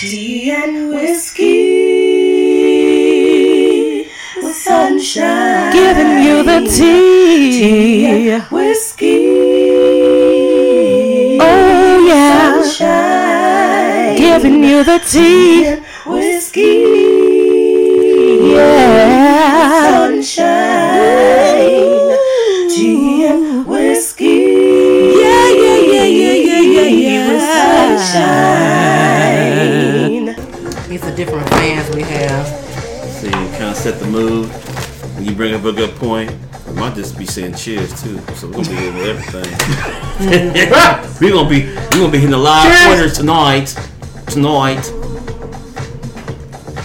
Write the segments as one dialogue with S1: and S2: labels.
S1: Tea and whiskey with sunshine.
S2: Giving you the tea.
S1: Tea and Whiskey.
S2: Oh yeah.
S1: Sunshine.
S2: Giving you the tea.
S1: tea. and whiskey.
S2: Yeah. We have.
S3: So you kind of set the mood. When you bring up a good point, we might just be saying cheers too. So we're gonna be hitting everything. we're gonna be we're gonna be hitting the live
S2: Cheers.
S3: pointers tonight. Tonight.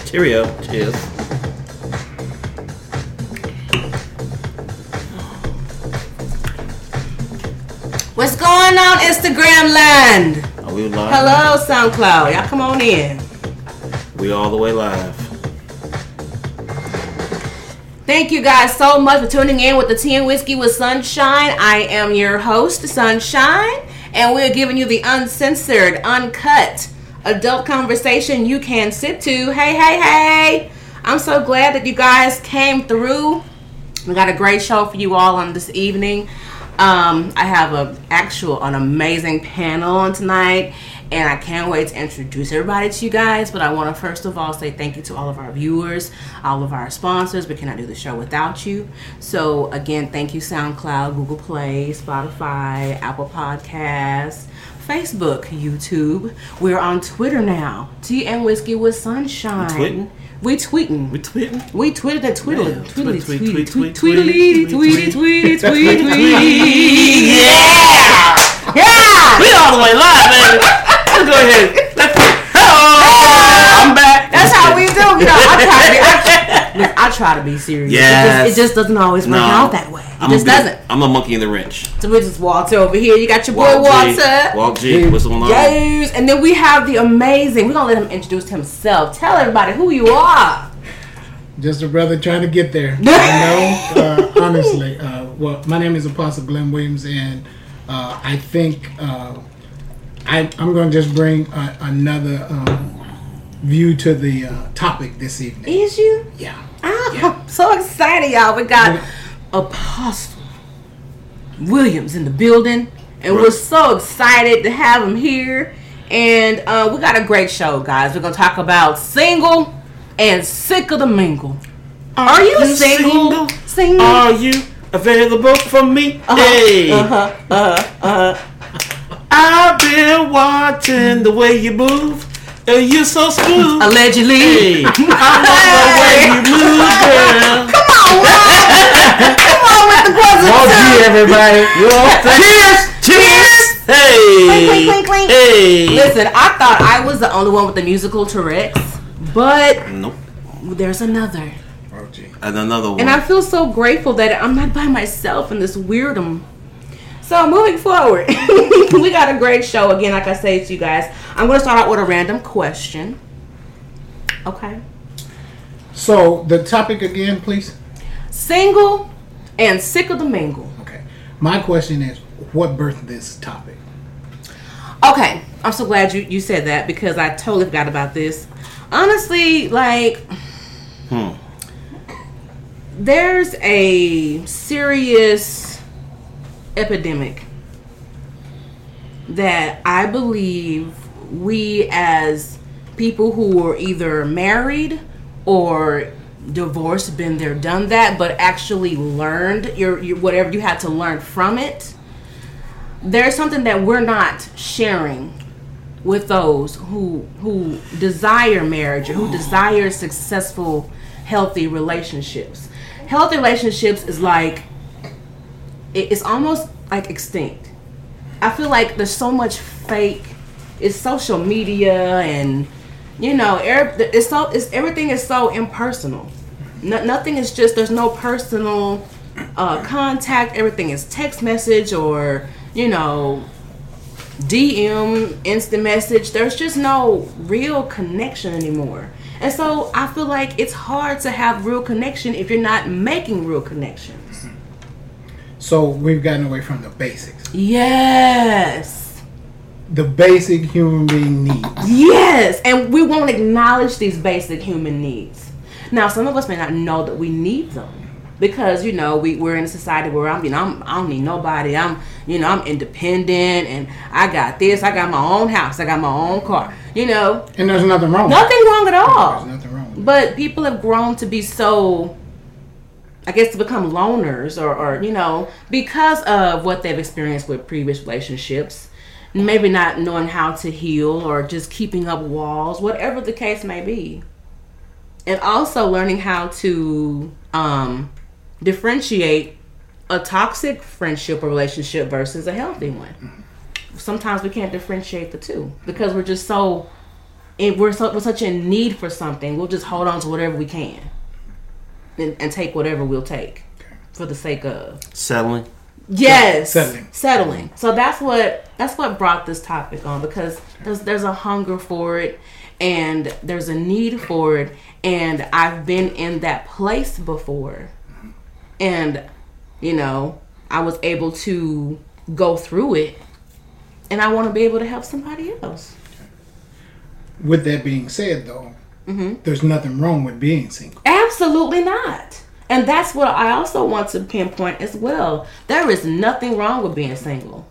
S3: Cheerio. Cheers.
S2: What's going on, Instagram land?
S3: Are we live?
S2: Hello, SoundCloud. Y'all come on in.
S3: We all the way live.
S2: Thank you guys so much for tuning in with the Tea and Whiskey with Sunshine. I am your host, Sunshine, and we're giving you the uncensored, uncut, adult conversation you can sit to. Hey, hey, hey! I'm so glad that you guys came through. We got a great show for you all on this evening. Um, I have a actual an amazing panel on tonight, and I can't wait to introduce everybody to you guys. But I want to first of all say thank you to all of our viewers, all of our sponsors. We cannot do the show without you. So again, thank you SoundCloud, Google Play, Spotify, Apple Podcasts. Facebook, YouTube. We're on Twitter now. Tea and Whiskey with Sunshine. We tweeting.
S3: We tweeting.
S2: We tweeted that twiddle.
S3: Yeah.
S2: Twiddly
S3: tweet tweet
S2: tweet tweedly tweedy
S3: tweedy
S2: tweedy tweedy. Yeah. Yeah.
S3: We all the way live, baby. Let's go ahead. Let's Hello. I'm back.
S2: That's how we do. You know, I try to be. I, look, I try to be serious. It, just, it just doesn't always work
S3: No.
S2: out that way. It
S3: I'm
S2: just
S3: a
S2: doesn't.
S3: I'm a monkey in the wrench.
S2: So we just Walter over here. You got your boy
S3: Walt G.
S2: Walter.
S3: Walt G. What's going on?
S2: Yes, and then we have the amazing. We're gonna let him introduce himself. Tell everybody who you are.
S4: Just a brother trying to get there. You know, uh, honestly. Uh, well, my name is Apostle Glenn Williams, and uh, I think uh, I, I'm going to just bring uh, another um, view to the uh, topic this evening.
S2: Is you?
S4: Yeah.
S2: Ah, I'm so excited, y'all. We got Apostle Williams in the building, and we're so excited to have him here. And uh, we got a great show, guys. We're gonna talk about single and sick of the mingle. Are you,
S3: you
S2: single?
S3: single?
S2: Single?
S3: Are you available for me? Hey.
S2: uh-huh, uh-huh, uh-huh.
S3: I've been watching the way you move. And you're so smooth.
S2: Allegedly.
S3: Hey, I love the way you move, girl.
S2: Come on, Rob. Come on with the positivity.
S4: everybody.
S3: Cheers! Cheers! Hey!
S2: Clink, clink, clink.
S3: Hey!
S2: Listen, I thought I was the only one with the musical Tourette's, but
S3: Nope.
S2: there's another.
S4: Oh, gee.
S3: And another one.
S2: And I feel so grateful that I'm not by myself in this weirdum. So moving forward, we got a great show again. Like I say to you guys, I'm going to start out with a random question. Okay,
S4: So, the topic again, please.
S2: single and sick of the mingle.
S4: Okay. My question is what birthed this topic?
S2: Okay, I'm so glad you you said that because I totally forgot about this. Honestly, like
S3: Hmm.
S2: there's a serious epidemic that I believe we as people who were either married or divorced been there done that but actually learned your, your whatever you had to learn from it there's something that we're not sharing with those who who desire marriage or who desire successful healthy relationships. Healthy relationships is like it's almost like extinct i feel like there's so much fake it's social media and you know it's so it's everything is so impersonal no, nothing is just there's no personal uh, contact everything is text message or you know DM, instant message. There's just no real connection anymore. And so I feel like it's hard to have real connection if you're not making real connections.
S4: So, we've gotten away from the basics.
S2: Yes.
S4: the basic human being needs.
S2: Yes, and we won't acknowledge these basic human needs. Now, some of us may not know that we need them because you know we, we're in a society where I'm, you know, I'm, I don't need nobody. I'm, you know, I'm independent and I got this. I got my own house. I got my own car. You know,
S4: And there's nothing wrong.
S2: nothing wrong at all.
S4: There's nothing wrong. With.
S2: But people have grown to be so, I guess, to become loners or, or, you know, because of what they've experienced with previous relationships. Maybe not knowing how to heal or just keeping up walls, whatever the case may be. And also learning how to um, differentiate a toxic friendship or relationship versus a healthy one. Sometimes we can't differentiate the two because we're just so we're so we're such in need for something, we'll just hold on to whatever we can, and, and take whatever we'll take, for the sake of
S3: Settling.
S2: yes,
S4: Settling.
S2: settling. So that's what that's what brought this topic on because there's there's a hunger for it, and there's a need for it, and I've been in that place before, and you know I was able to go through it, and I want to be able to help somebody else.
S4: With that being said, though,
S2: Mm-hmm.
S4: there's nothing wrong with being single.
S2: Absolutely not. And that's what I also want to pinpoint as well. There is nothing wrong with being single.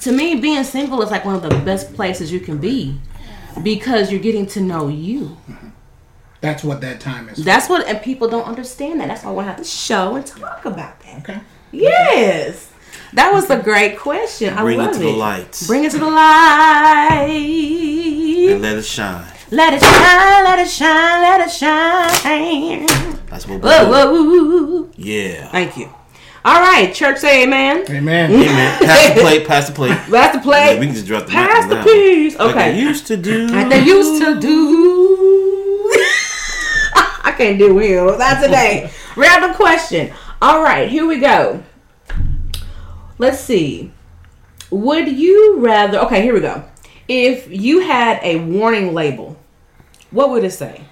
S2: To me, being single is like one of the best places you can be because you're getting to know you.
S4: That's what that time is.
S2: That's what, and people don't understand that. That's why we have to show and talk about that.
S4: okay.
S2: Yes. That was a great question. I
S3: Bring it
S2: love
S3: to the light.
S2: Bring it to the light.
S3: And let it shine.
S2: Let it shine, let it shine, let it shine.
S3: That's what we
S2: Whoa,
S3: do.
S2: whoa.
S3: Yeah.
S2: Thank you. All right, church say amen.
S4: Amen.
S3: Hey man, pass the plate, pass the plate.
S2: Pass the plate.
S3: Yeah, we can just drop the
S2: Pass the
S3: on Okay. one.
S2: peas.
S3: Like I used to do.
S2: Like they used to do. I can't do him. Not today. Random question. All right, here we go. Let's see. Would you rather? Okay, here we go. If you had a warning label, what would it say?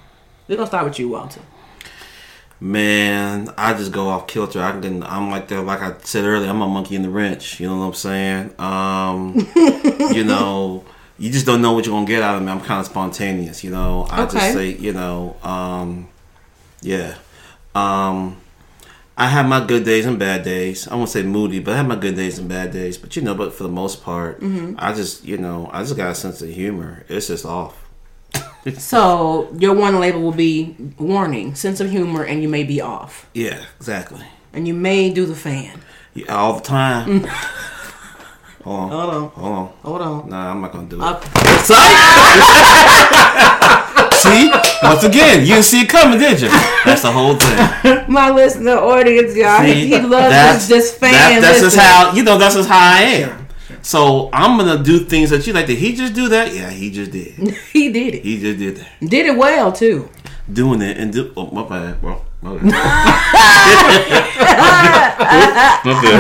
S2: We're gonna start with you, Walter.
S3: Man, I just go off kilter. I can. I'm like the like I said earlier. I'm a monkey in the wrench. You know what I'm saying? Um, you know, you just don't know what you're gonna get out of me. I'm kind of spontaneous. You know, I
S2: Okay.
S3: just say, you know, um, yeah. Um, I have my good days and bad days. I won't say moody, but I have my good days and bad days. But you know, but for the most part, I just, you know, I just got a sense of humor. It's just off.
S2: So your warning label will be warning, sense of humor, and you may be off,
S3: Yeah, exactly.
S2: and you may do the fan.
S3: Yeah, all the time. Hold on.
S2: Hold on,
S3: Hold on.
S2: hold on.
S3: Nah, I'm not gonna do it.
S2: Uh,
S3: see, once again, you didn't see it coming, did you? That's the whole thing.
S2: my listener audience, y'all, he,
S3: See,
S2: he loves this, this fan.
S3: that- that's just how you know. That's just how I am. So I'm gonna do things that you like. Did he just do that? Yeah, he just did.
S2: he did it.
S3: He just did that.
S2: Did it well too.
S3: Doing it and do. Oh, my bad, bro. My bad.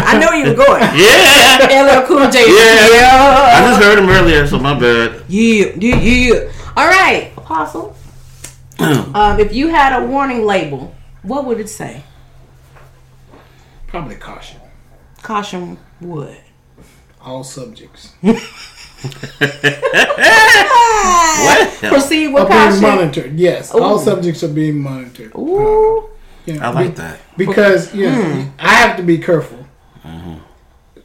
S2: I know you were going.
S3: Yeah.
S2: LL Cool J.
S3: Yeah.
S2: Yeah.
S3: I just heard him earlier, so my bad.
S2: Yeah. Yeah. yeah. All right, Apostle. um, if you had a warning label, what would it say?
S4: Probably caution.
S2: Caution would.
S4: All subjects.
S3: What?
S2: Proceed
S4: Are
S2: caution.
S4: being
S2: caution.
S4: monitored. Yes. All subjects are being monitored.
S2: Ooh.
S4: You know,
S3: I like
S4: be-
S3: that.
S4: Because you know,
S2: Hmm.
S4: I have to be careful
S3: Mm-hmm.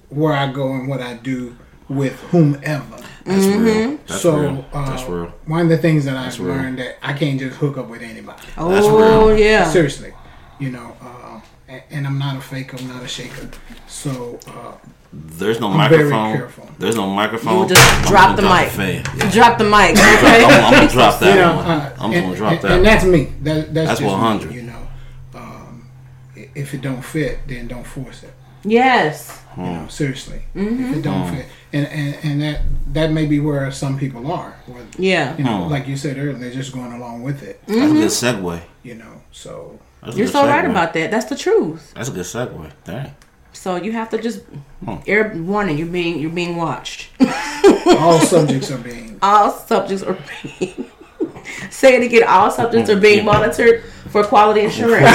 S4: where I go and what I do with whomever.
S3: That's
S2: Mm-hmm.
S3: real. That's
S4: so
S3: real.
S4: Uh,
S3: That's real.
S4: one of the things that I've
S3: real.
S4: learned that I can't just hook up with anybody.
S3: That's
S2: Oh
S3: real.
S2: yeah.
S4: Seriously, you know, uh, and, and I'm not a faker. I'm not a shaker. So uh,
S3: There's no
S4: I'm very
S3: microphone.
S4: careful.
S3: There's no microphone.
S2: You just
S3: I'm
S2: drop
S3: gonna
S2: the mic.
S3: Yeah.
S2: Drop the mic.
S3: I'm,
S2: Okay.
S3: I'm gonna drop that
S4: you know,
S3: one.
S4: uh,
S3: I'm
S4: and,
S3: gonna drop
S4: and,
S3: that.
S4: and
S3: one.
S4: that's me. That, that's
S3: That's
S4: just
S3: 100.
S4: Me, you know, um, if it don't fit, then don't force it.
S2: Yes.
S4: You know, seriously,
S2: Mm-hmm.
S4: if it don't fit, and, and and that that may be where some people are. Where,
S2: Yeah.
S4: you know,
S3: Hmm.
S4: like you said earlier, they're just going along with it.
S3: That's a good segue.
S4: You know, so
S3: That's
S2: You're
S3: good
S2: so right about that. That's the truth.
S3: That's a good segue. Dang.
S2: So you have to just
S3: Hmm.
S2: air warning. You're being you're being watched.
S4: all subjects are being
S2: all subjects are being. Say it again. All subjects are being monitored for quality assurance.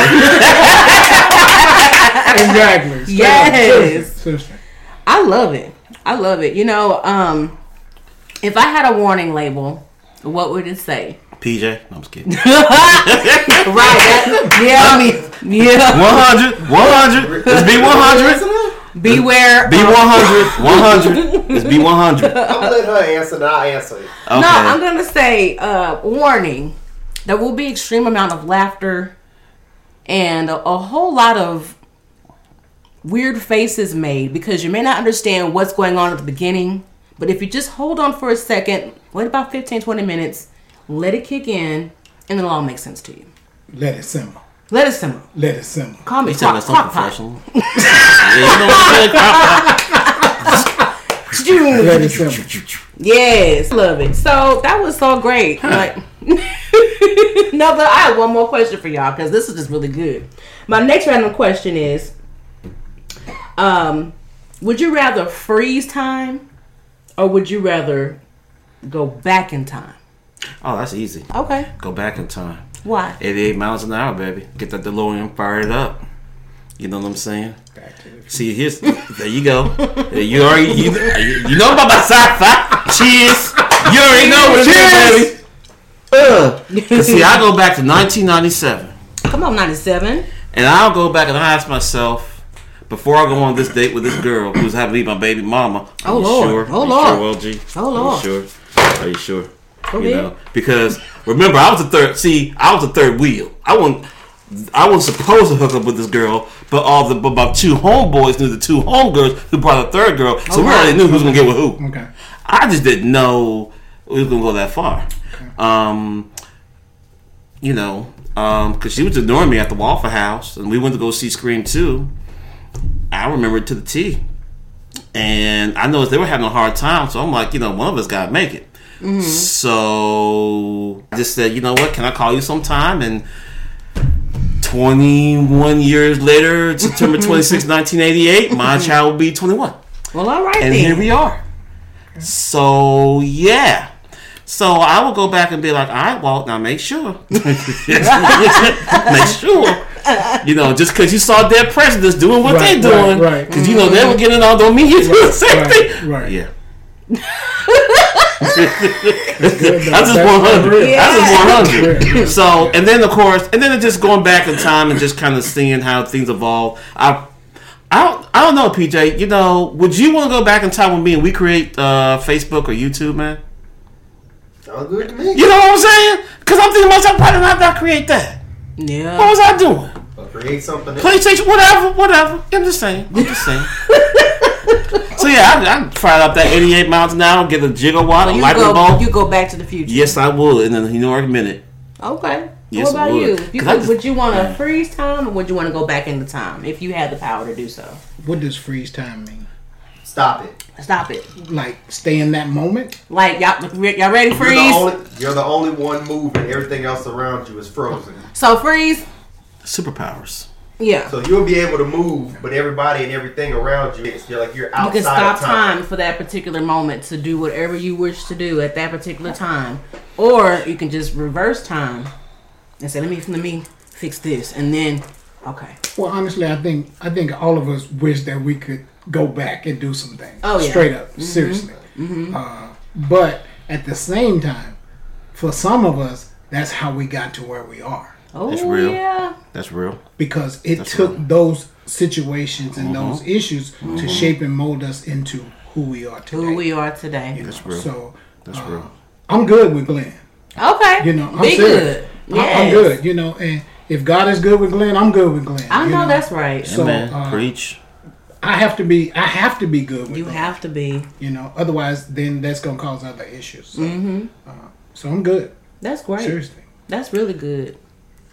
S4: Exactly. Straight.
S2: Yes.
S4: Seriously, seriously.
S2: I love it. I love it. You know, um, If I had a warning label, what would it say?
S3: PJ, no, I'm just kidding.
S2: Right. That, yeah. yeah.
S3: 100, 100. Let's be 100.
S2: Beware.
S3: Be 100. 100. Let's be 100.
S5: I'm gonna let her answer, and I'll answer it.
S2: No, I'm gonna say uh, warning. There will be extreme amount of laughter and a, a whole lot of weird faces made because you may not understand what's going on at the beginning. But if you just hold on for a second, wait about 15, 20 minutes, let it kick in, and it'll all make sense to you.
S4: Let it simmer.
S2: Let it simmer.
S4: Let it simmer.
S2: Call me
S3: He said
S2: crock,
S3: that's
S2: crock pot.
S3: yeah, you know what I'm saying?
S4: Let it simmer.
S2: Yes, love it. So that was so great. Like, no, but I have one more question for y'all because this is just really good. My next random question is, um, would you rather freeze time, or would you rather go back in time?
S3: Oh, that's easy.
S2: Okay,
S3: Go back in time.
S2: why?
S3: 88 miles an hour, baby. Get that DeLorean fired up. You know what I'm saying?
S4: Back to
S3: See, here's there you go. You already you, you know about my sci-fi. Cheers. You already know what it is, baby. Uh, see, I go back to 1997,
S2: Come on, ninety-seven.
S3: and I'll go back and I ask myself before I go on this date with this girl who's having to be my baby mama.
S2: Oh,
S3: you
S2: Lord.
S3: Sure?
S2: Oh,
S3: Are you
S2: Lord.
S3: Sure, LG?
S2: Oh,
S3: Are you sure? Are you sure?
S2: Go
S3: you
S2: ahead.
S3: know, because remember, I was the third. See, I was the third wheel. I wasn't. I was supposed to hook up with this girl, but all the but my two homeboys knew the two homegirls who brought the third girl, so we already knew who was gonna get with who.
S4: Okay.
S3: I just didn't know we was gonna go that far. Um, you know, um, because she was ignoring me at the Waffle House, and we went to go see Scream Two. I remember it to the T, and I noticed they were having a hard time, so I'm like, you know, one of us gotta make it. Mm-hmm. So I just said, you know what? Can I call you sometime? And 21 years later, September 26, 1988, my mm-hmm. child will be 21
S2: Well, all right
S3: and
S2: then.
S3: here we are. So yeah. So I will go back and be like, all right, Walt, now make sure. make sure. You know, just because you saw dead presidents doing what
S4: Right,
S3: they're doing,
S4: right, right.
S3: because you know they were getting all don't mean you do the same
S4: Right,
S3: thing.
S4: right.
S3: Yeah.
S4: Good.
S3: That's just
S4: That's
S3: one hundred.
S2: Yeah.
S3: That's just one hundred. So, and then of course, and then it's just going back in time and just kind of seeing how things evolve. I, I don't, I don't know, PJ. You know, would you want to go back in time with me and we create uh, Facebook or YouTube, man?
S5: Sounds good to me.
S3: You know what I'm saying? Because I'm thinking to myself, why did I not create that? What was I doing?
S5: Or create something. else.
S3: PlayStation, whatever, whatever. I'm just saying. I'm just saying. so yeah, I, I fired up that 88 miles an hour, get a gigawatt, a
S2: You
S3: lightning
S2: go.
S3: bolt.
S2: You go back to the future.
S3: Yes, I would, in a New minute.
S2: Okay.
S3: Yes,
S2: what about
S3: I would.
S2: you? you
S3: 'Cause I
S2: could,
S3: just-
S2: would you want to freeze time or would you want to go back into time if you had the power to do so?
S4: What does freeze time mean?
S5: Stop it.
S2: Stop it.
S4: Like stay in that moment?
S2: Like y'all, y'all ready to
S5: You're the,
S2: freeze?
S5: only, you're the only one moving. Everything else around you is frozen.
S2: So freeze.
S3: Superpowers.
S2: Yeah.
S5: So you'll be able to move, but everybody and everything around you, it's, you're like you're outside.
S2: you
S5: outside
S2: can stop
S5: of time.
S2: time for that particular moment to do whatever you wish to do at that particular time, or you can just reverse time and say, "Let me let me fix this," and then okay.
S4: Well, honestly, I think I think all of us wish that we could go back and do some things.
S2: Oh, yeah.
S4: Straight up, seriously. Uh, but at the same time, for some of us, that's how we got to where we are
S2: Oh
S3: That's real.
S2: yeah.
S3: That's real.
S4: because it
S3: That's
S4: took
S3: right.
S4: those situations and
S3: Uh-huh.
S4: those issues to shape and mold us into who we are today.
S2: Who we are today.
S3: That's real.
S4: So
S3: That's
S4: uh,
S3: real.
S4: I'm good with Glenn.
S2: Okay.
S4: You know, I'm
S2: be
S4: serious.
S2: good.
S4: I- I'm good. You know, and if God is good with Glenn, I'm good with Glenn.
S2: I
S4: you
S2: know, that's right.
S4: So,
S3: Amen.
S4: uh,
S3: Preach.
S4: I have to be. I have to be good with
S2: You
S4: Glenn.
S2: have to be.
S4: You know, otherwise, then that's gonna cause other issues. So, uh, so I'm good.
S2: That's great.
S4: Seriously.
S2: That's really good.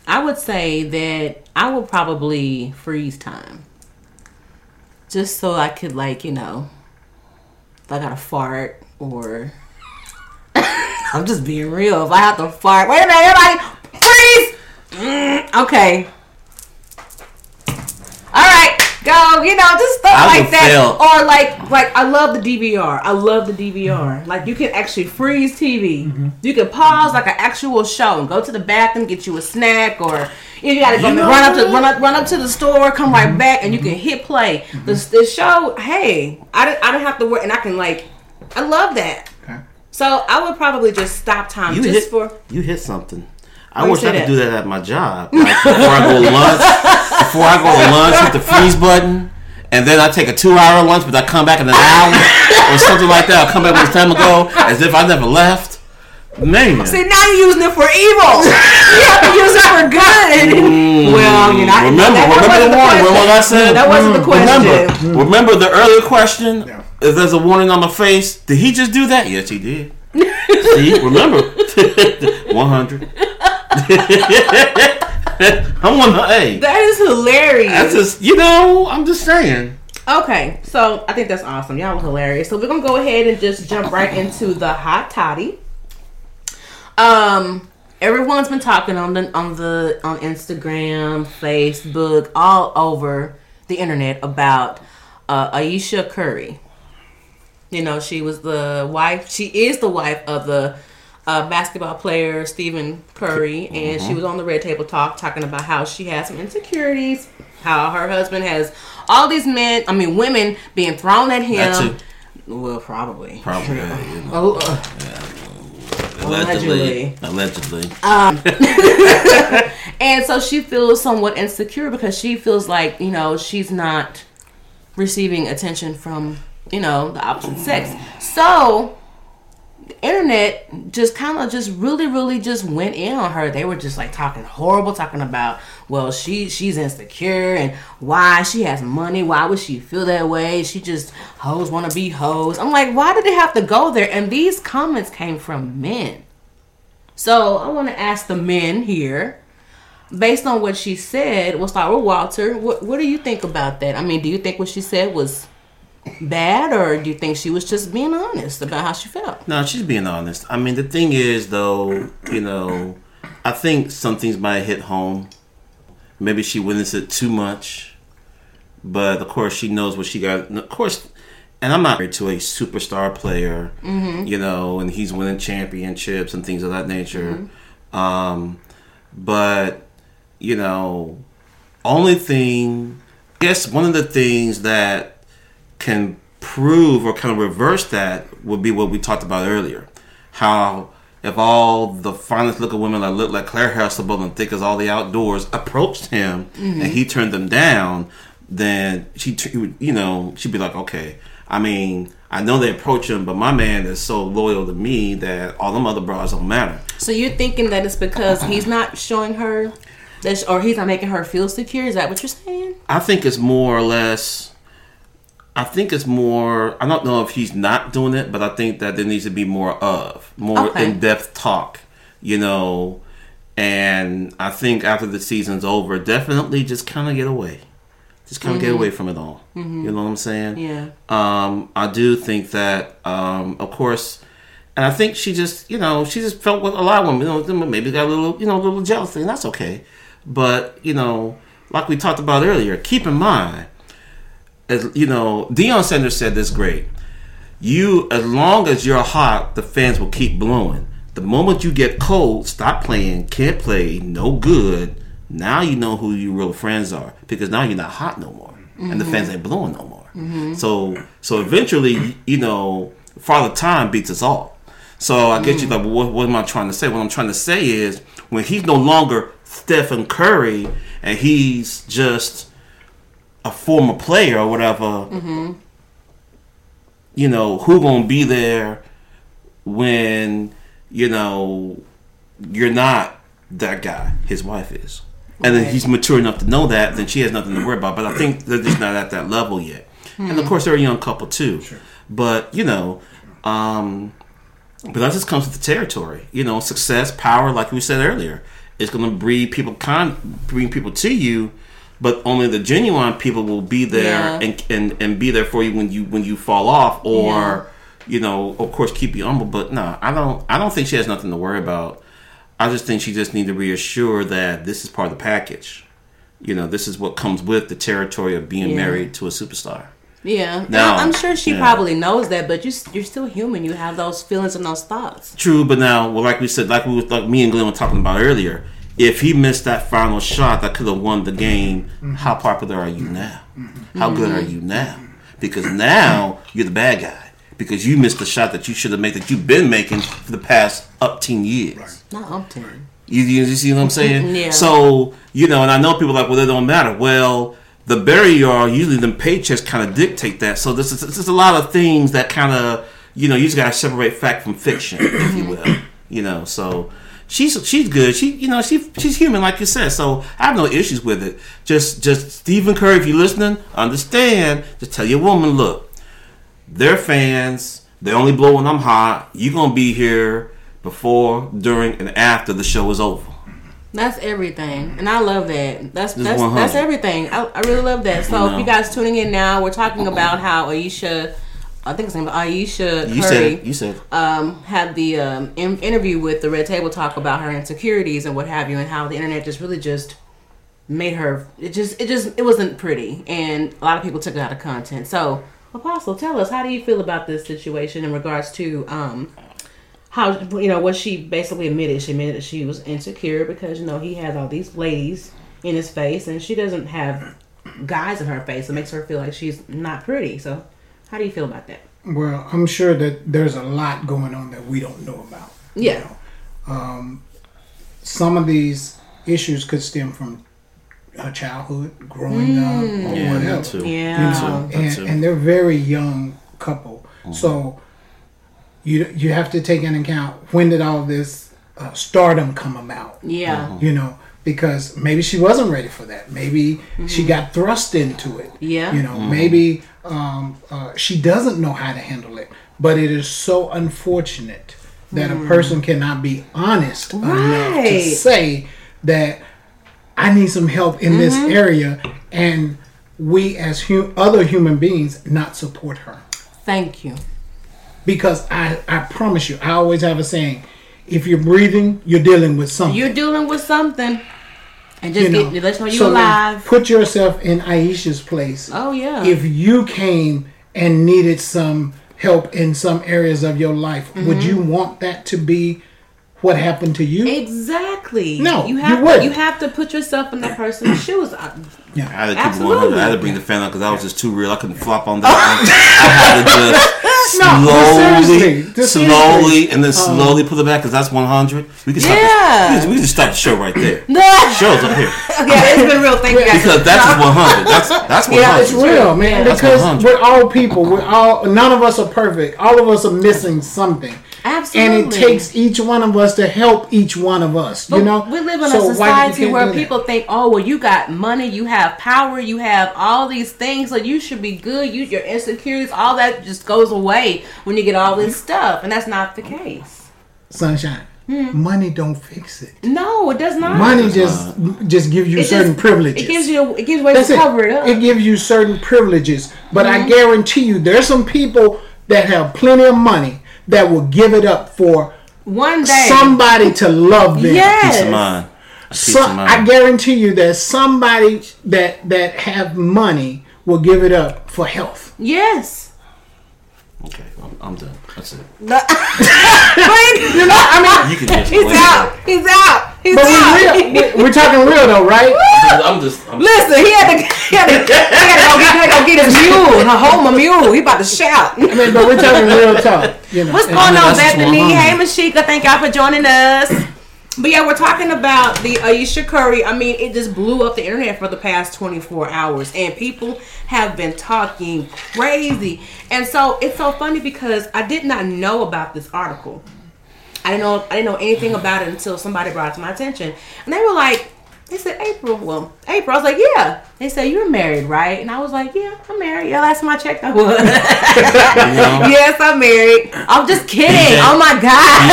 S2: I would say that I would probably freeze time. Just so I could like, you know, if I got to fart or I'm just being real. If I have to fart, wait a minute, everybody freeze. Mm, okay. Go. You know, just stuff
S3: I
S2: like that,
S3: fail.
S2: or like, like I love the DVR. I love the DVR. Mm-hmm. Like you can actually freeze TV. Mm-hmm. You can pause like an mm-hmm. actual show and go to the bathroom, get you a snack, or you got to go
S3: You know
S2: run up to run up run up to the store, come right back, and you can hit play. The, the show, hey, I don't I didn't have to work, and I can like, I love that.
S4: Okay.
S2: So I would probably just stop time
S3: You
S2: just
S3: hit
S2: for.
S3: you hit something. I wish I could
S2: that?
S3: do that at my job. Like before I go lunch, before I go to lunch, hit the freeze button, and then I take a two-hour lunch, but I come back in an hour or something like that. I come back when it's time to go, as if I never left. Man.
S2: See, now you're using it for evil. you have to use it for good. Mm. Well,
S3: you're remember,
S2: that,
S3: remember
S2: that
S3: the warning. Remember what I said?
S2: No, that wasn't the mm. question.
S3: Remember, mm. remember the earlier question? Yeah. If there's a warning on the face, did he just do that? Yes, he did. See, remember. 100. I'm on the A.
S2: That is hilarious.
S3: That's just, you know, I'm just saying.
S2: Okay, so I think that's awesome. Y'all were hilarious. So we're gonna go ahead and just jump right into the hot toddy. Um, everyone's been talking on the on the on Instagram, Facebook, all over the internet about uh, Ayesha Curry. You know, she was the wife. She is the wife of the uh, basketball player Stephen Curry, and she was on the Red Table Talk talking about how she has some insecurities, how her husband has all these men, I mean women, being thrown at
S3: That
S2: him.
S3: too.
S2: Well, probably.
S3: Probably. yeah, you know,
S2: Oh, uh,
S3: allegedly. Allegedly.
S2: and so she feels somewhat insecure because she feels like you know she's not receiving attention from you know the opposite sex. So internet just kind of just really really just went in on her. They were just like talking horrible, talking about well she she's insecure and why she has money. Why would she feel that way? She just hoes want to be hoes. I'm like, why did they have to go there? And these comments came from men. So I want to ask the men here based on what she said, we'll start with Walter. What, what do you think about that? I mean, do you think what she said was bad, or do you think she was just being honest about how she felt?
S3: No, she's being honest. I mean, the thing is, though, you know, I think some things might hit home. Maybe she witnessed it too much, but of course, she knows what she got. and Of course, and I'm not married to a superstar player, you know, and he's winning championships and things of that nature. Um, but you know, only thing, I guess, one of the things that can prove or kind of reverse that would be what we talked about earlier. How if all the finest looking women that look like Claire Huxtable and thick as all the outdoors approached him and mm-hmm. he turned them down, then she, he would- you know, she'd be like, okay. I mean, I know they approach him, but my man is so loyal to me that all them other bras don't matter.
S2: So you're thinking that it's because he's not showing her that, or he's not making her feel secure? Is that what you're saying?
S3: I think it's more or less. I think it's more. I don't know if he's not doing it, but I think that there needs to be more of more
S2: Okay.
S3: in depth talk. You know, and I think after the season's over, definitely just kind of get away, just kind of get away from it all. You know what I'm saying?
S2: Yeah.
S3: Um, I do think that, um, of course, and I think she just, you know, she just felt what a lot of women, you know, maybe got a little, you know, a little jealousy, and that's okay. But you know, like we talked about earlier, keep in mind, as you know, Deion Sanders said this great. You, as long as you're hot, the fans will keep blowing. The moment you get cold, stop playing, can't play, no good. Now you know who your real friends are because now you're not hot no more, and the fans ain't blowing no more. Mm-hmm. So, so eventually, you know, Father Time beats us all. So I get you like, well, what, what am I trying to say? What I'm trying to say is when he's no longer Stephen Curry and he's just a former player or whatever, you know, who gonna be there when you know you're not that guy? His wife is, and then he's mature enough to know that. Then she has nothing to worry about. But I think they're just not at that level yet. And of course, they're a young couple too. But you know, um, but that just comes with the territory. You know, success, power, like we said earlier, is going to breed people con bring people to you. But only the genuine people will be there
S2: Yeah.
S3: and, and and be there for you when you when you fall off, or
S2: Yeah.
S3: you know, of course, keep you humble. But no, I don't. I don't think she has nothing to worry about. I just think she just need to reassure that this is part of the package. You know, this is what comes with the territory of being
S2: Yeah.
S3: married to a superstar.
S2: Yeah.
S3: Now-
S2: I'm sure she probably knows that, but you, you're still human. You have those feelings and those thoughts.
S3: True, but now, well, like we said, like we was, like me and Glenn were talking about earlier, if he missed that final shot that could have won the game, mm-hmm. how popular are you now? Mm-hmm. How good are you now? Because now you're the bad guy. because you missed the shot that you should have made that you've been making for the past up ten years.
S2: Not umpteen.
S3: You, you, you see what I'm saying?
S2: Yeah.
S3: So you know, and I know people are like, well, it don't matter. Well, the better you are, usually the paychecks kind of dictate that. So this is, this is a lot of things that kind of you know you just gotta separate fact from fiction, if you mm-hmm. will. You know, so she's she's good. She you know she she's human like you said. So I have no issues with it. Just just Stephen Curry, if you're listening, understand. Just tell your woman, look, they're fans. They only blow when I'm hot. You're gonna be here before, during, and after the show is over.
S2: That's everything, and I love that. That's
S3: Just
S2: that's
S3: 100.
S2: that's everything. I, I really love that. So if you guys tuning in now, we're talking uh-uh. about how Ayesha, I think his name is Ayesha
S3: You said. You said
S2: um, had the um, in- interview with the Red Table Talk about her insecurities and what have you, and how the internet just really just made her. It just it just it wasn't pretty, and a lot of people took it out of content. So Apostle, tell us how do you feel about this situation in regards to um, how you know what she basically admitted she admitted that she was insecure because you know he has all these ladies in his face and she doesn't have guys in her face it makes her feel like she's not pretty so how do you feel about that
S4: Well, I'm sure that there's a lot going on that we don't know about. you
S2: Yeah.
S4: know. Um, some of these issues could stem from her childhood, growing up, or
S3: Yeah,
S4: whatever.
S3: that too.
S2: Mm. Yeah.
S4: You know, and,
S3: too.
S4: and they're very young couple. So you you have to take into account when did all this uh, stardom come about?
S2: yeah
S4: You know, because maybe she wasn't ready for that. Maybe she got thrust into it.
S2: Yeah.
S4: You know, maybe um, uh, she doesn't know how to handle it. But it is so unfortunate that a person cannot be honest enough to say that I need some help in this area, and we as hu- other human beings not support her.
S2: Thank you.
S4: Because I I promise you I always have a saying if you're breathing you're dealing with something.
S2: You're dealing with something and just
S4: you know
S2: get, let's know you
S4: so
S2: alive
S4: put yourself in Ayesha's place
S2: oh yeah
S4: if you came and needed some help in some areas of your life would
S2: Mm-hmm.
S4: you want that to be what happened to you
S2: exactly
S4: No,
S2: you
S4: you
S2: have to, you have to put yourself in that person's shoes I-
S3: I had to keep it 100.
S2: Absolutely.
S3: I had to bring the fan up because I was just too real. I couldn't flop on that. I had to just
S4: No, but
S3: slowly,
S4: seriously, just
S3: slowly, and then oh. slowly put it back because that's 100. We can stop.
S2: Yeah.
S3: This, we can just stop the show right there.
S2: yeah
S3: Show's up here yeah,
S2: it's been real thank you guys
S3: because that's 100. That's that's 100.
S2: Yeah,
S4: It's real, man.
S3: That's
S4: Because we're all people. We're all. None of us are perfect. All of us are missing something.
S2: Absolutely.
S4: And it takes each one of us to help each one of us. You know.
S2: we live in
S4: So
S2: a society where
S4: do that?
S2: people think, "Oh, well, you got money, you have power, you have all these things, so you should be good. You, your insecurities, all that just goes away when you get all this stuff, and that's not the case.
S4: sunshine.
S2: Hmm.
S4: Money don't fix it.
S2: No, it does not.
S4: Money just just gives you
S2: It
S4: certain
S2: just-
S4: privileges.
S2: It gives you, it gives ways
S4: That's
S2: to
S4: it.
S2: cover it up. Mm-hmm.
S4: It gives you certain privileges, but I guarantee you, there's some people that have plenty of money that will give it up for
S2: One day,
S4: somebody to love them.
S2: yes,
S3: Peace of mind. Peace
S4: So,
S3: of
S4: I guarantee you that somebody that that have money will give it up for health.
S2: yes.
S3: Okay, I'm, I'm done. That's it.
S4: No, you're not. I mean,
S3: You can just.
S2: He's
S3: wait.
S2: out. He's out. He's
S4: but
S2: out.
S4: we real. We, we're talking real though, right?
S3: I'm just. I'm,
S2: Listen, he had to, he had to, he had to go get, he had to go get his mule, and hold my mule. He about to shout.
S4: I mean, but we're talking real talk. You know,
S2: What's
S4: And-
S2: going on,
S3: that's just
S2: Bethany?
S3: 100.
S2: Hey, Mashika. Thank y'all for joining us. But yeah, we're talking about the Ayesha Curry. I mean, it just blew up the internet for the past 24 hours, and people have been talking crazy. And so it's so funny because I did not know about this article. I didn't know I didn't know anything about it until somebody brought it to my attention, and they were like, they said April. Well, April. I was like, yeah. They said you're married, right? And I was like, yeah, I'm married. Yeah, last time I checked, I was. yes, I'm married. I'm just kidding. Oh my god.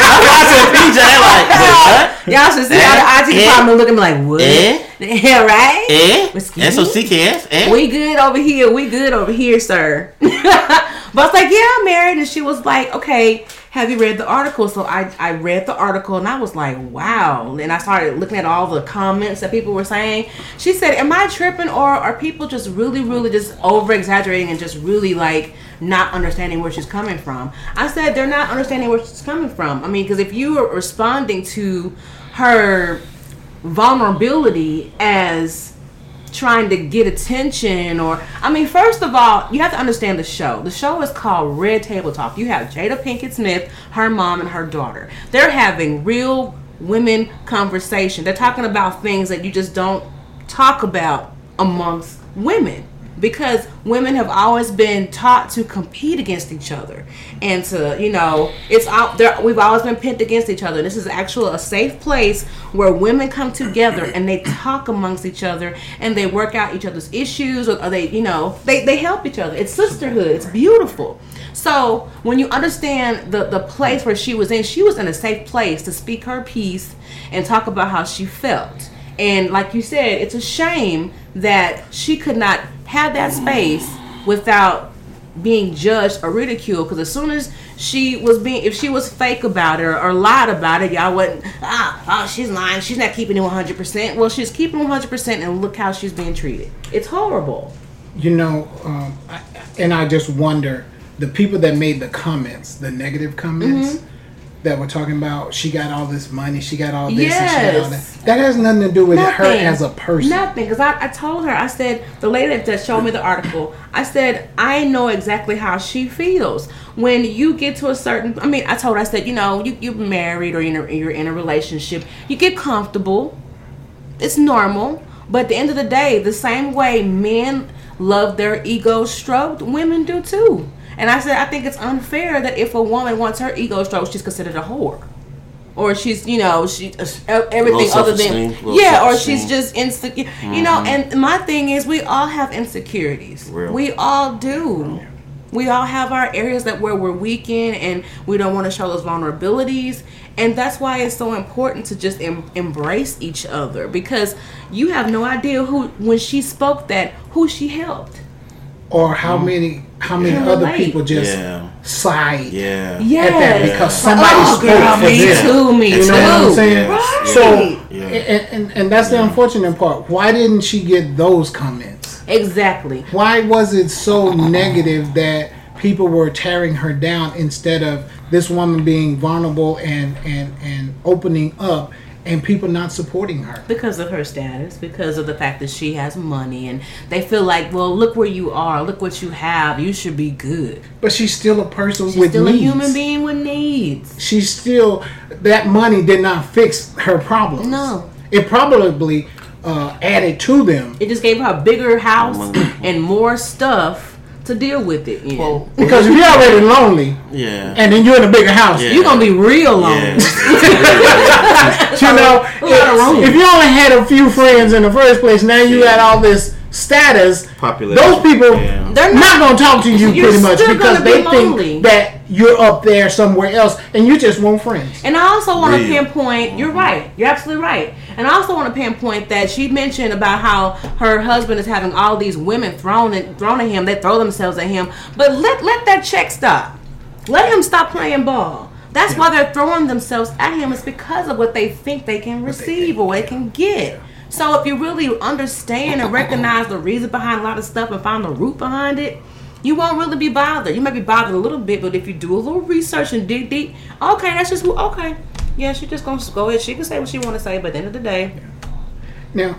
S3: I'm watching PJ like. Wait,
S2: Y'all should see how the IT
S3: Eh?
S2: department looking like what?
S3: Eh?
S2: Yeah, right.
S3: Eh?
S2: Excuse
S3: S-O-C-K-S? Eh?
S2: We good over here. We good over here, sir. but I was like, yeah, I'm married. And she was like, okay, have you read the article? So I, I read the article and I was like, wow. And I started looking at all the comments that people were saying. She said, am I tripping or are people just really, really just over exaggerating and just really like not understanding where she's coming from? I said, they're not understanding where she's coming from. I mean, because if you are responding to her vulnerability as trying to get attention or I mean first of all you have to understand the show. The show is called Red Table Talk. You have Jada Pinkett Smith her mom and her daughter. They're having real women conversation. They're talking about things that you just don't talk about amongst women because women have always been taught to compete against each other and to you know it's out there we've always been pinned against each other. This is actually a safe place where women come together and they talk amongst each other and they work out each other's issues or, or they you know they, they help each other. It's sisterhood. It's beautiful. So when you understand the the place where she was in she was in a safe place to speak her piece and talk about how she felt and like you said, it's a shame that she could not have that space without being judged or ridiculed. Because as soon as she was being, if she was fake about it or, or lied about it, y'all wouldn't, ah, oh, she's lying. She's not keeping it 100%. Well, she's keeping 100% and look how she's being treated. It's horrible.
S4: You know, um, I, and I just wonder the people that made the comments, the negative comments.
S2: Mm-hmm.
S4: That were talking about she got all this money, she got all this, and she got all
S2: Yes.
S4: that. That has nothing to do with her as a person.
S2: Nothing, because I, I told her, I said, the lady that- that showed me the article, I said, I know exactly how she feels. When you get to a certain, I mean, I told her, I said, you know, you, you're married or you're in, a, you're in a relationship, you get comfortable. It's normal. But at the end of the day, the same way men love their ego stroked, women do too. And I said, I think it's unfair that if a woman wants her ego stroked, she's considered a whore. Or she's you know she uh,
S3: everything
S2: other than yeah or she's just insecure you know and my thing is we all have insecurities.
S3: Real.
S2: we all do. We all have our areas that where we're weak in and we don't want to show those vulnerabilities. And that's why it's so important to just em- embrace each other because you have no idea who when she spoke that who she helped
S4: or how mm. many how many
S2: Can
S4: other people just
S3: Yeah.
S4: sighed
S3: Yeah.
S2: yeah
S4: at that because oh, somebody
S2: oh,
S4: spoke
S2: girl,
S4: for
S2: me
S4: them.
S2: too me
S4: You
S2: too
S4: know what I'm saying?
S3: Yes, yes.
S4: So,
S3: Yeah.
S4: and, and, and that's the unfortunate part. Why didn't she get those comments?
S2: exactly
S4: Why was it so negative that people were tearing her down instead of this woman being vulnerable and, and, and opening up and people not supporting her?
S2: because of her status, because of the fact that she has money, and they feel like, well, look where you are, look what you have, you should be good.
S4: But she's still a person
S2: She's
S4: with
S2: still
S4: needs.
S2: a human being with needs.
S4: She's still that money did not fix her problems.
S2: No.
S4: it probably uh, added to them.
S2: It just gave her a bigger house and more stuff to deal with it in.
S3: Well,
S4: Because if you're already lonely
S3: yeah.
S4: and then you're in a bigger house,
S3: Yeah.
S2: you're gonna be real
S3: yeah.
S2: lonely.
S4: you know,
S2: A lot of room.
S4: if you only had a few friends in the first place, now you got all this status.
S3: Population.
S4: Those people
S3: Yeah.
S2: They're
S4: not
S2: not.
S4: going to talk to you pretty much because
S2: be
S4: they
S2: lonely.
S4: think that you're up there somewhere else and you just want friends.
S2: And I also want to
S3: Real.
S2: pinpoint, you're mm-hmm. right, you're absolutely right. And I also want to pinpoint that she mentioned about how her husband is having all these women thrown at, thrown at him, they throw themselves at him. But let let that check stop. Let him stop playing ball. That's why they're throwing themselves at him. It's because of what they think they can receive or they can get. So if you really understand and recognize the reason behind a lot of stuff and find the root behind it, you won't really be bothered. You might be bothered a little bit, but if you do a little research and dig deep, okay, that's just who. Okay, yeah, she just gonna go ahead. She can say what she want to say, but at the end of the day,
S4: Now,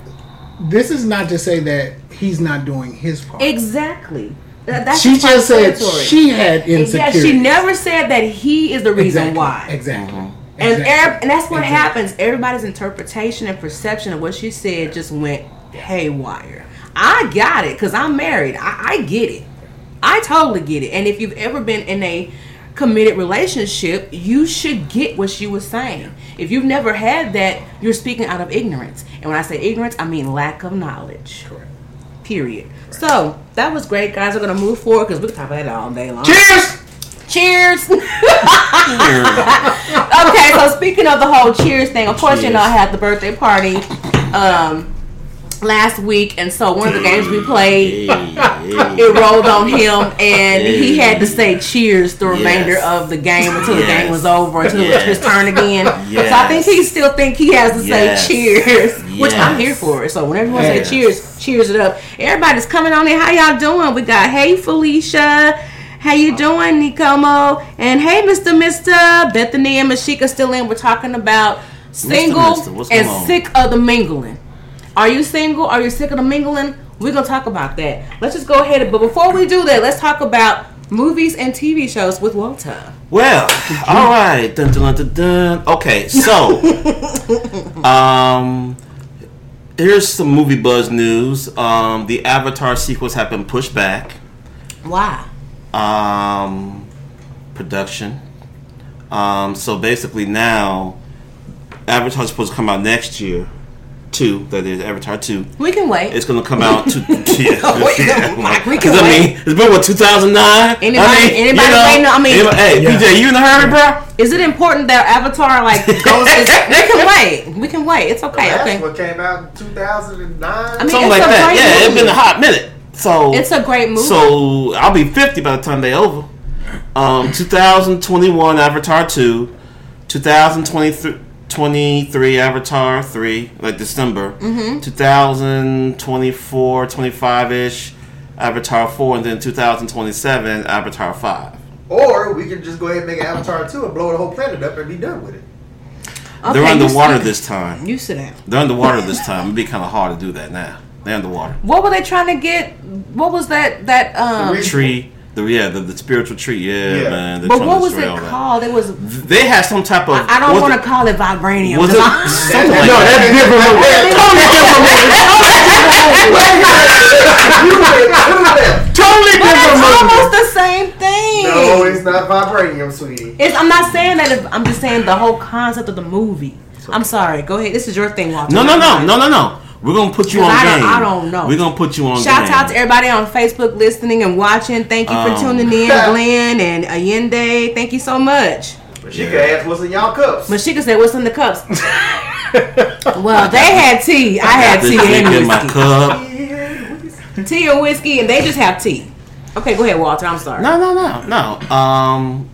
S4: this is not to say that he's not doing his part.
S2: exactly. That's
S4: she just said
S2: self-explanatory.
S4: she had
S2: Yeah, she never said that he is the reason
S4: exactly,
S2: why.
S4: Exactly.
S2: And,
S4: Exactly.
S2: ev- and that's what
S4: Exactly.
S2: happens. Everybody's interpretation and perception of what she said just went haywire. I got it because I'm married. I, I get it. I totally get it. And if you've ever been in a committed relationship, you should get what she was saying. If you've never had that, you're speaking out of ignorance. And when I say ignorance, I mean lack of knowledge.
S4: Correct.
S2: Period. So that was great, guys. We're gonna move forward because we can talk about that all day long.
S4: Cheers!
S2: Cheers. okay, so speaking of the whole cheers thing, of course, you know, I had the birthday party um, last week, and so one of the games we played, it rolled on him, and he had to say cheers the remainder
S3: Yes.
S2: of the game until the game was over, until
S3: Yes.
S2: it was his turn again. So I think he still think he has to
S3: Yes.
S2: say cheers, which I'm here for. So whenever you want to say cheers, cheers it up. Everybody's coming on in. How y'all doing? We got hey Felicia. How you doing, Nicomo? And hey, Mr. Mister Bethany and Mashika still in. We're talking about single
S3: Mister, what's
S2: and
S3: on?
S2: sick of the mingling. Are you single? Are you sick of the mingling? We're gonna talk about that. Let's just go ahead. But before we do that, let's talk about movies and TV shows with Walter.
S3: Well, all right. Dun, dun, dun, dun, dun. Okay, so um, here's some movie buzz news. Um, the Avatar sequels have been pushed back.
S2: Why?
S3: Um, production. Um, so basically now, Avatar's supposed to come out next year. Two, that is Avatar two.
S2: We can wait.
S3: It's gonna come out to yeah.
S2: We can-
S3: yeah.
S2: Mike, we
S3: 'Cause
S2: can
S3: I mean, it's been what 2009.
S2: Anybody-
S3: I mean,
S2: anybody waiting on- I mean-
S3: anybody- hey,
S4: Yeah.
S3: PJ, you in a hurry, bro?
S2: Is it important that Avatar like goes? we can wait. We can wait. It's okay.
S5: Last
S2: Okay.
S5: one came out in 2009.
S2: I mean,
S3: Something like that.
S2: great
S3: Yeah, it's been a hot minute. So
S2: It's a great movie.
S3: So I'll be 50 by the time they over. Um, 2021 Avatar 2, 2023 23 Avatar 3, like December. Mm-hmm. 2024, 25 ish Avatar 4, and then 2027 Avatar 5.
S5: or we can just go ahead and make an Avatar 2 and blow the whole planet up and be done with it.
S2: Okay,
S3: They're underwater this time.
S2: You sit down.
S3: They're underwater this time. It'd be kind of hard to do that now. They're underwater.
S2: What were they trying to get? What was that? That um.
S5: The
S3: Tree, the yeah, the, the spiritual tree. Yeah,
S5: Yeah.
S3: man.
S2: But what was it
S3: destroy all that.
S2: called? It was.
S3: They had some type of.
S2: I don't want to call it vibranium.
S3: Was
S2: 'cause
S3: it
S2: I-
S3: something like
S5: No,
S3: that?
S5: that's different.
S3: Totally different.
S2: Totally But it's almost the same thing.
S5: No, it's not vibranium, sweetie.
S2: It's, I'm not saying that. If, I'm just saying the whole concept of the movie. I'm sorry. Go ahead. This is your thing, Walter.
S3: No, no, no, no, no, no. We're gonna put you on
S2: I don't-
S3: game.
S2: I don't know.
S3: We're gonna put you on
S2: Shout
S3: game.
S2: out to everybody on Facebook listening and watching. Thank you for
S3: Um,
S2: tuning in, Glenn and Allende. Thank you so much.
S5: But she could ask what's in y'all cups.
S2: Mashika said, "What's in the cups?" well, they had tea. I had tea
S3: drink
S2: and
S3: in my
S2: whiskey.
S3: cup.
S2: Tea and whiskey, and they just have tea. Okay, go ahead, Walter. I'm sorry.
S3: No, no, no, no. Um,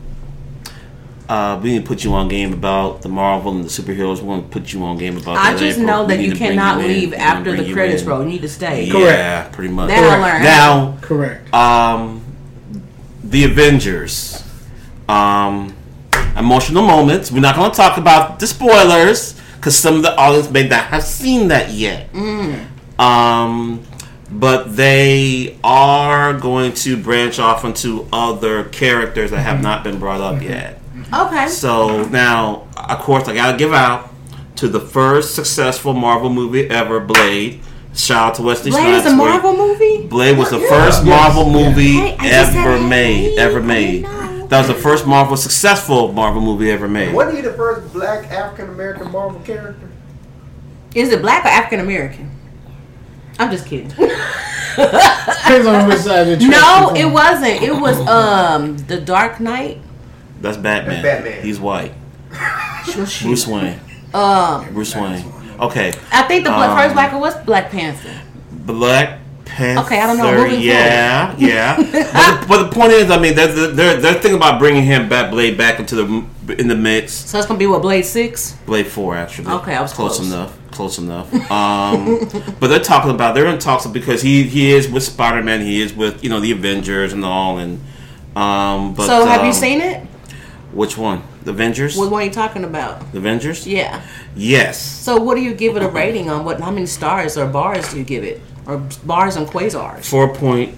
S3: uh, we didn't put you on game about the Marvel and the superheroes. We're gonna put you on game about.
S2: The I
S3: that
S2: just
S3: April.
S2: know that you cannot
S3: you
S2: leave after the credits
S3: in.
S2: roll. You need to stay.
S3: Yeah, pretty much.
S2: That I learned.
S3: Now,
S4: Correct.
S3: um, the Avengers. Um, emotional moments. We're not going to talk about the spoilers because some of the audience may not have seen that yet. Um, but they are going to branch off into other characters that have not been brought up yet.
S2: Okay.
S3: So now, of course, I gotta give out to the first successful Marvel movie ever, Blade. Shout out to Wesley
S2: Blade
S3: Snipes.
S2: is a
S3: where-
S2: Marvel movie.
S3: Blade was the
S5: Yeah.
S3: first
S4: Yes,
S3: Marvel
S4: yeah.
S3: movie
S2: Hey, I just
S3: ever
S2: hey.
S3: made. Ever made. That was the first Marvel successful Marvel movie ever made.
S5: Wasn't he the first black African American Marvel character?
S2: Is it black or African American? I'm just kidding.
S4: Depends on which side of the
S2: no, it wasn't. It was um the Dark Knight.
S3: That's Batman.
S5: That's Batman.
S3: He's white. Bruce Wayne.
S2: Um,
S3: Bruce Wayne. Okay.
S2: I think the
S3: Um,
S2: first black one was Black Panther.
S3: Black Panther.
S2: Okay, I don't know. Moving
S3: Yeah, yeah. but, the, but the point is, I mean, they're, they're, they're thinking about bringing him back, Blade back into the in the mix.
S2: So it's gonna be what Blade Six.
S3: Blade Four, actually.
S2: Okay, I was close.
S3: enough. Close enough. Um, but they're talking about they're in talks because he he is with Spider Man. He is with you know the Avengers and all. And um, but
S2: so have you
S3: um,
S2: seen it?
S3: Which one? The Avengers.
S2: What one are you talking about?
S3: the Avengers.
S2: Yeah.
S3: Yes.
S2: So what do you give it a rating on? What? How many stars or bars do you give it? Or bars and quasars?
S3: Four point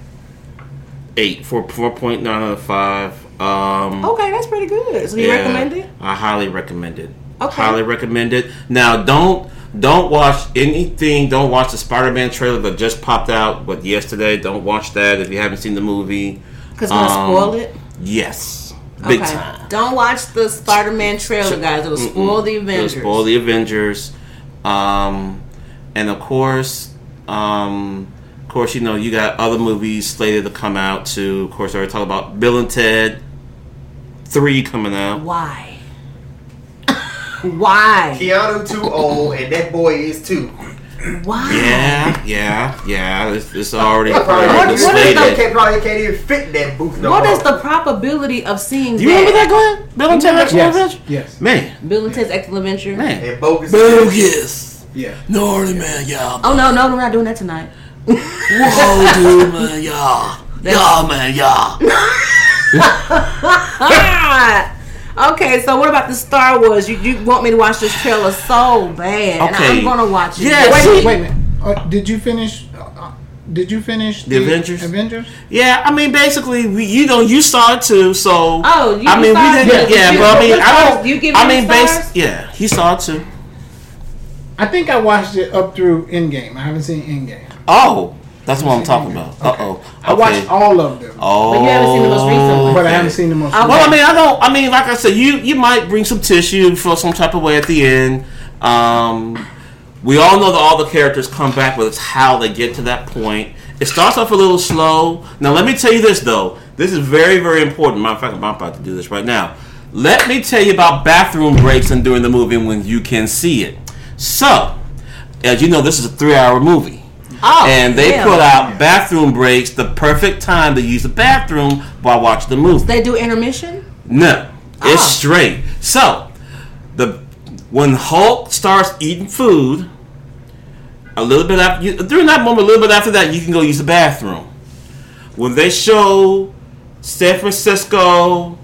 S3: eight. Four four point nine out of five. Um,
S2: Okay, that's pretty good. So you
S3: yeah,
S2: recommend it?
S3: I highly recommend it.
S2: Okay.
S3: Highly recommend it. Now don't don't watch anything. Don't watch the Spider Man trailer that just popped out. But yesterday, don't watch that if you haven't seen the movie.
S2: Because it's gonna
S3: Um,
S2: spoil it.
S3: Yes, big
S2: okay.
S3: time.
S2: Don't watch the Spider-Man trailer, guys. It'll spoil the
S3: It'll
S2: Avengers.
S3: spoil the Avengers. Um, and of course, um, of course, you know you got other movies slated to come out too. Of course, I already talked about Bill and Ted three coming out.
S2: Why? Why?
S5: Keanu too old, and that boy is too.
S2: Why?
S3: Yeah, yeah, yeah. It's, it's already
S5: Probably,
S2: What-
S5: what,
S2: what
S5: what
S2: is the-
S5: can't, probably can't even fit in that booth no
S2: What
S5: more.
S2: is the probability of seeing
S3: Do you remember that, Glenn? Bill and Ted Excellent
S4: Yes.
S3: Adventure?
S4: Yes.
S3: Man,
S2: Bill and Ted's Excellent Adventure?
S3: man.
S5: And bogus.
S3: Bogus.
S4: Yeah.
S3: Gnarly, man, yeah.
S2: Oh no, no, we're not doing that tonight.
S3: Whoa, dude, man, y'all, y'all, man, yeah.
S2: Okay, so what about the Star Wars? You, you want me to watch this trailer so bad, and
S3: Okay.
S2: I'm gonna watch it.
S3: Yeah,
S4: Wait a
S3: see-
S4: minute. Wait a minute. Uh, did you finish? Uh, did you finish
S3: The Avengers?
S4: Avengers.
S3: Yeah, I mean, basically, we, you know, you saw it too, so.
S2: Oh, you
S3: I mean,
S2: saw
S3: we didn't.
S2: You-
S3: Yeah,
S2: you-
S3: but I mean,
S2: what
S3: I don't.
S2: You give
S3: I mean,
S2: stars?
S3: base. Yeah, he saw it too.
S4: I think I watched it up through Endgame. I haven't seen Endgame.
S3: Oh, that's what I'm talking about. Uh oh.
S4: I watched all of them,
S3: Oh,
S2: But you haven't seen the most recent one.
S4: but I haven't seen the most.
S2: Okay.
S3: Well, I mean, I don't. I mean, like I said, you you might bring some tissue for some type of way at the end. Um, we all know that all the characters come back, but it's how they get to that point. It starts off a little slow. Now, let me tell you this though. This is very, very important. Matter of fact, I'm about to do this right now. Let me tell you about bathroom breaks and during the movie when you can see it. So, as you know, this is a three-hour movie.
S2: Oh,
S3: and they put out bathroom breaks, the perfect time to use the bathroom while watching the movie.
S2: They do intermission.
S3: No, it's
S2: Ah.
S3: straight. So, the when Hulk starts eating food, a little bit after you, during that moment, a little bit after that, you can go use the bathroom. When they show San Francisco,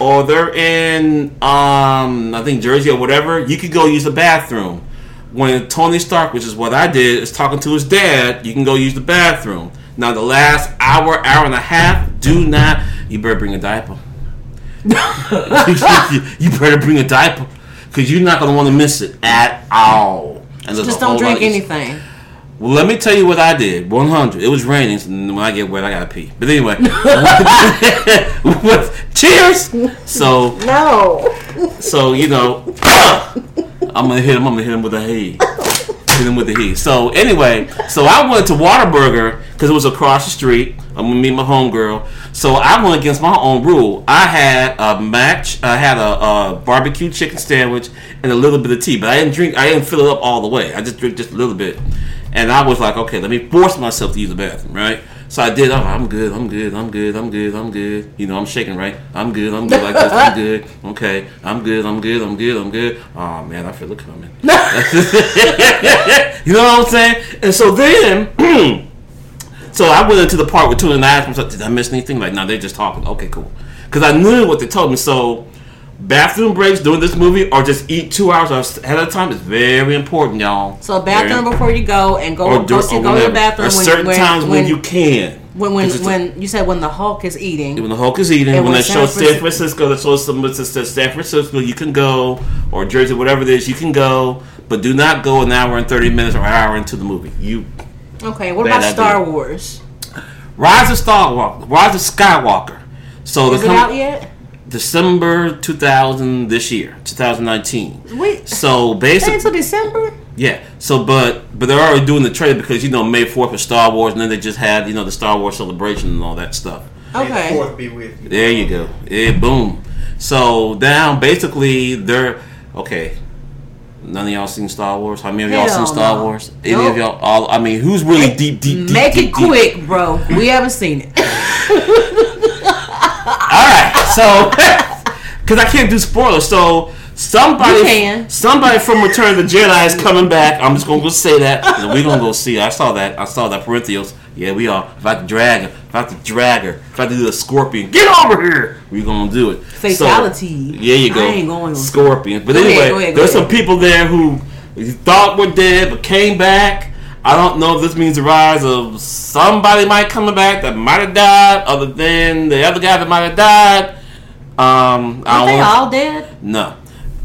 S3: or they're in, um, I think Jersey or whatever, you could go use the bathroom. When Tony Stark, which is what I did, is talking to his dad, you can go use the bathroom. Now, the last hour, hour and a half, do not. You better bring a diaper. you better bring a diaper because you're not going to want to miss it at all. And
S2: Just don't drink anything.
S3: Well, let me tell you what I did. 100. It was raining. So when I get wet, I gotta pee. But anyway, cheers. So,
S2: No.
S3: so you know, I'm gonna hit him. I'm gonna hit him with a heat. Hit him with the heat. So anyway, so I went to Whataburger because it was across the street. I'm gonna meet my homegirl. So I went against my own rule. I had a match. I had a, a barbecue chicken sandwich and a little bit of tea, but I didn't drink. I didn't fill it up all the way. I just drank just a little bit. And I was like, okay, let me force myself to use the bathroom, right? So I did. I'm, I'm good. I'm good. I'm good. I'm good. I'm good. You know, I'm shaking, right? I'm good. I'm good like this. I'm good. Okay. I'm good. I'm good. I'm good. I'm good. Oh man, I feel it coming. you know what I'm saying? And so then, so I went into the part with two and I asked myself, did I miss anything? Like, no, they're just talking. Okay, cool. Because I knew what they told me. So bathroom breaks during this movie or just eat two hours ahead of time is very important, y'all.
S2: So bathroom
S3: Very-
S2: before you go and go
S3: or
S2: go,
S3: do-
S2: see,
S3: or
S2: go to the bathroom
S3: There's
S2: when,
S3: certain
S2: when,
S3: times when,
S2: when
S3: you can.
S2: when when, when you said when the Hulk is eating.
S3: when the Hulk is eating, when
S2: when
S3: they show
S2: San
S3: Francisco, that shows some says San Francisco, you can go, or Jersey, whatever it is, you can go, but do not go an hour and thirty minutes or an hour into the movie. You
S2: Okay, what about
S3: idea.
S2: Star Wars?
S3: Rise of Skywalker, Rise of Skywalker. So
S2: Is
S3: the
S2: it out yet?
S3: December two thousand this year, two thousand nineteen.
S2: Wait,
S3: So basically,
S2: until December.
S3: yeah. So, but but they're already doing the trailer because you know May Fourth was Star Wars, and then they just had you know the Star Wars celebration and all that stuff.
S5: May the
S2: Okay.
S5: fourth be with you.
S3: There you go. Yeah, boom. So now basically they're okay. None of y'all seen Star Wars? How many of y'all
S2: Hell
S3: seen Star
S2: no.
S3: Wars? Any
S2: Nope.
S3: of y'all? All I mean, who's really deep, deep, deep?
S2: Make
S3: deep,
S2: it
S3: deep?
S2: quick, bro. We haven't seen it.
S3: All right, so because I can't do spoilers, so somebody, somebody from Return of the Jedi is coming back. I'm just gonna go say that. We're gonna go see. it. I saw that. I saw that Parentheos. Yeah, we are. If I have to drag her, if I have to drag her, if I have to do the scorpion, get over here. We're gonna do it. So,
S2: Fatality.
S3: yeah, you go.
S2: I ain't going
S3: Scorpion. But
S2: Go ahead,
S3: anyway,
S2: go ahead, go
S3: there's
S2: ahead.
S3: some people there who thought were dead but came back. I don't know if this means the rise of somebody might coming back that might have died, other than the other guy that might have died. Um,
S2: Aren't they
S3: don't
S2: all dead?
S3: no.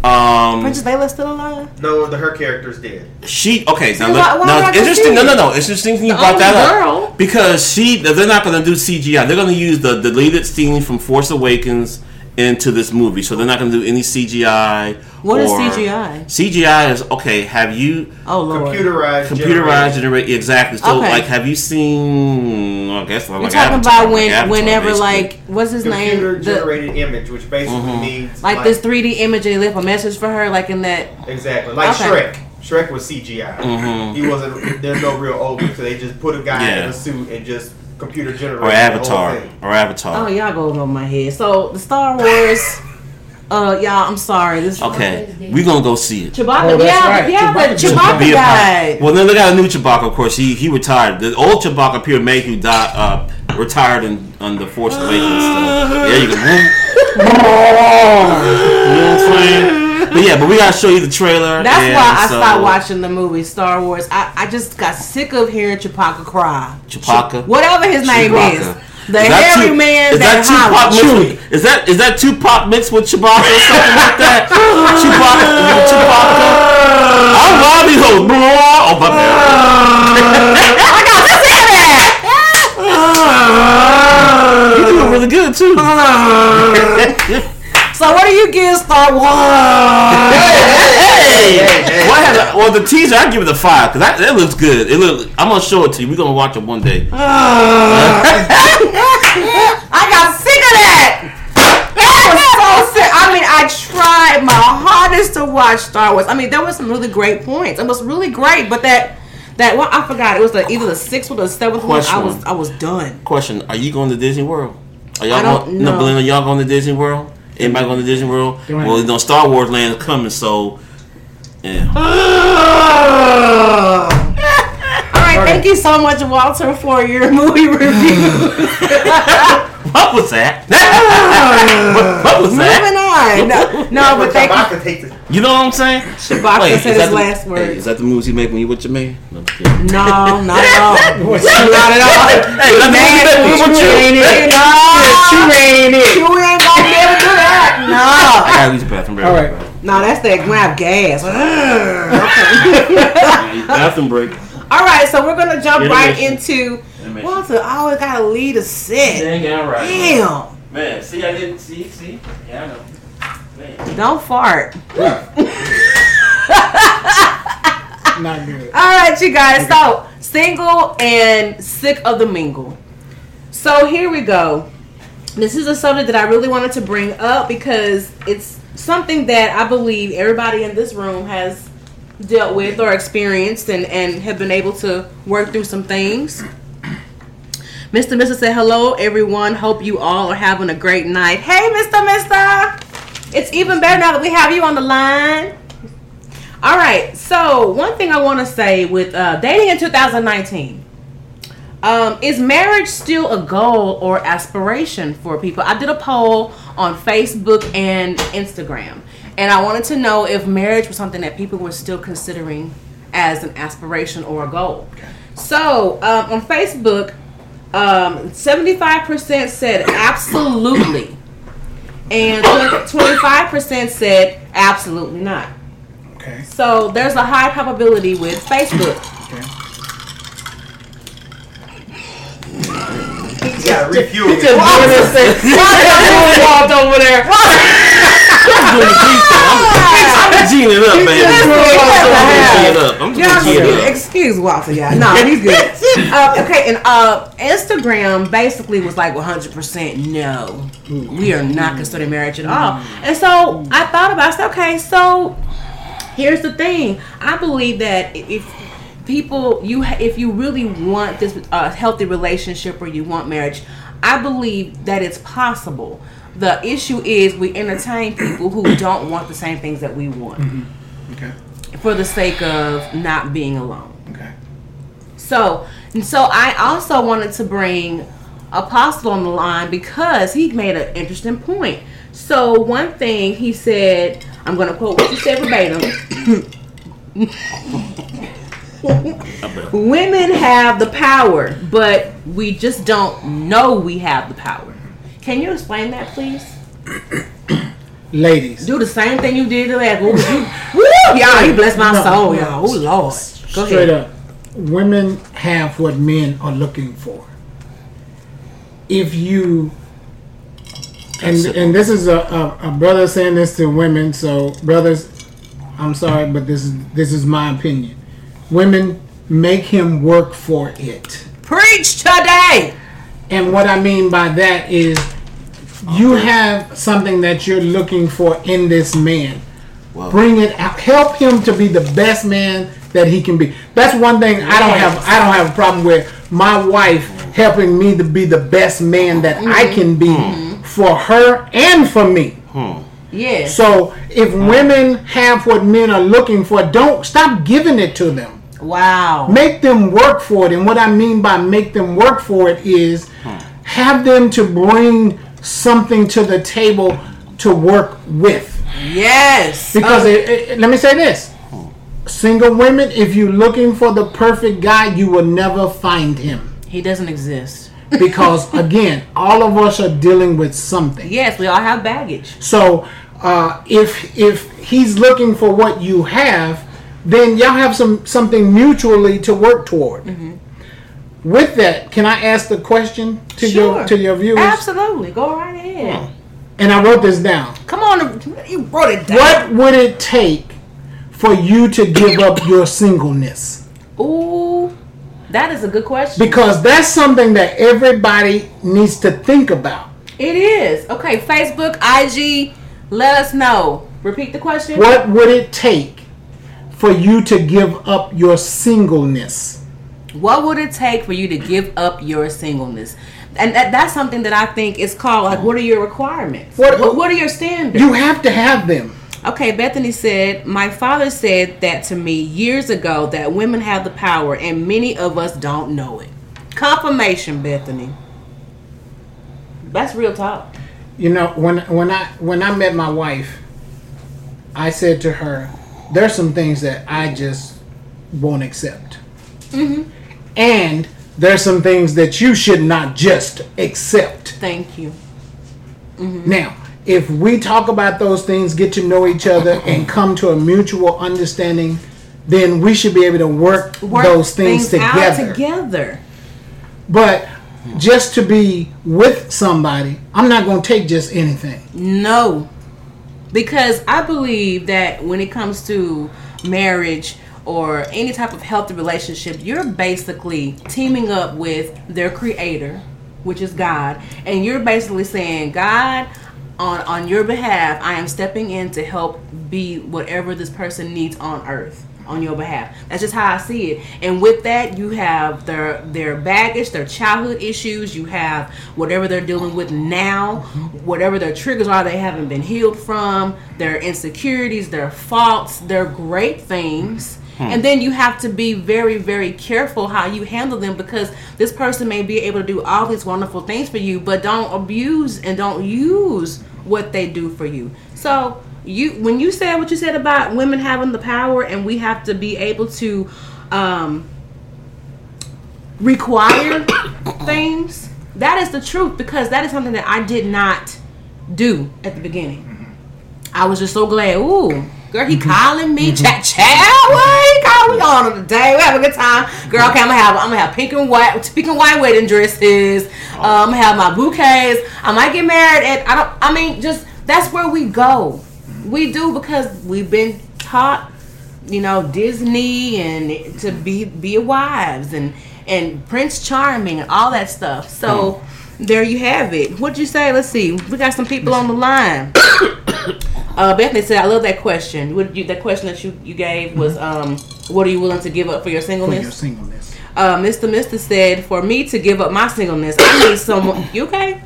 S3: Um,
S2: Princess Layla still alive?
S5: No, the her character's dead.
S3: she okay. Now,
S2: why-
S3: look,
S2: why
S3: now it's interesting. No, no, no. It's interesting you
S2: The
S3: brought that
S2: only
S3: up because she they're not going to do CGI. They're going to use the deleted scene from Force Awakens into this movie. So they're not going to do any CGI.
S2: What is
S3: or-
S2: CGI?
S3: CGI is okay. Have you
S2: Oh lord.
S5: Computerized.
S3: computerized generate exactly? So
S2: Okay.
S3: like, have you seen? I guess like
S2: We're talking
S3: Avatar,
S2: about
S3: like
S2: when,
S3: Avatar,
S2: whenever,
S3: basically.
S2: like, what's his
S5: Computer
S2: name? The,
S5: generated image, which basically
S3: Mm-hmm.
S5: means
S2: like this 3D image, and they left a message for her, like in that.
S5: Exactly, like
S2: Okay.
S5: Shrek. Shrek was CGI.
S3: Mhm.
S5: He wasn't. There's no real ogre, so they just put a guy in a suit and just computer generated
S3: or Avatar or Avatar.
S2: Oh, y'all go over my head. So the Star Wars. Uh, y'all, I'm sorry. This is
S3: Okay, we gonna go see it.
S2: Chewbacca.
S4: Oh,
S2: yeah,
S4: right.
S2: yeah, but
S4: Chewbacca
S2: Chewbacca
S3: Be a pilot.
S2: died.
S3: Well, then they got a new Chewbacca. Of course, he he retired. The old Chewbacca, Peter Mayhew, died. Uh, retired in on the Force Awakens. So there you go. you know what I'm saying? But yeah, but we gotta show you the trailer.
S2: That's why I
S3: so-
S2: stopped watching the movie Star Wars. I, I just got sick of hearing Chewbacca cry.
S3: Chewbacca?
S2: Whatever his name
S3: Chewbacca.
S2: is. The
S3: Is that
S2: hairy
S3: Tu-
S2: man
S3: is
S2: that,
S3: that Tupac mixed is that is that Tupac mixed with Chewbacca or something like that? Chewbacca, Chewbacca. I love these hoes. Oh my bad. You doing really good too.
S2: So what do you give Star Wars?
S3: hey, what has well the teaser? I give it a five because that, that looks good. It look. I'm gonna show it to you. We're gonna watch it one day.
S2: I got sick of that. That was so sick. I mean, I tried my hardest to watch Star Wars. I mean, there was some really great points. It was really great, but that that well, I forgot. It was the, either the sixth or the seventh one. I was I was done.
S3: Question: Are you going to Disney World? Are y'all
S2: I don't
S3: going?
S2: know.
S3: No, Belinda, y'all going to Disney World? Anybody going to Disney World?
S4: Go.
S3: Well, you know, Star Wars Land is coming, so yeah.
S2: All right, thank you so much, Walter, for your movie review.
S3: what was that? what, what was
S2: Moving
S3: that?
S2: on. No, no but thank you.
S5: Chewbacca takes it.
S3: You know what I'm saying?
S2: Chewbacca
S3: Wait,
S2: said
S3: is that
S2: his
S3: the-
S2: last
S3: Hey,
S2: words.
S3: is that the moves you make when you with your man? No,
S2: No, not at all. Not at all.
S3: Hey, is that the moves you make when you with your
S2: ain't it. No.
S4: Chew ain't it.
S2: You ain't gonna be able to do that.
S3: I
S2: No.
S3: gotta use the bathroom break.
S4: All right.
S2: No, that's that grab gas.
S3: Bathroom break.
S2: All right, so we're gonna jump right into.
S3: Intermission.
S2: Walter always gotta lead a set.
S3: Dang, yeah, right.
S2: Damn.
S3: Man, see, I didn't see, see. Yeah, I know. Man.
S2: Don't fart.
S4: Not good.
S2: All right, you guys. So, single and sick of the mingle. So here we go. This is a subject that I really wanted to bring up because it's something that I believe everybody in this room has dealt with or experienced and, and have been able to work through some things. Mr. Mister said, Hello, everyone. Hope you all are having a great night. Hey, Mr. Mister. It's even better now that we have you on the line. All right. So, one thing I want to say with uh, dating in 2019 um, is marriage still a goal or aspiration for people? I did a poll on Facebook and Instagram, and I wanted to know if marriage was something that people were still considering as an aspiration or a goal. So, um, on Facebook, um, 75% said absolutely, and 25% said absolutely not.
S4: Okay.
S2: So there's a high probability with Facebook.
S5: You gotta refuel it.
S2: Walked over there.
S3: I'm G'ing it up, baby. I'm G'ing it up. I'm
S2: Yeah,
S3: just gonna G'ing
S2: excuse,
S3: it up.
S2: excuse Walter, yeah. No, he's good. uh, okay, and uh, Instagram basically was like 100% no. We are not considering marriage at all. And so I thought about it. I said, okay, so here's the thing. I believe that if people you ha- if you really want this uh, healthy relationship or you want marriage, I believe that it's possible. The issue is we entertain people who don't want the same things that we want
S4: Okay.
S2: for the sake of not being alone.
S4: Okay.
S2: So, and so I also wanted to bring Apostle on the line because he made an interesting point. So, one thing he said, I'm going to quote what you said verbatim. Women have the power, but we just don't know we have the power. Can you explain that, please?
S4: Ladies.
S2: Do the same thing you did to that. You? Woo! Y'all, he blessed my
S4: No,
S2: soul,
S4: no.
S2: y'all. Oh, Lord. Go
S4: Straight
S2: ahead.
S4: up. Women have what men are looking for. If you and and this is a, a, a brother saying this to women, so brothers, I'm sorry, but this is this is my opinion. Women make him work for it.
S2: Preach today.
S4: And what I mean by that is you have something that you're looking for in this man.
S3: Wow.
S4: Bring it out. Help him to be the best man that he can be. That's one thing I don't have I don't have a problem with my wife helping me to be the best man that I mm-hmm. can be mm-hmm. for her and for me.
S2: Hmm. Yeah.
S4: So if hmm. women have what men are looking for, don't stop giving it to them
S2: wow.
S4: make them work for it and what i mean by make them work for it is have them to bring something to the table to work with
S2: Yes.
S4: Because
S2: Uh,
S4: it, it- let me say this: single women, if you're looking for the perfect guy, you will never find him.
S2: he doesn't exist.
S4: Because again, all of us are dealing with something.
S2: Yes, we all have baggage.
S4: So uh, if if he's looking for what you have, then y'all have some something mutually to work toward.
S2: Mm-hmm.
S4: With that, can I ask the question to your to your viewers?
S2: Absolutely. Go right ahead.
S4: And I wrote this down.
S2: Come on. You wrote it down.
S4: What would it take for you to give up your singleness?
S2: Ooh, that is a good question.
S4: Because that's something that everybody needs to think about.
S2: It is. Okay, Facebook, IG, let us know. Repeat the question.
S4: What would it take for you to give up your singleness?
S2: What would it take for you to give up your singleness? And that, that's something that I think is called like, what are your requirements?
S4: What-
S2: What, what, are your standards?
S4: You have to have them.
S2: Okay, Bethany said, My father said that to me years ago that women have the power and many of us don't know it. Confirmation, Bethany. That's real talk.
S4: You know, when when I when I met my wife, I said to her, "There's some things that I just won't accept, mm-hmm. and there's some things that you should not just accept."
S2: Thank you. Mm-hmm.
S4: Now, if we talk about those things, get to know each other, and come to a mutual understanding, then we should be able to work,
S2: Work
S4: those things,
S2: out
S4: together.
S2: together.
S4: But just to be with somebody, I'm not going to take just anything.
S2: No. Because I believe that when it comes to marriage or any type of healthy relationship, you're basically teaming up with their creator, which is God, and you're basically saying, God, on on your behalf, I am stepping in to help be whatever this person needs on earth on your behalf. That's just how I see it. And with that, you have their their baggage, their childhood issues. You have whatever they're dealing with now, whatever their triggers are they haven't been healed from, their insecurities, their faults, their great things. Hmm. And then you have to be very, very careful how you handle them because this person may be able to do all these wonderful things for you, but don't abuse and don't use what they do for you. So you when you said what you said about women having the power and we have to be able to um, require things that is the truth because that is something that i did not do at the beginning. I was just so glad ooh girl he calling me chat chat what? Call we on today we have a good time. Girl okay i'm gonna have i'm gonna have pink and white pink and white wedding dresses. Um, i'm gonna have my bouquets. I might get married and i don't i mean just that's where we go we do because we've been taught you know Disney and to be be wives and and Prince Charming and all that stuff. So there you have it. What'd you say? Let's see. We got some people on the line. uh, Bethany said, "I love that question. What you that question that you you gave was um, what are you willing to give up for your
S4: For
S2: singleness?"
S4: your singleness.
S2: uh, Mr. Mister said, "For me to give up my singleness, I need someone." You okay?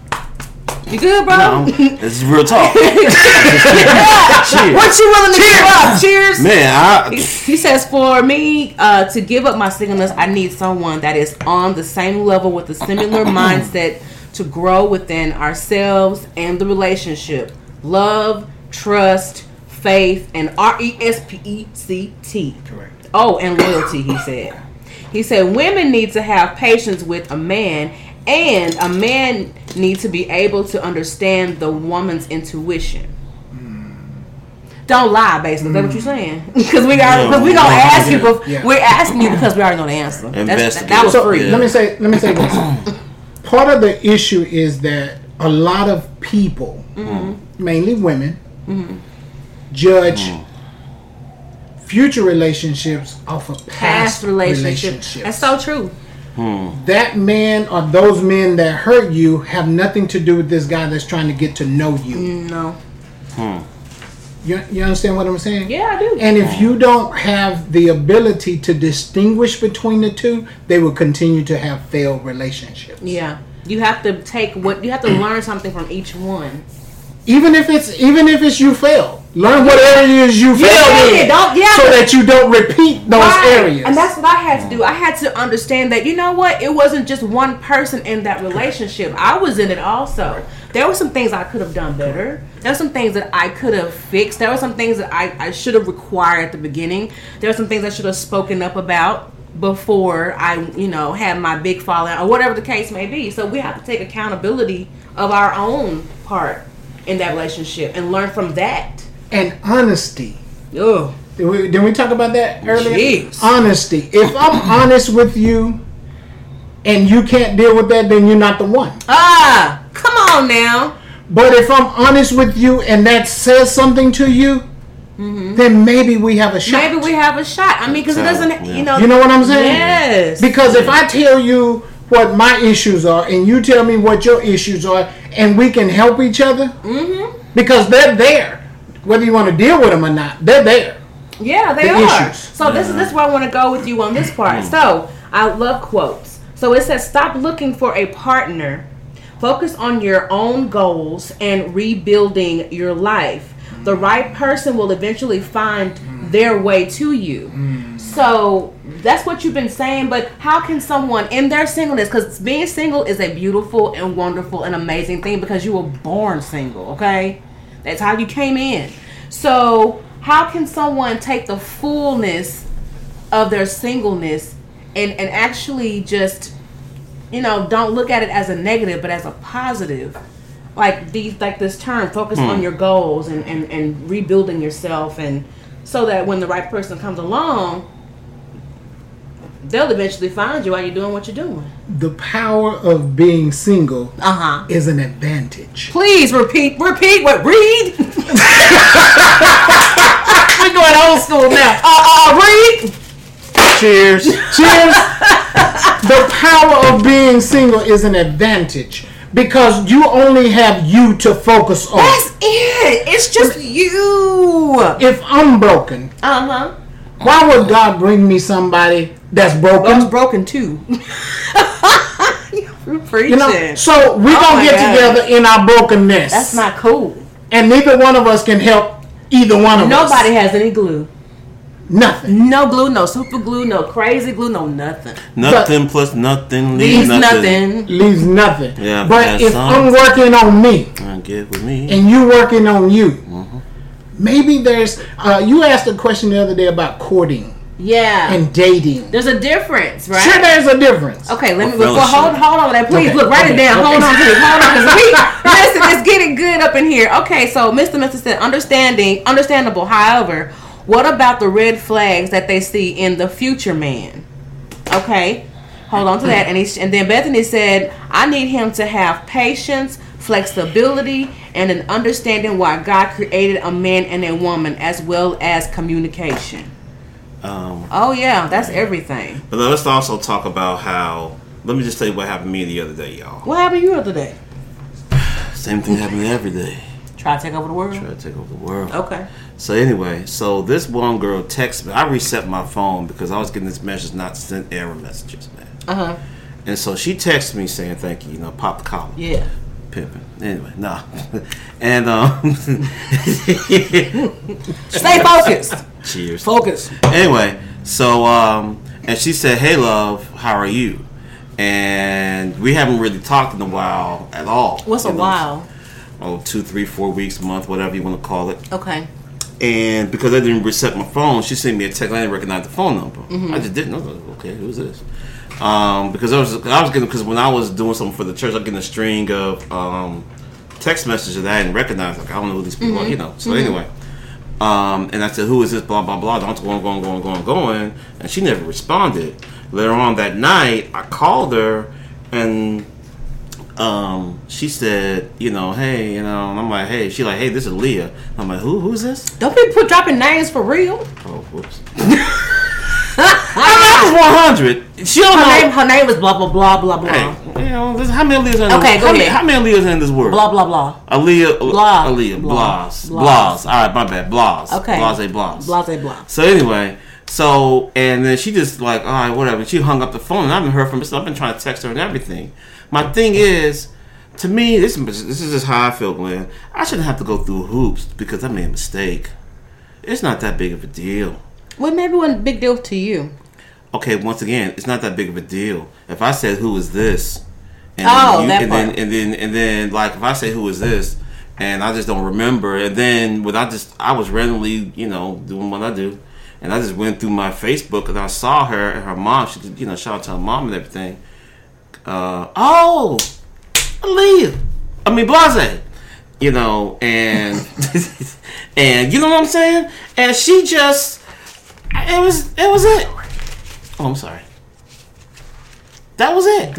S2: You good, bro?
S3: No, this is real talk.
S2: What you willing to give up? Cheers.
S3: Man, I,
S2: He says, for me uh, to give up my singleness, I need someone that is on the same level with a similar mindset to grow within ourselves and the relationship. Love, trust, faith, and R E S P E C T.
S4: Correct.
S2: Oh, and loyalty, he said. He said women need to have patience with a man, and a man needs to be able to understand the woman's intuition. Don't lie, basically. Is that what mm. you're saying? Because we are, because we gonna ask you. bef-
S4: Yeah.
S2: We're asking you because we already know the answer. That's,
S3: Investigate.
S2: that was
S4: So
S2: free.
S4: let me say let me say this. Part of the issue is that a lot of people, mm-hmm. mainly women, mm-hmm. judge mm. future relationships off of past,
S2: Past relationships.
S4: relationships.
S2: That's so true.
S4: That man or those men that hurt you have nothing to do with this guy that's trying to get to know you.
S2: No. Hmm.
S4: You, you understand what I'm saying?
S2: Yeah, I do.
S4: And if you don't have the ability to distinguish between the two, they will continue to have failed relationships.
S2: yeah. You have to take what you have to learn something from each one.
S4: Even if it's even if it's you fail, learn what areas you failed in,
S2: yeah.
S4: so that you don't repeat those
S2: Right.
S4: areas.
S2: And that's what I had to do. I had to understand that you know what? It wasn't just one person in that relationship. I was in it also. there were some things I could have done better. There were some things that I could have fixed. There were some things that I, I should have required at the beginning. There were some things I should have spoken up about before I, you know, had my big fallout or whatever the case may be. So we have to take accountability of our own part in that relationship and learn from that.
S4: And honesty.
S2: Ugh.
S4: Did we, did we talk about that earlier?
S2: Jeez.
S4: Honesty. If I'm honest with you and you can't deal with that, then you're not the one.
S2: Ah, come on now.
S4: But if I'm honest with you and that says something to you, then maybe we have a shot.
S2: Maybe we have a shot. I mean, because it doesn't,
S3: Yeah.
S2: you know.
S4: You know what I'm saying?
S2: Yes.
S4: Because if I tell you what my issues are and you tell me what your issues are and we can help each other,
S2: Mm-hmm.
S4: because they're there. Whether you want to deal with them or not, they're there.
S2: Yeah, they
S4: the
S2: are.
S4: issues.
S2: So this is this is where I want to go with you on this part. Mm. So I love quotes. So it says, "Stop looking for a partner. Focus on your own goals and rebuilding your life. The mm. right person will eventually find mm. their way to you." So that's what you've been saying. But how can someone in their singleness, because being single is a beautiful and wonderful and amazing thing because you were born single. Okay, that's how you came in. So how can someone take the fullness of their singleness and and actually just you know don't look at it as a negative but as a positive like these like this term focus on hmm. your goals and, and and rebuilding yourself and so that when the right person comes along they'll eventually find you while you're doing what you're doing
S4: The power of being single
S2: uh-huh
S4: is an advantage.
S2: please repeat repeat what read we're going old school now uh, uh read
S3: Cheers.
S4: Cheers. the power of being single is an advantage because you only have you to focus on.
S2: That's it. It's just you.
S4: If I'm broken,
S2: Uh huh.
S4: why would God bring me somebody that's broken.
S2: I was
S4: broken?
S2: broken too. You're preaching.
S4: You know, so we
S2: Oh
S4: gonna get
S2: God.
S4: together in our brokenness.
S2: That's not cool.
S4: and neither one of us can help either one of us.
S2: Nobody has any glue.
S4: Nothing.
S2: No glue, no super glue, no crazy glue, no nothing.
S3: Nothing plus nothing
S2: Leaves
S3: leaves
S2: nothing.
S3: nothing.
S4: Leaves nothing.
S3: Yeah,
S4: but if
S3: some-
S4: I'm working on me
S3: Get with me.
S4: and you working on you,
S3: Mm-hmm.
S4: maybe there's. Uh, you asked a question the other day about courting
S2: Yeah.
S4: and dating.
S2: There's a difference, right?
S4: Sure, there's a difference.
S2: Okay, let me well, hold hold on to that. Please
S4: Okay,
S2: look, write it down.
S4: okay.
S2: Hold on to it. Hold on, because we listen. It's getting good up in here. Okay, so Mr. Mister said, understanding, understandable. However, what about the red flags that they see in the future man? Okay, hold on to that. And he and then Bethany said, I need him to have patience, flexibility, and an understanding why God created a man and a woman, as well as communication.
S3: Um,
S2: Oh yeah, that's everything.
S3: but let's also talk about how. Let me just tell you what happened to me the other day, y'all.
S2: What happened to you the other day?
S3: Same thing happened every day.
S2: Try to take over the world.
S3: Try to take over the world.
S2: Okay.
S3: So anyway, so this one girl texted me. I reset my phone because I was getting this message not to send error messages, man.
S2: Uh huh.
S3: And so she texted me saying thank you, you know, pop the collar.
S2: Yeah.
S3: Pimping. Anyway, nah. and um
S2: Stay focused.
S3: Cheers.
S2: Focus.
S3: Anyway, so um and she said, Hey love, how are you? And we haven't really talked in a while at all.
S2: What's a
S3: know,
S2: while?
S3: Oh, two, three, four weeks, month, whatever you want to call it.
S2: Okay.
S3: And because I didn't reset my phone, she sent me a text. I didn't recognize the phone number.
S2: Mm-hmm.
S3: I just didn't. I was like, okay, who's this? Um, because I was I was getting because when I was doing something for the church, I was getting a string of um, text messages that I didn't recognize. Like I don't know who these people
S2: Mm-hmm.
S3: are, you know. So anyway, um, and I said, who is this? Blah blah blah. Don't going going going going going, and she never responded. Later on that night, I called her and um, she said, you know, hey, you know, and I'm like, hey, she like, hey, this is Leah. I'm like, who, who's this?
S2: Don't be put dropping names for real.
S3: Oh, whoops. I was 100. She don't
S2: Her
S3: know.
S2: name, her name is blah blah blah blah blah
S3: Hey, you know, this, how many Leahs in
S2: Okay,
S3: this,
S2: go
S3: how many,
S2: ahead.
S3: how many Leahs in this world?
S2: blah blah blah.
S3: Aaliyah,
S2: Blah.
S3: Aaliyah,
S2: Blah.
S3: Blas,
S2: Blah.
S3: Blas. All right, my bad, Blas.
S2: Okay.
S3: Blase, Blas.
S2: Blase blah.
S3: So anyway, so and then she just like, all right, whatever. She hung up the phone, and I haven't heard from her. So I've been trying to text her and everything. My thing is, to me, this this is just how I feel, Glenn. I shouldn't have to go through hoops because I made a mistake. It's not that big of a deal.
S2: Maybe it a big deal to you.
S3: Okay, once again, it's not that big of a deal. If I said who is this, And
S2: Oh,
S3: then
S2: that
S3: and
S2: part.
S3: then and then and then like if I say who is this, and I just don't remember, and then when I just I was randomly you know doing what I do, and I just went through my Facebook and I saw her and her mom. She you know shout out to her mom and everything. Uh, oh, Aaliyah. I mean Blase. You know, and and you know what I'm saying? And she just it was it was it. Oh, I'm sorry. That was it.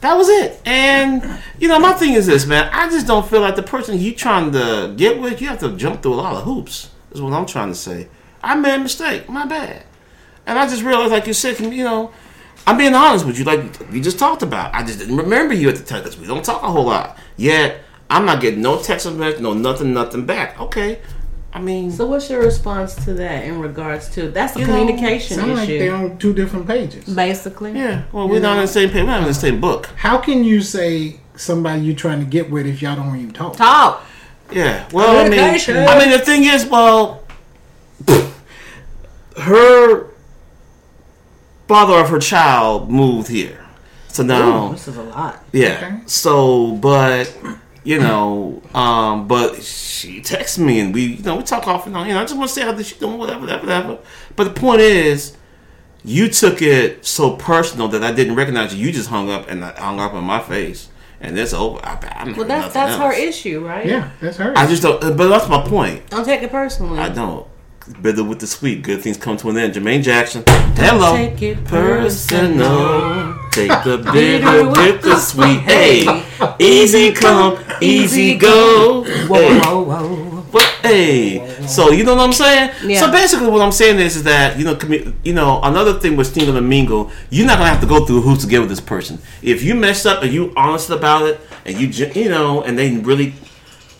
S3: That was it. And you know, my thing is this, man. I just don't feel like the person you trying to get with, you have to jump through a lot of hoops. Is what I'm trying to say. I made a mistake. My bad. And I just realized, like you said, you know, I'm being honest with you. Like we just talked about. I just didn't remember you at the time because we don't talk a whole lot. Yet I'm not getting no text message, no nothing, nothing back. Okay. I mean,
S2: So what's your response to that in regards to that's a
S3: You know,
S2: communication
S4: Sound like they're on two different pages.
S2: basically.
S3: yeah. Well, we're not on the same page. We're not on the same book.
S4: How can you say somebody you're trying to get with if y'all don't even talk?
S2: Talk.
S3: Yeah. Well, I mean, I mean, the thing is, well, her father of her child moved here, so now,
S2: Ooh, this is a lot.
S3: yeah.
S4: Okay.
S3: So, but you know, um, but she texts me and we, you know, we talk off and on. You know, I just want to say how she's doing, whatever, whatever, whatever. But the point is. You took it so personal that I didn't recognize you. You just hung up and I hung up on my face, and it's over. I, I'm
S2: Well, that's that's her issue, right?
S4: Yeah, that's her.
S3: I just don't. But that's my point.
S2: Don't take it personally.
S3: I don't. Bitter with the sweet, good things come to an end. Jermaine Jackson. Hello.
S2: take it
S3: personal. Take the bitter with the sweet. Hey, easy come, easy go.
S2: Whoa, whoa, whoa.
S3: What? Hey, so you know what I'm saying?
S2: Yeah.
S3: So basically, what I'm saying is, is that you know, commu- you know, another thing with single and mingle, you're not gonna have to go through hoops to get with this person. If you mess up and you honest about it, and you, you know, and they really,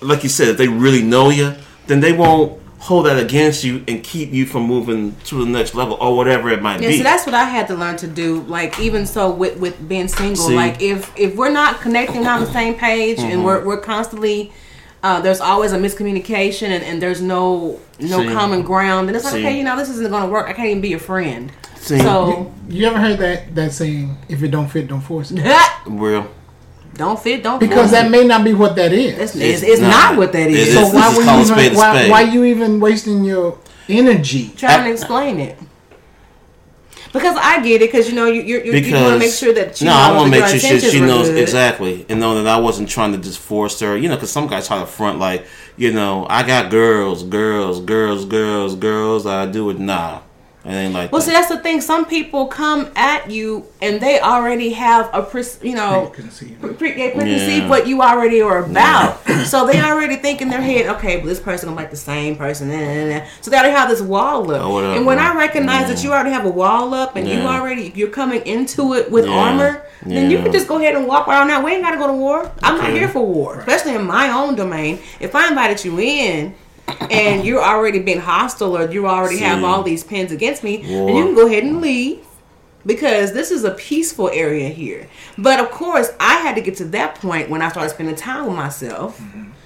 S3: like you said, if they really know you, then they won't hold that against you and keep you from moving to the next level or whatever it might
S2: Yeah,
S3: be.
S2: so that's what I had to learn to do. Like even so with with being single,
S3: See?
S2: like if if we're not connecting on the same page
S3: Mm-hmm.
S2: and we're we're constantly uh, there's always a miscommunication and, and there's no no
S3: See?
S2: common ground, and it's like
S3: See?
S2: okay, you know, this isn't going to work. I can't even be your friend.
S3: See?
S2: So
S4: You ever heard that that saying? If it don't fit, don't force it.
S3: Real.
S2: Don't fit, don't
S4: Because that
S2: it.
S4: may not be what that is.
S2: It's, it's, it's
S3: not.
S2: not what that is.
S3: It
S2: is.
S3: is.
S4: so
S3: This
S4: why
S3: is
S4: were you even
S3: a
S4: why,
S3: spade.
S4: why you even wasting your energy?
S2: trying to explain it. Because I get it, because you know you you, you,
S3: Because
S2: you want to make sure that she
S3: no, I
S2: knows
S3: want to make sure she, she knows
S2: good.
S3: exactly and know that I wasn't trying to just force her. You know, because some guys try to front like, you know, I got girls, girls, girls, girls, girls. I do it. Nah, it ain't like
S2: Well,
S3: that.
S2: see, that's the thing. Some people come at you and they already have a, pre- you know,
S4: Preconceived.
S2: pre- pre-
S3: Yeah.
S2: what you already are about. so they already think in their head, okay, but this person gonna like the same person. nah, nah, nah. So they already have this wall up.
S3: Oh, whatever.
S2: and when I recognize that you already have a wall up and you already you're coming into it with
S3: Yeah.
S2: armor, then you can just go ahead and walk around now. We ain't gotta go to war. I'm not here for war, especially in my own domain. If I invited you in. And you're already being hostile, or you already have all these pins against me,
S3: War.
S2: then you can go ahead and leave because this is a peaceful area here. But of course, I had to get to that point when I started spending time with myself.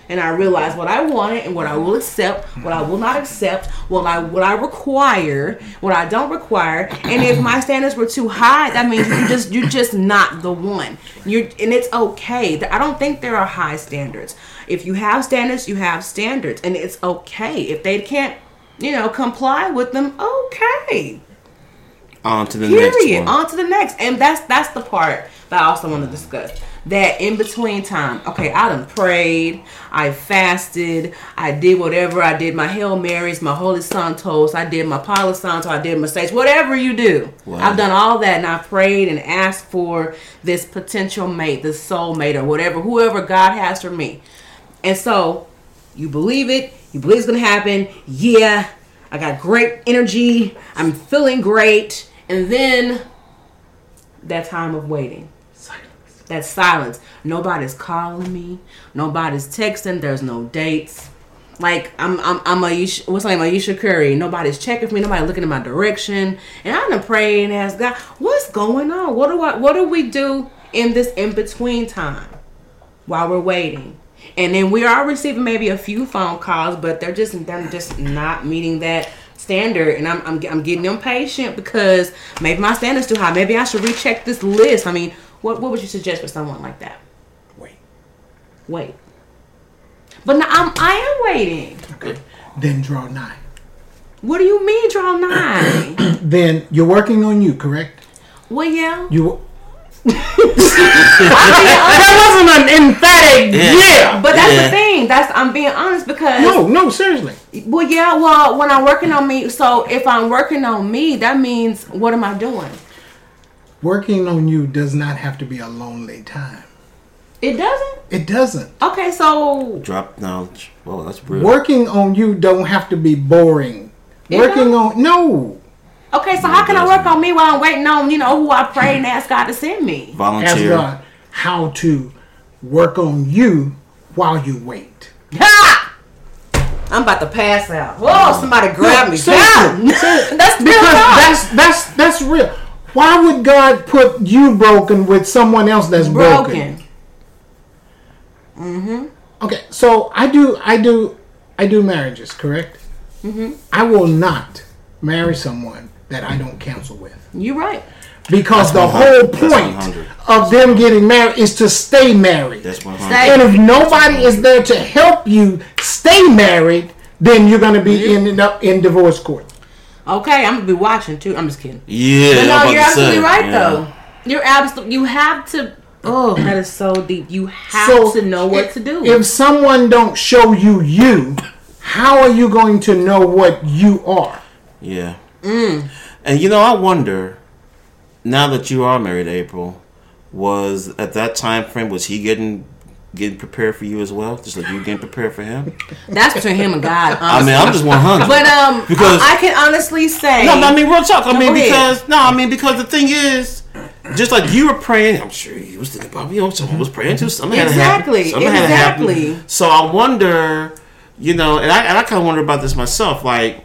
S2: And I realized what I wanted and what I will accept, what I will not accept, what I what I require, what I don't require. And if my standards were too high, that means you just you're just not the one. You're and it's okay. I don't think there are high standards. If you have standards, you have standards, and it's okay. If they can't, you know, comply with them, okay
S3: on to the
S2: period
S3: next one.
S2: on to the next and that's that's the part that i also want to discuss that in between time okay i done prayed i fasted i did whatever i did my hail marys my holy santos i did my palo santo i did my sage whatever you do
S3: Wow.
S2: i've done all that and i prayed and asked for this potential mate this soul mate or whatever whoever god has for me and so you believe it, you believe it's gonna happen. Yeah, I got great energy, I'm feeling great. And then that time of waiting. Silence. That silence. Nobody's calling me. Nobody's texting. There's no dates. Like I'm, I'm, I'm Ayesha. What's her name? Ayesha Curry. Nobody's checking for me. Nobody looking in my direction. And I'm gonna pray and ask God, what's going on? What do I? What do we do in this in between time? while we're waiting. And then we are receiving maybe a few phone calls, but they're just they're just not meeting that standard. And I'm I'm, I'm getting impatient because maybe my standard's too high. Maybe I should recheck this list. I mean, What What would you suggest for someone like that?
S4: Wait.
S2: Wait. But now I'm I am waiting.
S4: okay Then draw nine.
S2: What do you mean draw nine?
S4: Then you're working on you, correct?
S2: well, yeah.
S4: You.
S2: That
S4: wasn't an emphatic
S3: Yeah.
S2: But that's
S3: Yeah.
S2: the thing. That's I'm being honest because
S4: No, no, seriously.
S2: Well, yeah. Well, when I'm working on me, so if I'm working on me, that means what am I doing?
S4: Working on you does not have to be a lonely time.
S2: It doesn't.
S4: It doesn't.
S2: Okay, so
S3: Drop knowledge. Well, that's real.
S4: Working on you don't have to be boring.
S2: It
S4: Working
S2: don't?
S4: on no.
S2: Okay, so how can I work on me while I'm waiting on you know who I pray and ask God to send me?
S4: Ask
S3: Volunteer.
S4: God how to work on you while you wait.
S2: Ha! I'm about to pass out. Whoa! Somebody grab me.
S4: seriously.
S2: down. that's real
S4: Because
S2: talk.
S4: that's that's that's real. Why would God put you broken with someone else that's broken?
S2: broken.
S4: Okay, so I do I do I do marriages, correct? Mm-hmm. I will not marry someone that I don't counsel with.
S2: You're right.
S4: Because the
S3: 100.
S4: whole point
S3: point
S4: of them getting married is to stay married.
S3: That's one
S2: Stay-
S3: hundred.
S4: And if nobody is there to help you stay married, then you're going to be
S2: Mm-hmm.
S4: ending up in divorce court.
S2: Okay, I'm gonna be watching too. I'm just kidding.
S3: Yeah.
S2: But no, you're absolutely
S3: say,
S2: right
S3: yeah.
S2: though. You're absolutely. You have to. Oh, that is so deep. You have
S4: So
S2: to know what
S4: if-
S2: to do.
S4: If someone don't show you you, how are you going to know what you are?
S3: Yeah.
S2: Mm.
S3: And you know, I wonder now that you are married, April, was at that time frame was he getting getting prepared for you as well, just like you getting prepared for him?
S2: That's between him and God.
S3: I mean, I'm just one hundred.
S2: but um,
S3: Because-
S2: I, I can honestly say.
S3: No, I mean real talk. I mean because no, I mean because the thing is, just like you were praying, I'm sure you was thinking about you know someone was praying too. Something had to happen.
S2: Exactly,
S3: Something had to happen.
S2: exactly.
S3: So I wonder, you know, and I and I kind of wonder about this myself. Like,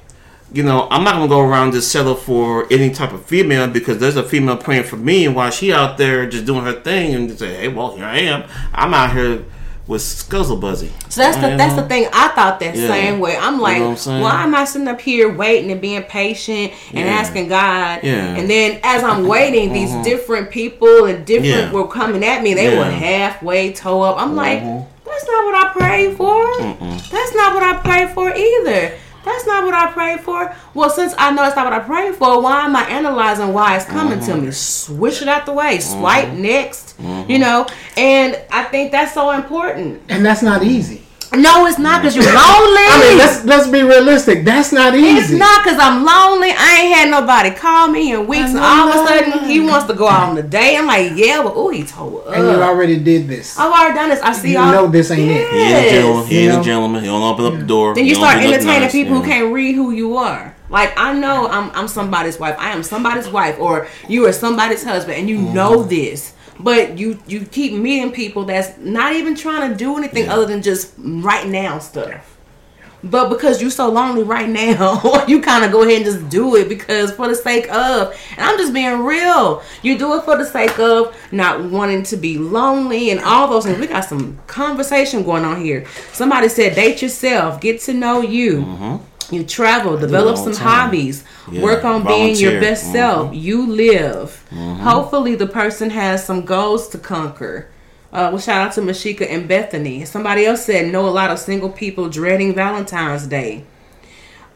S3: you know, I'm not gonna go around just settle for any type of female because there's a female praying for me, and while she out there just doing her thing, and say, hey, well, here I am. I'm out here with Scuzzle Buzzy.
S2: So that's the that's the thing. I thought that
S3: Yeah.
S2: same way. I'm
S3: You
S2: like,
S3: know what I'm
S2: why am I sitting up here waiting and being patient and
S3: Yeah.
S2: asking God?
S3: Yeah.
S2: And then as I'm waiting, these different people and different were coming at me. They were halfway toe up. I'm like,
S3: Mhm.
S2: that's not what I prayed for. That's not what I prayed for either. That's not what I prayed for. Well, since I know it's not what I prayed for, why am I analyzing why it's coming to me? Mm-hmm. Swish it out the way. Swipe mm-hmm. next. You mm-hmm. know, and I think that's so important.
S4: And that's not easy.
S2: No, it's not because you're lonely.
S4: I mean, let's let's be realistic. That's not easy.
S2: it's not because I'm lonely. I ain't had nobody call me in weeks, and all of a sudden he wants to go out on the date. I'm like, yeah, but oh, he told
S4: and you already did this.
S2: I've already done this. I see
S4: You
S2: all.
S4: You know this ain't it.
S3: He ain't a gentleman.
S2: Yes.
S3: He ain't a gentleman. He don't open up the door.
S2: Then you
S3: don't
S2: start entertaining
S3: nice,
S2: people
S3: yeah.
S2: who can't read who you are. Like I know I'm I'm somebody's wife. I am somebody's wife, or you are somebody's husband, and you
S3: Mm-hmm.
S2: know this. But you you keep meeting people that's not even trying to do anything other than just right now stuff. But because you're so lonely right now, you kind of go ahead and just do it because for the sake of, and I'm just being real. You do it for the sake of not wanting to be lonely and all those things. We got some conversation going on here. Somebody said, date yourself, get to know you. Mm-hmm. You travel, develop some
S3: time.
S2: hobbies,
S3: Yeah,
S2: work on being your
S3: volunteer.
S2: best self. You live. Hopefully, the person has some goals to conquer. Uh, well, shout out to Mashika and Bethany. Somebody else said, know a lot of single people dreading Valentine's Day.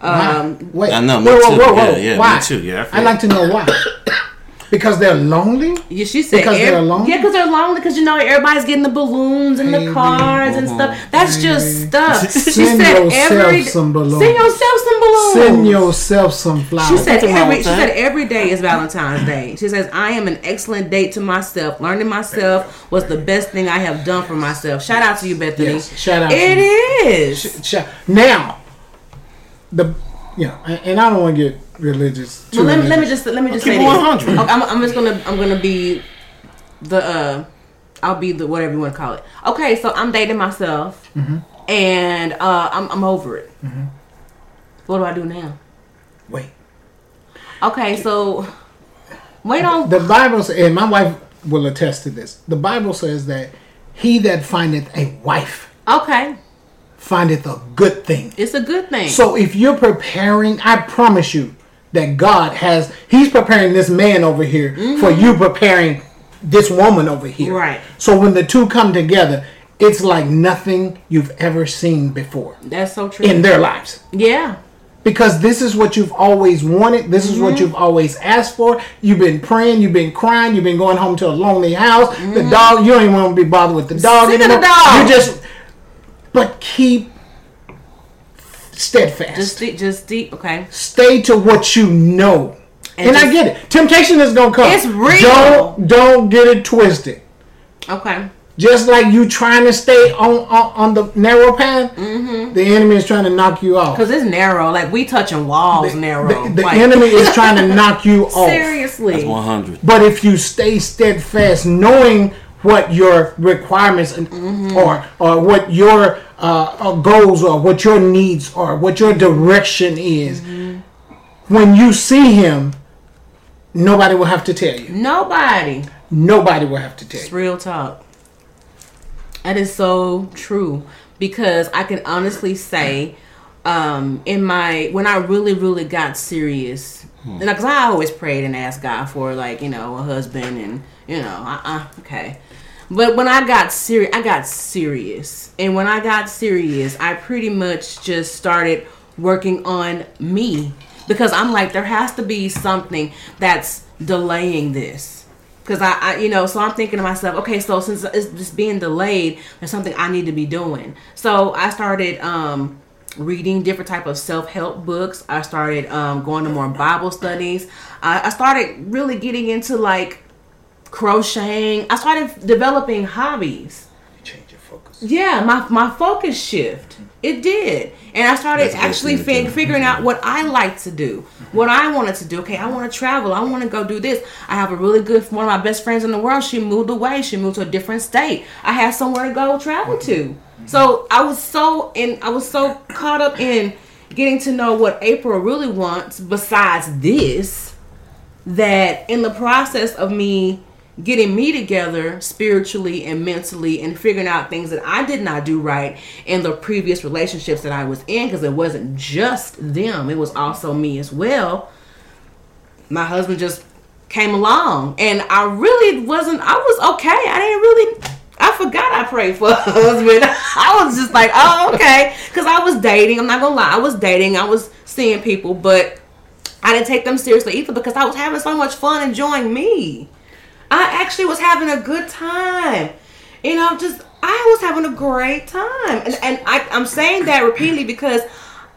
S2: Um,
S4: Wait,
S3: I know, me
S4: whoa, whoa,
S3: too.
S4: whoa, whoa.
S3: Yeah, yeah, me
S4: why?
S3: too. Yeah, I
S4: I'd like to know why. because they're lonely.
S2: yeah, she said
S4: Because they're lonely?
S2: Yeah, because they're lonely. Because you know everybody's getting the balloons and the
S4: Baby,
S2: cards and stuff. That's just stuff. She
S4: Send
S2: said
S4: yourself
S2: every
S4: some balloons.
S2: Send yourself some balloons.
S4: Send yourself some flowers.
S2: She said
S3: Nothing
S2: every she said every day is Valentine's Day. She says I am an excellent date to myself. Learning myself was the best thing I have done for myself. Shout out to you, Bethany.
S4: Yes, shout out
S2: It
S4: to you.
S2: is.
S4: Sh- now, the know, and, and I don't want to get religious. too
S2: Well, let, me- let me just let me just
S3: Keep
S2: say
S3: 100.
S2: Okay, I'm, I'm just gonna I'm gonna be the uh I'll be the whatever you want to call it. Okay, so I'm dating myself, and uh I'm I'm over it. What do I do now?
S4: wait.
S2: Okay, so wait on.
S4: The Bible says, and my wife will attest to this. The Bible says that he that findeth a wife
S2: Okay,
S4: findeth a good thing.
S2: it's a good thing.
S4: So if you're preparing, I promise you that God has He's preparing this man over here for
S2: Mm-hmm.
S4: you preparing this woman over here.
S2: Right.
S4: So when the two come together, it's like nothing you've ever seen before
S2: That's so true.
S4: in their lives.
S2: yeah.
S4: Because this is what you've always wanted. This is what you've always asked for. You've been praying. You've been crying. You've been going home to a lonely house. The dog. You don't even want to be bothered with the dog
S2: Sick of the dog.
S4: You just. But keep steadfast.
S2: Just deep, just deep. Okay.
S4: Stay to what you know. And,
S2: And
S4: I get it. Temptation is gonna come.
S2: It's real.
S4: Don't don't get it twisted.
S2: Okay.
S4: Just like you trying to stay on on, on the narrow path, mm-hmm. the enemy is trying to knock you off.
S2: Cause it's narrow. Like we touching walls narrow.
S4: The, the
S2: like,
S4: enemy is trying to knock you off.
S2: Seriously.
S3: That's 100.
S4: But if you stay steadfast, knowing what your requirements and, or or what your uh, uh, goals are, what your needs are, what your direction is, when you see him, nobody will have to tell you.
S2: Nobody.
S4: Nobody will have to tell
S2: It's
S4: you.
S2: real talk. That is so true because I can honestly say, um, in my when I really really got serious, and because I always prayed and asked God for like you know a husband and you know uh uh okay, but when I got serious, I got serious, and when I got serious, I pretty much just started working on me because I'm like there has to be something that's delaying this because I, I, you know, so I'm thinking to myself, okay, so since it's just being delayed, there's something I need to be doing. So I started um, reading different type of self help books. I started um, going to more Bible studies. I started really getting into like crocheting. I started developing hobbies.
S4: Change your focus.
S2: Yeah, my my focus shift. It did, and I started
S3: That's
S2: actually
S3: thing to
S2: fi-
S3: do.
S2: figuring out mm-hmm. what I like to do, what I wanted to do. Okay, I want to travel. I want to go do this. I have a really good one of my best friends in the world. She moved away. She moved to a different state. I had somewhere to go travel to. Mm-hmm. So I was so in. I was so caught up in getting to know what April really wants. Besides this, that in the process of me getting me together spiritually and mentally and figuring out things that I did not do right in the previous relationships that I was in because it wasn't just them, it was also me as well. My husband just came along and I really wasn't I was okay. I didn't really I forgot I prayed for a husband. I was just like, oh, okay. Because I was dating. I'm not going to lie. I was dating. I was seeing people, but I didn't take them seriously either because I was having so much fun enjoying me. I actually was having a good time. You know, just I was having a great time. And and I, I'm saying that repeatedly because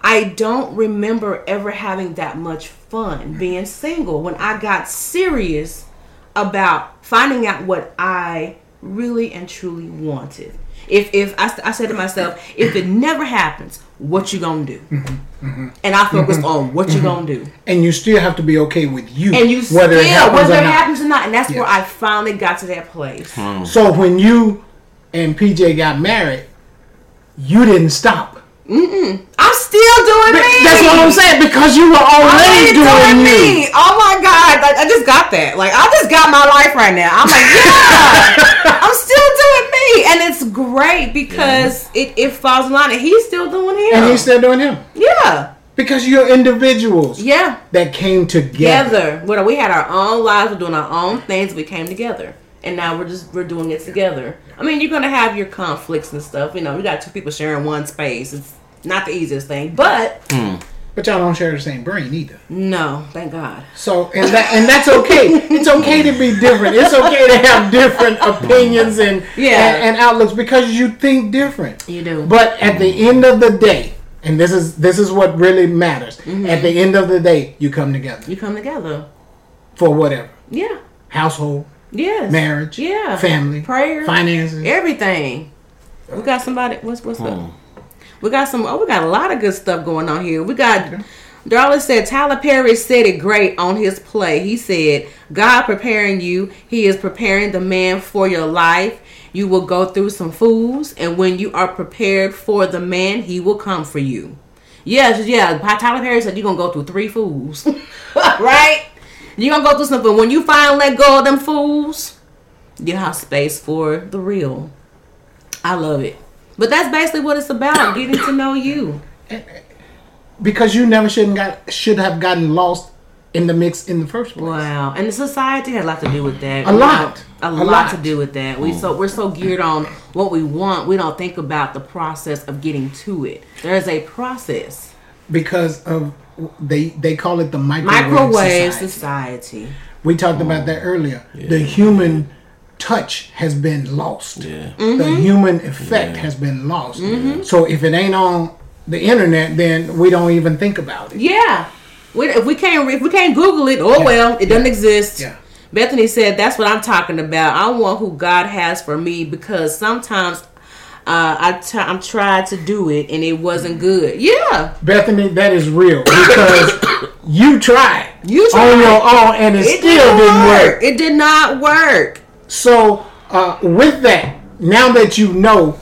S2: I don't remember ever having that much fun being single when I got serious about finding out what I really and truly wanted. If if I, I said to myself, if it never happens, what you gonna do? Mm-hmm, mm-hmm. And I focused mm-hmm. on what you gonna do.
S4: And you still have to be okay with you,
S2: and you
S4: whether
S2: still
S4: it happens
S2: whether
S4: or
S2: it
S4: not.
S2: happens or not and that's where i finally got to that place.
S4: So when you and PJ got married, you didn't stop.
S2: I'm still doing me.
S4: That's what I'm saying because you were already doing you.
S2: me. Oh my god I, I just got that. Like i just got my life right now. I'm like yeah. I'm still doing me. And it's great because it, it falls in line. And he's still doing him.
S4: And he's still doing him.
S2: Yeah.
S4: Because you're individuals
S2: yeah.
S4: that came together.
S2: together. Well, we had our own lives. We're doing our own things. We came together. And now we're just we're doing it together. I mean you're gonna have your conflicts and stuff. You know we got two people sharing one space. It's not the easiest thing but hmm.
S4: But y'all don't share the same brain either.
S2: no thank god
S4: So and that and that's okay. It's okay to be different. It's okay to have different opinions and
S2: Yeah.
S4: and, and outlooks because you think different.
S2: You do.
S4: But at the hmm. end of the day, and this is this is what really matters.
S2: Mm-hmm.
S4: At the end of the day, you come together
S2: you come together
S4: for whatever.
S2: yeah
S4: Household,
S2: yes
S4: marriage,
S2: yeah
S4: family,
S2: prayer
S4: finances.
S2: everything we got somebody what's what's up we got some oh we got a lot of good stuff going on here we got Darla said Tyler Perry said it great on his play. He said, God preparing you, He is preparing the man for your life. You will go through some fools, and when you are prepared for the man, he will come for you. Yes, yeah. Tyler Perry said you're gonna go through three fools. right? You're gonna go through something. When you finally let go of them fools, you have space for the real. I love it. But that's basically what it's about, getting to know you.
S4: because you never shouldn't got should have gotten lost in the mix in the first place.
S2: Wow, and the society had a lot to do with that.
S4: A
S2: You
S4: lot.
S2: a,
S4: A
S2: lot,
S4: lot.
S2: to do with that. We so we're so geared on what we want. We don't think about the process of getting to it. There is a process.
S4: Because of they they call it the microwave,
S2: Microwave
S4: society.
S2: society.
S4: We talked about that earlier. The human touch has been lost.
S3: Yeah.
S2: Mm-hmm.
S4: The human effect has been lost. So if it ain't on the internet, then we don't even think about it.
S2: Yeah. We, if we can't if we can't Google it, oh well, it doesn't exist.
S4: Yeah.
S2: Bethany said that's what I'm talking about. I want who God has for me because sometimes uh, I t- I'm tried to do it and it wasn't good. Yeah,
S4: Bethany, that is real because you tried.
S2: You
S4: on your own, and it,
S2: it
S4: still didn't work.
S2: It did not work.
S4: So, uh, with that, now that you know,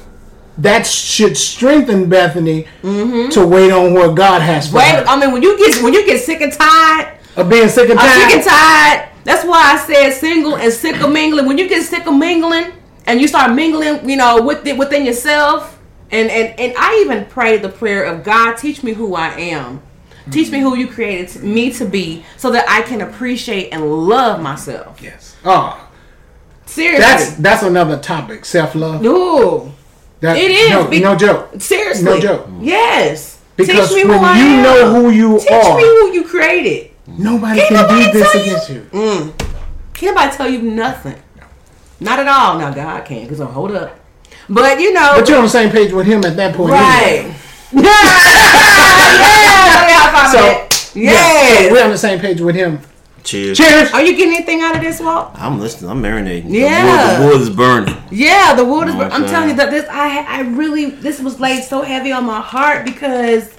S4: that should strengthen Bethany mm-hmm. to wait on what God has for
S2: Wait,
S4: her.
S2: I mean when you get when you get sick and tired,
S4: Of being sick and
S2: I'm sick and
S4: tired.
S2: tired. That's why I said single and sick of mingling. When you get sick of mingling and you start mingling, you know, with it within yourself, and and and I even prayed the prayer of God, teach me who I am. Teach me mm-hmm. who you created me to be so that I can appreciate and love myself.
S4: Yes. Oh,
S2: Seriously.
S4: that's that's another topic. Self love.
S2: Ooh.
S4: That,
S2: It is,
S4: No,
S2: be-
S4: no joke.
S2: Seriously.
S4: No joke.
S2: Yes.
S4: Because
S2: Teach me
S4: when
S2: who I
S4: you
S2: am.
S4: know who you
S2: Teach
S4: are,
S2: me who you created.
S4: nobody can
S2: nobody
S4: do this
S2: you-
S4: against you. Mm.
S2: Can't nobody tell you nothing. Not at all. Now God can, because I'll hold up. But you know,
S4: But you're on the same page with him at that point.
S2: right?
S4: anyway.
S2: yeah,
S4: So,
S2: so
S4: Yeah,
S2: yes.
S4: we're on the same page with him.
S3: Cheers.
S4: Cheers.
S2: Are you getting anything out of this, Walt?
S3: I'm listening. I'm marinating.
S2: Yeah.
S3: The wood, the wood is burning.
S2: Yeah, the wood is.
S3: Know what
S2: I'm
S3: I'm
S2: telling you that this. I I really this was laid so heavy on my heart because.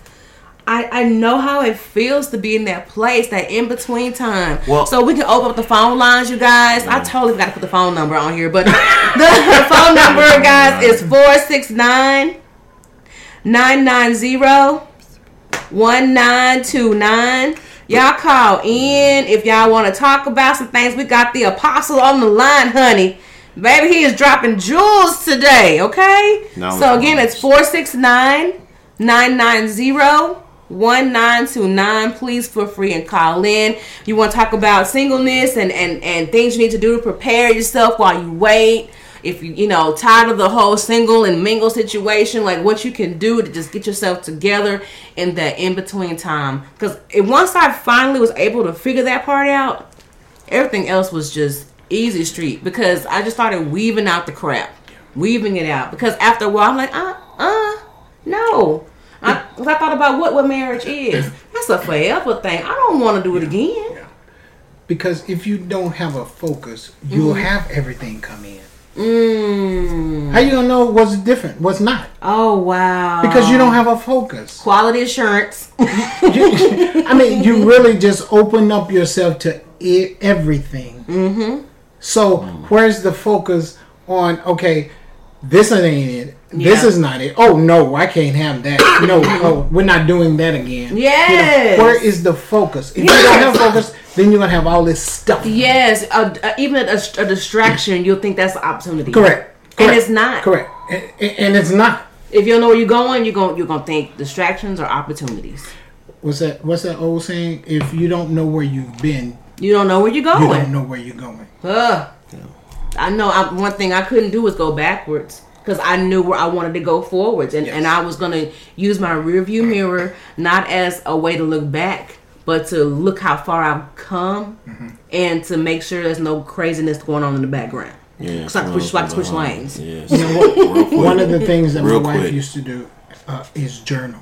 S2: I, I know how it feels to be in that place, that in between time.
S3: Well-
S2: so we can open up the phone lines, you guys. I totally got to put the phone number on here, but the phone number, guys, is 469 990 1929. Y'all call in if y'all want to talk about some things. We got the apostle on the line, honey. Baby, he is dropping jewels today, okay?
S3: No,
S2: so again, it's 469 990 1929. Please feel free and call in. You want to talk about singleness and, and, and things you need to do to prepare yourself while you wait. If you you know tired of the whole single and mingle situation, like what you can do to just get yourself together in that in between time. Because once I finally was able to figure that part out, everything else was just easy street because I just started weaving out the crap, weaving it out. Because after a while, I'm like, uh, uh, no. I, I thought about what what marriage is. That's a forever thing. I don't want to do it again.
S4: Because if you don't have a focus, you'll
S2: Mm-hmm.
S4: have everything come in.
S2: Mm.
S4: How you gonna know what's different, what's not?
S2: Oh wow.
S4: Because you don't have a focus.
S2: quality assurance.
S4: You- I mean, you really just open up yourself to everything. Mm-hmm. So where's the focus on? Okay, this ain't it. This
S2: Yeah.
S4: is not it. Oh no, I can't have that. No, oh, we're not doing that again. You know,
S2: Yes.
S4: where is the focus? If you don't have focus, then you're gonna have all this stuff.
S2: yes, uh, uh, even a, a distraction, you'll think that's an opportunity.
S4: Correct.
S2: And it's not.
S4: Correct. And, and it's not.
S2: If you don't know where you're going, you're going you're gonna think distractions are opportunities.
S4: What's that? What's that old saying? If you don't know where you've been,
S2: You don't know where you're going.
S4: you don't know where you're going.
S2: Ugh. I know. I, one thing I couldn't do was go backwards because I knew where I wanted to go forwards, and, and I was gonna use my rear view mirror not as a way to look back, but to look how far I've come,
S4: Mm-hmm.
S2: and to make sure there's no craziness going on in the background.
S3: Yeah.
S2: So I can switch, so I can switch lanes.
S3: Yes.
S4: You know what? One of the things that
S3: Real
S4: my wife
S3: quick.
S4: used to do uh, is journal.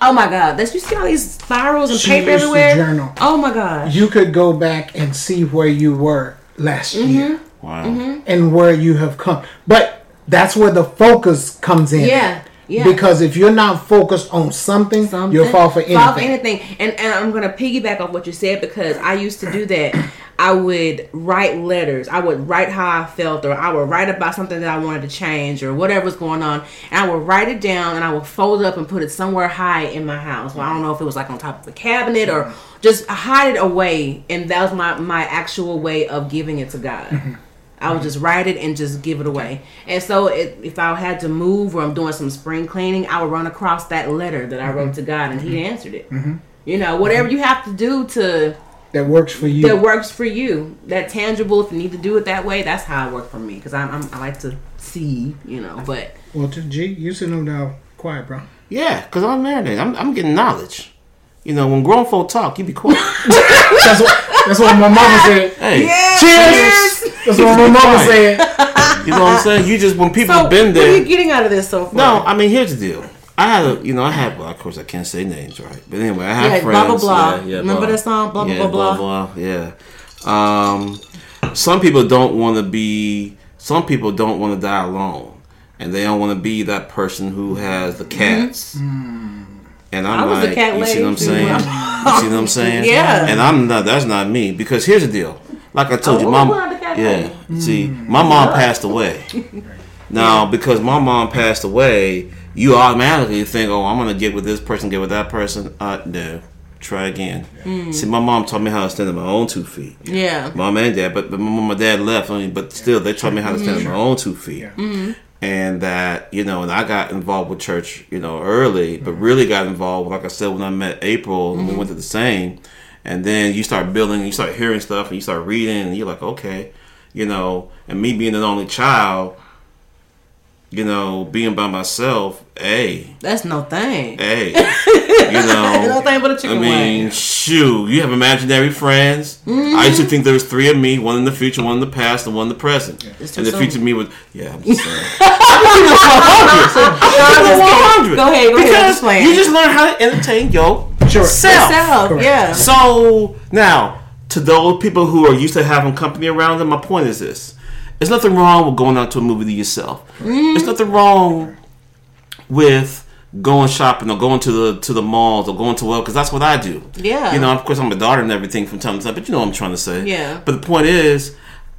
S2: Oh my god! That's you see all these spirals and
S4: She
S2: paper
S4: used to
S2: everywhere.
S4: journal.
S2: Oh my god!
S4: You could go back and see where you were last
S2: Mm-hmm.
S4: year
S3: Wow.
S4: and where you have come. But that's where the focus comes in.
S2: Yeah, yeah.
S4: Because if you're not focused on something,
S2: something.
S4: you'll fall for anything.
S2: Fall for anything. And and I'm gonna piggyback off what you said because I used to do that. I would write letters. I would write how I felt, or I would write about something that I wanted to change, or whatever was going on. And I would write it down, and I would fold it up and put it somewhere high in my house. Well, I don't know if it was like on top of a cabinet or just hide it away. And that was my my actual way of giving it to God. Mm-hmm. I would just write it and just give it away. And so it, if I had to move or I'm doing some spring cleaning, I would run across that letter that I mm-hmm. wrote to God and He mm-hmm. answered it. Mm-hmm. You know, whatever you have to do to
S4: that works for you.
S2: that works for you. That tangible. If you need to do it that way, that's how it worked for me. Because I'm, I'm I like to see, you know. But
S4: well, to G, you sitting over there quiet, bro.
S3: Yeah, because I'm married. I'm, I'm getting knowledge. You know, when grown folk talk, you be quiet.
S4: That's what that's what my mama said.
S3: hey,
S4: Cheers. That's what my mama said.
S3: you know what I'm saying? You just when people
S2: so
S3: have been there.
S2: what are you getting out of this so far?
S3: No, I mean here's the deal. I had a, you know, I had, well, of course I can't say names, right? But anyway, I have
S2: Yeah,
S3: friends.
S2: blah, blah, blah.
S3: Yeah, yeah,
S2: Remember that song, blah, blah,
S3: yeah,
S2: blah,
S3: blah, Yeah. Um, some people don't want to be. Some people don't want to die alone, and they don't want to be that person who has the cats. And I'm.
S2: I was the
S3: like,
S2: cat
S3: you see what I'm saying? you see what I'm saying?
S2: Yeah.
S3: And I'm not. That's not me because here's the deal. Like I told
S2: Oh,
S3: you,
S2: oh,
S3: mom.
S2: were the cat
S3: Yeah.
S2: lady.
S3: See, mm. my mom passed away. Now, because my mom passed away, you automatically think, "Oh, I'm gonna get with this person, get with that person." Uh, no, try again. Mm. See, my mom taught me how to stand on my own two feet.
S2: Yeah.
S3: Mom and dad, but, but my mom and dad left. I mean, but still, they taught me how to stand on my mm. own two feet. Mm-hmm. And that you know, and I got involved with church, you know, early, but mm-hmm. really got involved, like I said, when I met April and we mm-hmm. went to the same. And then you start building, you start hearing stuff, and you start reading, and you're like, okay, you know. And me being an only child, you know, being by myself, hey,
S2: That's no thing.
S3: hey, you know,
S2: no thing but a chicken
S3: I mean,
S2: wing.
S3: shoot, you have imaginary friends.
S2: Mm-hmm.
S3: I used to think there was three of me, one in the future, one in the past, and one in the present.
S2: It's
S3: and
S2: too
S3: the
S2: soon.
S3: future me was, yeah, I'm just saying. I'm
S2: Go ahead, go ahead,
S3: Because
S2: explain.
S3: you just learn how to entertain your
S4: Sure.
S3: self.
S2: Yourself, yeah.
S3: So now, to those people who are used to having company around them, my point is this: there's nothing wrong with going out to a movie to yourself. There's nothing wrong with going shopping or going to the to the malls or going to well because that's what I do.
S2: Yeah.
S3: You know, of course, I'm a daughter and everything from time to time, but you know what I'm trying to say.
S2: Yeah.
S3: But the point is,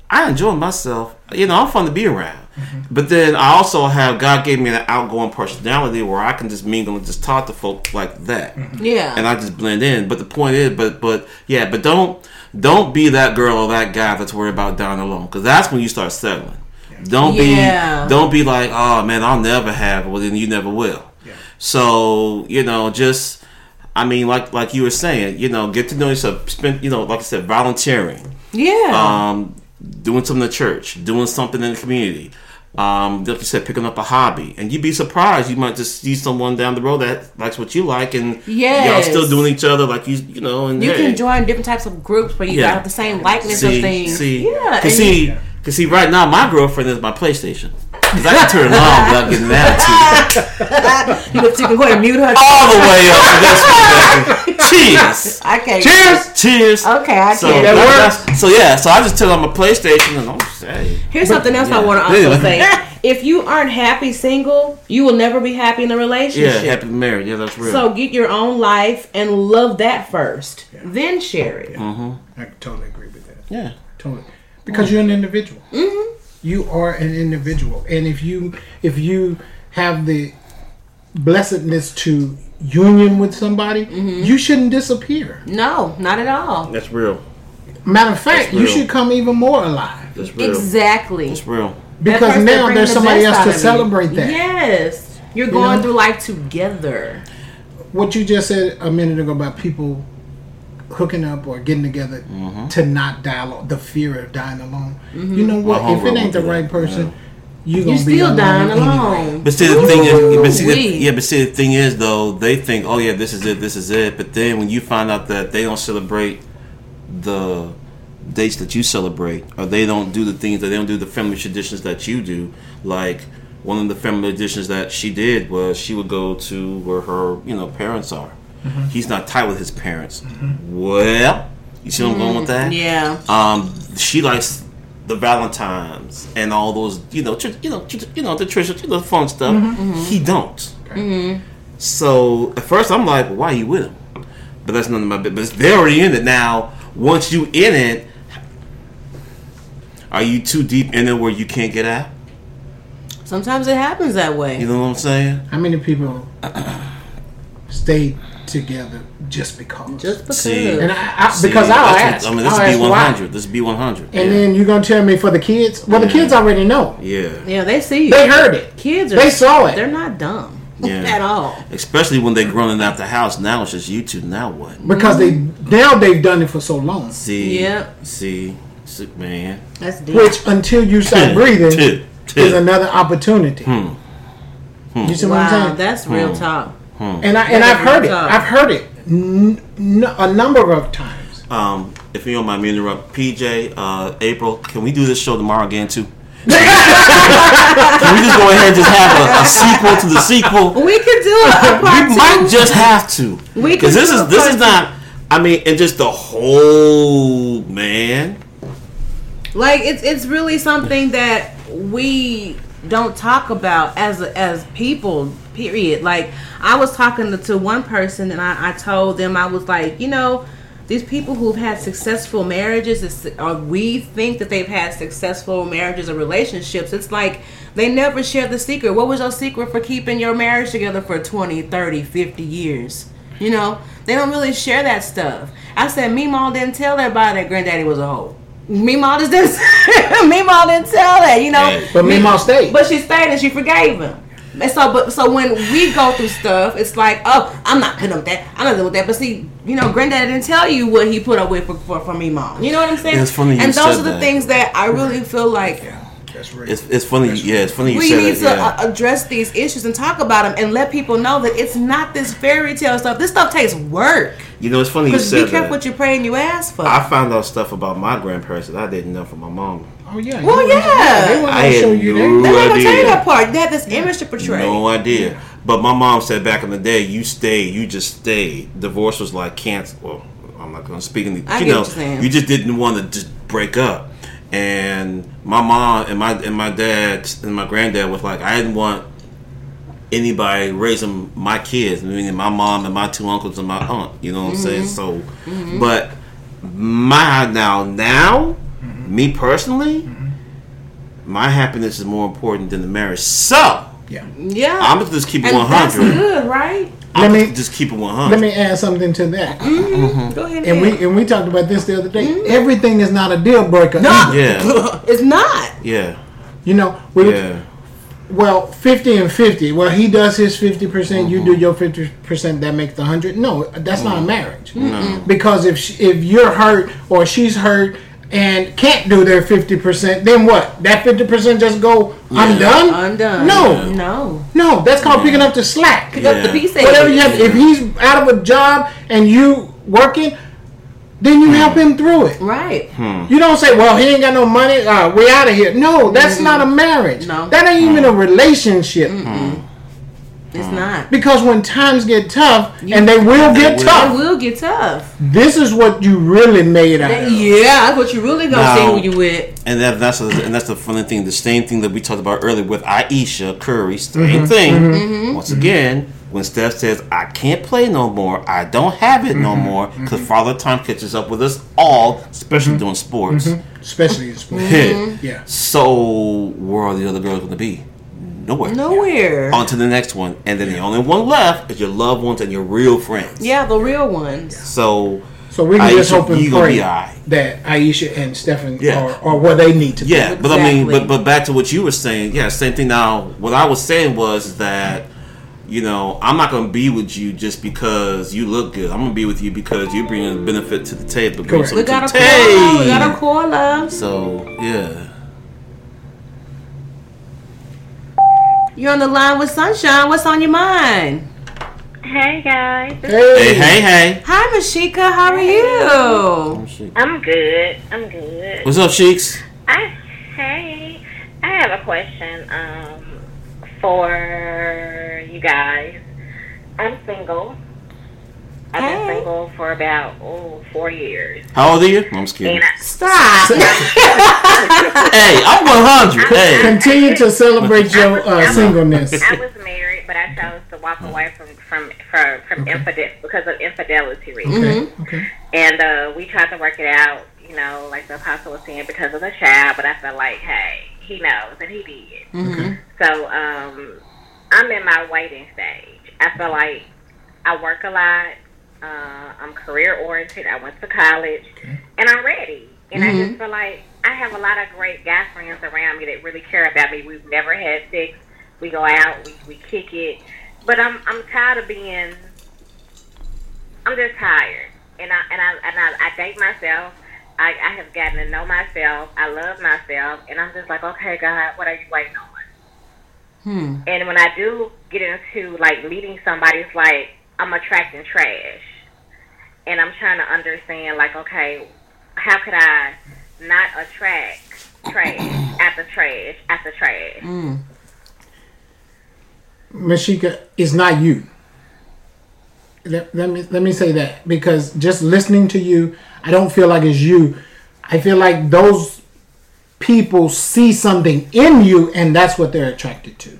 S3: I enjoy myself. You know, I'm fun to be around. Mm-hmm. But then I also have God gave me an outgoing personality where I can just mingle and just talk to folk like that mm-hmm.
S2: Yeah.
S3: and I just blend in. But the point is, but but yeah, but don't don't be that girl or that guy that's worried about dying alone because that's when you start settling. Don't
S2: Yeah.
S3: be don't be like, oh man, I'll never have. it." Well, then you never will. So you know, just I mean, like like you were saying, you know, get to know yourself. Spend you know, like I said, volunteering,
S2: yeah.
S3: um, doing something in the church, doing something in the community. Um, like you said, picking up a hobby, and you'd be surprised. You might just see someone down the road that likes what you like, and yeah,
S2: y'all
S3: still doing each other like you, you know. And
S2: you
S3: hey.
S2: can join different types of groups where you
S3: Yeah.
S2: got the same likeness
S3: see,
S2: of things.
S3: See,
S2: yeah.
S3: cause see, cause see, right now my girlfriend is my PlayStation. Cause I can turn it on without getting an attitude
S2: you, you can go ahead and mute her.
S3: all the way up to this one. Cheers.
S2: I can't.
S3: Cheers. Cheers.
S2: Okay, I
S3: So,
S2: can't.
S3: that- that's- so yeah, so I just took on my PlayStation and I'm saying,
S2: Here's something else I want to also say. If you aren't happy single, you will never be happy in a relationship.
S3: yeah, happy married. Yeah, that's real.
S2: So get your own life and love that first, then share it. Mm-hmm.
S4: I totally agree with that.
S3: yeah.
S4: Totally. Because you're an individual. You are an individual, and if you if you have the blessedness to union with somebody, mm-hmm. you shouldn't disappear.
S2: No, not at all.
S3: That's real.
S4: Matter of fact, you should come even more alive
S3: That's real.
S2: Exactly.
S3: That's real.
S4: Because
S2: person
S4: now there's
S2: the
S4: somebody
S2: best
S4: else to
S2: of you.
S4: celebrate that.
S2: Yes, you're going
S4: know?
S2: through life together.
S4: What you just said a minute ago about people hooking up or getting together
S3: Mm-hmm.
S4: to not die alone, the fear of dying alone. You know what?
S3: My
S4: If it ain't the right
S3: through that,
S4: person, you
S2: You're
S4: gonna be
S2: still
S4: alone
S2: dying
S4: anyway.
S2: alone.
S3: But see, the thing is, but see, the, yeah, but see, the thing is, though, they think, oh yeah, this is it, this is it. But then when you find out that they don't celebrate the dates that you celebrate, or they don't do the things that they don't do the family traditions that you do, like one of the family traditions that she did was she would go to where her, you know, parents are. Mm-hmm. He's not tight with his parents. Mm-hmm. Well, you see what I'm going with that?
S2: Mm, yeah.
S3: Um, she likes the Valentines and all those, you know, tr- you know, tr- you know, the tradition, you know, the fun stuff. Mm-hmm. He don't. So at first I'm like, well, why are you with him? But that's none of my business. But they're already in it now. Once you in it, are you too deep in it where you can't get out?
S2: Sometimes it happens that way.
S3: You know what I'm saying?
S4: How many people stay together just because?
S2: Just because.
S3: See.
S4: and I, I,
S3: See,
S4: because I'll
S3: that's what- I mean, this
S4: I'll
S3: is B100.
S4: why.
S3: This is B100.
S4: And
S3: yeah.
S4: then you're gonna tell me for the kids? Well, the kids already know.
S3: yeah.
S2: yeah, they see you.
S4: They heard it.
S2: Kids are.
S4: They saw it.
S2: They're not dumb.
S3: Yeah.
S2: at all.
S3: Especially when they're running out the house. Now it's just you two. Now what?
S4: because they now they've done it for so long.
S3: See.
S2: Yep.
S3: See. see man.
S2: That's deep.
S4: Which until you start breathing is another opportunity.
S3: Hmm.
S4: You see what I'm
S2: wow,
S4: saying?
S2: that's real talk.
S4: And I and I've heard it. I've heard it n- n- a number of times.
S3: Um, if you don't mind me interrupt, PJ, uh, April, can we do this show tomorrow again too? can we just go ahead and just have a, a sequel to the sequel?
S2: We could do a, a
S3: We
S2: two.
S3: might just have to.
S2: We
S3: because this
S2: do
S3: is
S2: a
S3: this is not. I mean, and just the whole man.
S2: like it's it's really something that we don't talk about as as people period. Like i was talking to, to one person and I, I told them i was like you know these people who've had successful marriages or uh, we think that they've had successful marriages or relationships. It's like they never share the secret. What was your secret for keeping your marriage together for 20 30 50 years? You know they don't really share that stuff. I said me mom didn't tell everybody that granddaddy was a hoe Meemaw just didn't. Meemaw didn't tell that, you know.
S3: Hey.
S4: But Meemaw stayed.
S2: But she stayed and she forgave him. And so, but so when we go through stuff, it's like, oh, I'm not putting up with that. I'm not dealing with that. But see, you know, Granddad didn't tell you what he put up with for for, for Meemaw. You know what I'm saying?
S3: It's funny you
S2: and those
S3: said
S2: are the
S3: that.
S2: things that I really feel like
S4: That's right.
S3: It's, it's funny. Yeah, it's funny you
S2: we
S3: said
S2: need
S3: that.
S2: to
S3: yeah.
S2: uh, address these issues and talk about them and let people know that it's not this fairy tale stuff. This stuff takes work.
S3: you know, it's funny you
S2: Because be
S3: said
S2: careful
S3: that.
S2: what you pray and you ask for.
S3: I found out stuff about my grandparents that I didn't know from my mom.
S4: oh yeah.
S2: Well,
S4: You-
S2: yeah.
S4: They want
S3: I
S4: to
S3: had
S4: show you
S3: no
S4: that.
S2: They're not gonna tell you that part. They have this image to portray.
S3: No idea. But my mom said back in the day, you stay, you just stay. Divorce was like cancer. Well, I'm not going to speak in the,
S2: I
S3: you
S2: get
S3: know,
S2: what you're saying.
S3: you just didn't want to just break up. And my mom and my and my dad and my granddad was like, I didn't want anybody raising my kids. I mean, my mom and my two uncles and my aunt. You know what I'm saying? Mm-hmm. So,
S2: Mm-hmm.
S3: but my now now, mm-hmm. me personally, mm-hmm. my happiness is more important than the marriage. So.
S4: Yeah.
S2: Yeah.
S3: I'm gonna just keep it
S2: and
S3: 100.
S2: that's good, right?
S3: I'm
S4: Let me-
S3: just keep it 100.
S4: Let me add something to that. Mm-hmm.
S2: Go ahead.
S4: And we and we talked about this the other day. Mm-hmm. Everything is not a deal breaker.
S2: No.
S4: either.
S3: yeah,
S2: it's not.
S3: yeah,
S4: You know, we
S3: yeah.
S4: well, fifty and fifty. Well, he does his fifty percent. You do mm-hmm. your fifty percent. That makes the hundred. No, that's not a marriage. No. Because if she, if you're hurt or she's hurt and can't do their fifty percent, then what? That fifty percent just go undone.
S2: Undone.
S4: No,
S2: No.
S4: no, that's called picking up the slack.
S2: Pick up the piece.
S4: Whatever you have. If he's out of a job and you working, then you help him through it.
S2: Right.
S4: You don't say, "Well, he ain't got no money. Uh, we out of here." No, that's not a marriage.
S2: No.
S4: that ain't even a relationship.
S2: It's not.
S4: Because when times get tough, and they will get
S3: will.
S2: It
S4: tough,
S2: will get tough.
S4: this is what you really made out of.
S2: Yeah, that's what you really gonna
S3: Now-
S2: see who you with.
S3: And that, that's a, and that's the funny thing. The same thing that we talked about earlier with Ayesha Curry. Same
S4: Mm-hmm.
S3: thing.
S2: Mm-hmm.
S3: Once again, when Steph says, "I can't play no more. I don't have it
S4: Mm-hmm.
S3: no more," because Father Time catches up with us all, especially doing sports.
S4: Especially in sports.
S2: Mm-hmm.
S4: Yeah.
S3: So where are the other girls going to be? Nowhere.
S2: Nowhere.
S3: On to the next one, and then the only one left is your loved ones and your real friends.
S2: Yeah, the real ones.
S3: So
S4: So we can just
S3: Ayesha,
S4: hope and
S3: you gonna
S4: pray
S3: be
S4: that Ayesha and Stefan
S3: Yeah.
S4: are, are where they need to
S3: Yeah,
S4: be.
S3: but I mean, but but back to what you were saying. Yeah, same thing. Now, what I was saying was that you know I'm not going to be with you just because you look good. I'm going to be with you because you bring a benefit to the table. Bring
S4: Correct.
S2: We got a
S3: to the
S2: call. We got a
S3: table.
S2: caller.
S3: So yeah,
S2: You're on the line with Sunshine. What's on your mind?
S6: Hey guys,
S3: hey, hey, hey. hey.
S2: Hi, Mashika. How are you?
S6: I'm good. I'm good.
S3: What's up, Sheiks?
S6: I hey, I have a question um for you guys. I'm single. I've
S2: Hey.
S6: been single for about oh four years,
S3: How old are you? I'm just kidding.
S6: I,
S2: Stop.
S3: Hey, I'm 100. Hey,
S4: Continue to celebrate your uh, singleness.
S6: I was married, but I chose to walk away from from from, from infidel because of infidelity reasons.
S4: Okay.
S6: And uh, we tried to work it out, you know, like the apostle was saying, because of the child. But I felt like, hey, he knows, and he did.
S2: Mm-hmm.
S6: So um, I'm in my waiting stage. I feel like I work a lot. Uh, I'm career oriented. I went to college, and I'm ready. And I just feel like I have a lot of great guy friends around me that really care about me. We've never had sex. We go out, we, we kick it, but I'm I'm tired of being. I'm just tired, and I and I and I, I date myself. I, I have gotten to know myself. I love myself, and I'm just like, okay, God, what are you waiting on?
S2: Hmm.
S6: And when I do get into like meeting somebody, it's like I'm attracting trash, and I'm trying to understand, like, okay, how could I not attract trash after trash after trash?
S2: Mm.
S4: Mashika, it's not you. Let, let me let me say that because just listening to you, I don't feel like it's you. I feel like those people see something in you, and that's what they're attracted to.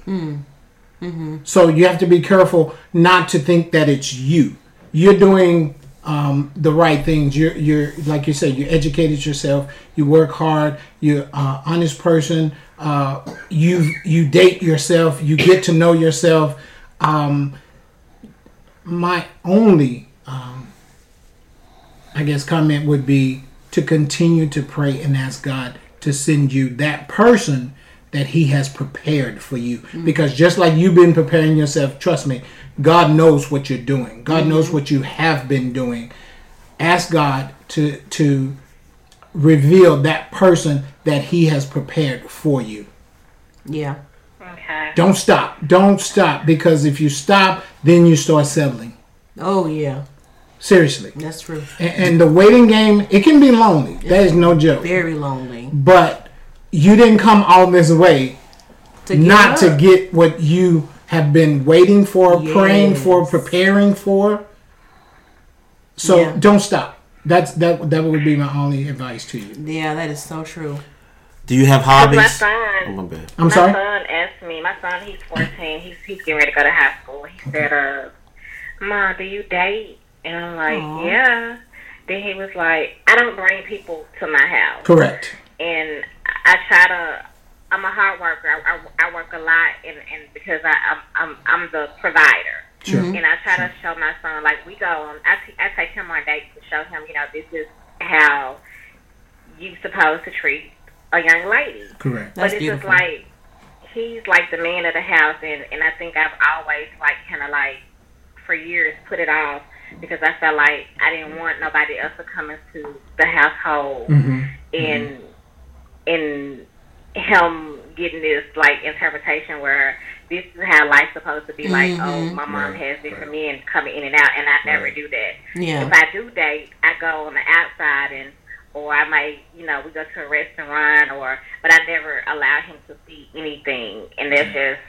S4: So you have to be careful not to think that it's you. You're doing um, the right things. You're you're like you said. You educated yourself. You work hard. You're uh, honest person. Uh, you you date yourself. You get to know yourself. Um, my only, um, I guess, comment would be to continue to pray and ask God to send you that person that He has prepared for you. Because just like you've been preparing yourself, trust me, God knows what you're doing. God mm-hmm. knows what you have been doing. Ask God to to reveal that person that He has prepared for you.
S2: Yeah.
S6: Okay.
S4: Don't stop. Don't stop because if you stop, then you start settling.
S2: Oh yeah.
S4: Seriously.
S2: That's true.
S4: And, and the waiting game, it can be lonely. That is no joke.
S2: Very lonely.
S4: But you didn't come all this way
S2: To give
S4: not to get what you have been waiting for, praying for, preparing for. So
S2: Yeah.
S4: don't stop. That's that. That would be my only advice to you.
S2: Yeah, that is so true.
S3: Do you have
S6: My
S3: hobbies?
S6: son,
S3: Oh, my bad.
S4: I'm
S6: my
S4: sorry.
S6: My son asked me. My son, he's 14. He's he's getting ready to go to high school. He said, "Uh, Mom, do you date?" And I'm like,
S2: Aw.
S6: "Yeah." Then he was like, "I don't bring people to my house."
S4: Correct.
S6: And I try to. I'm a hard worker. I, I, I work a lot, and, and because I, I'm, I'm I'm the provider,
S4: Sure.
S6: and I try to show my son like we go on. I, t- I take him on dates to show him, you know, this is how you supposed to treat a young lady.
S4: Correct.
S2: That's
S6: but it's
S2: beautiful.
S6: just like he's like the man of the house, and and I think I've always like kind of like for years put it off because I felt like I didn't want nobody else to come into the household
S4: hmm
S6: and and him getting this like interpretation where this is how life's supposed to be like oh
S2: Mhm.
S6: my mom
S5: Right,
S6: has different
S5: right.
S6: men coming in and out and I never
S5: Right.
S6: do that
S2: Yeah.
S6: if I do date I go on the outside and or I might you know we go to a restaurant or but I never allow him to see anything and that's just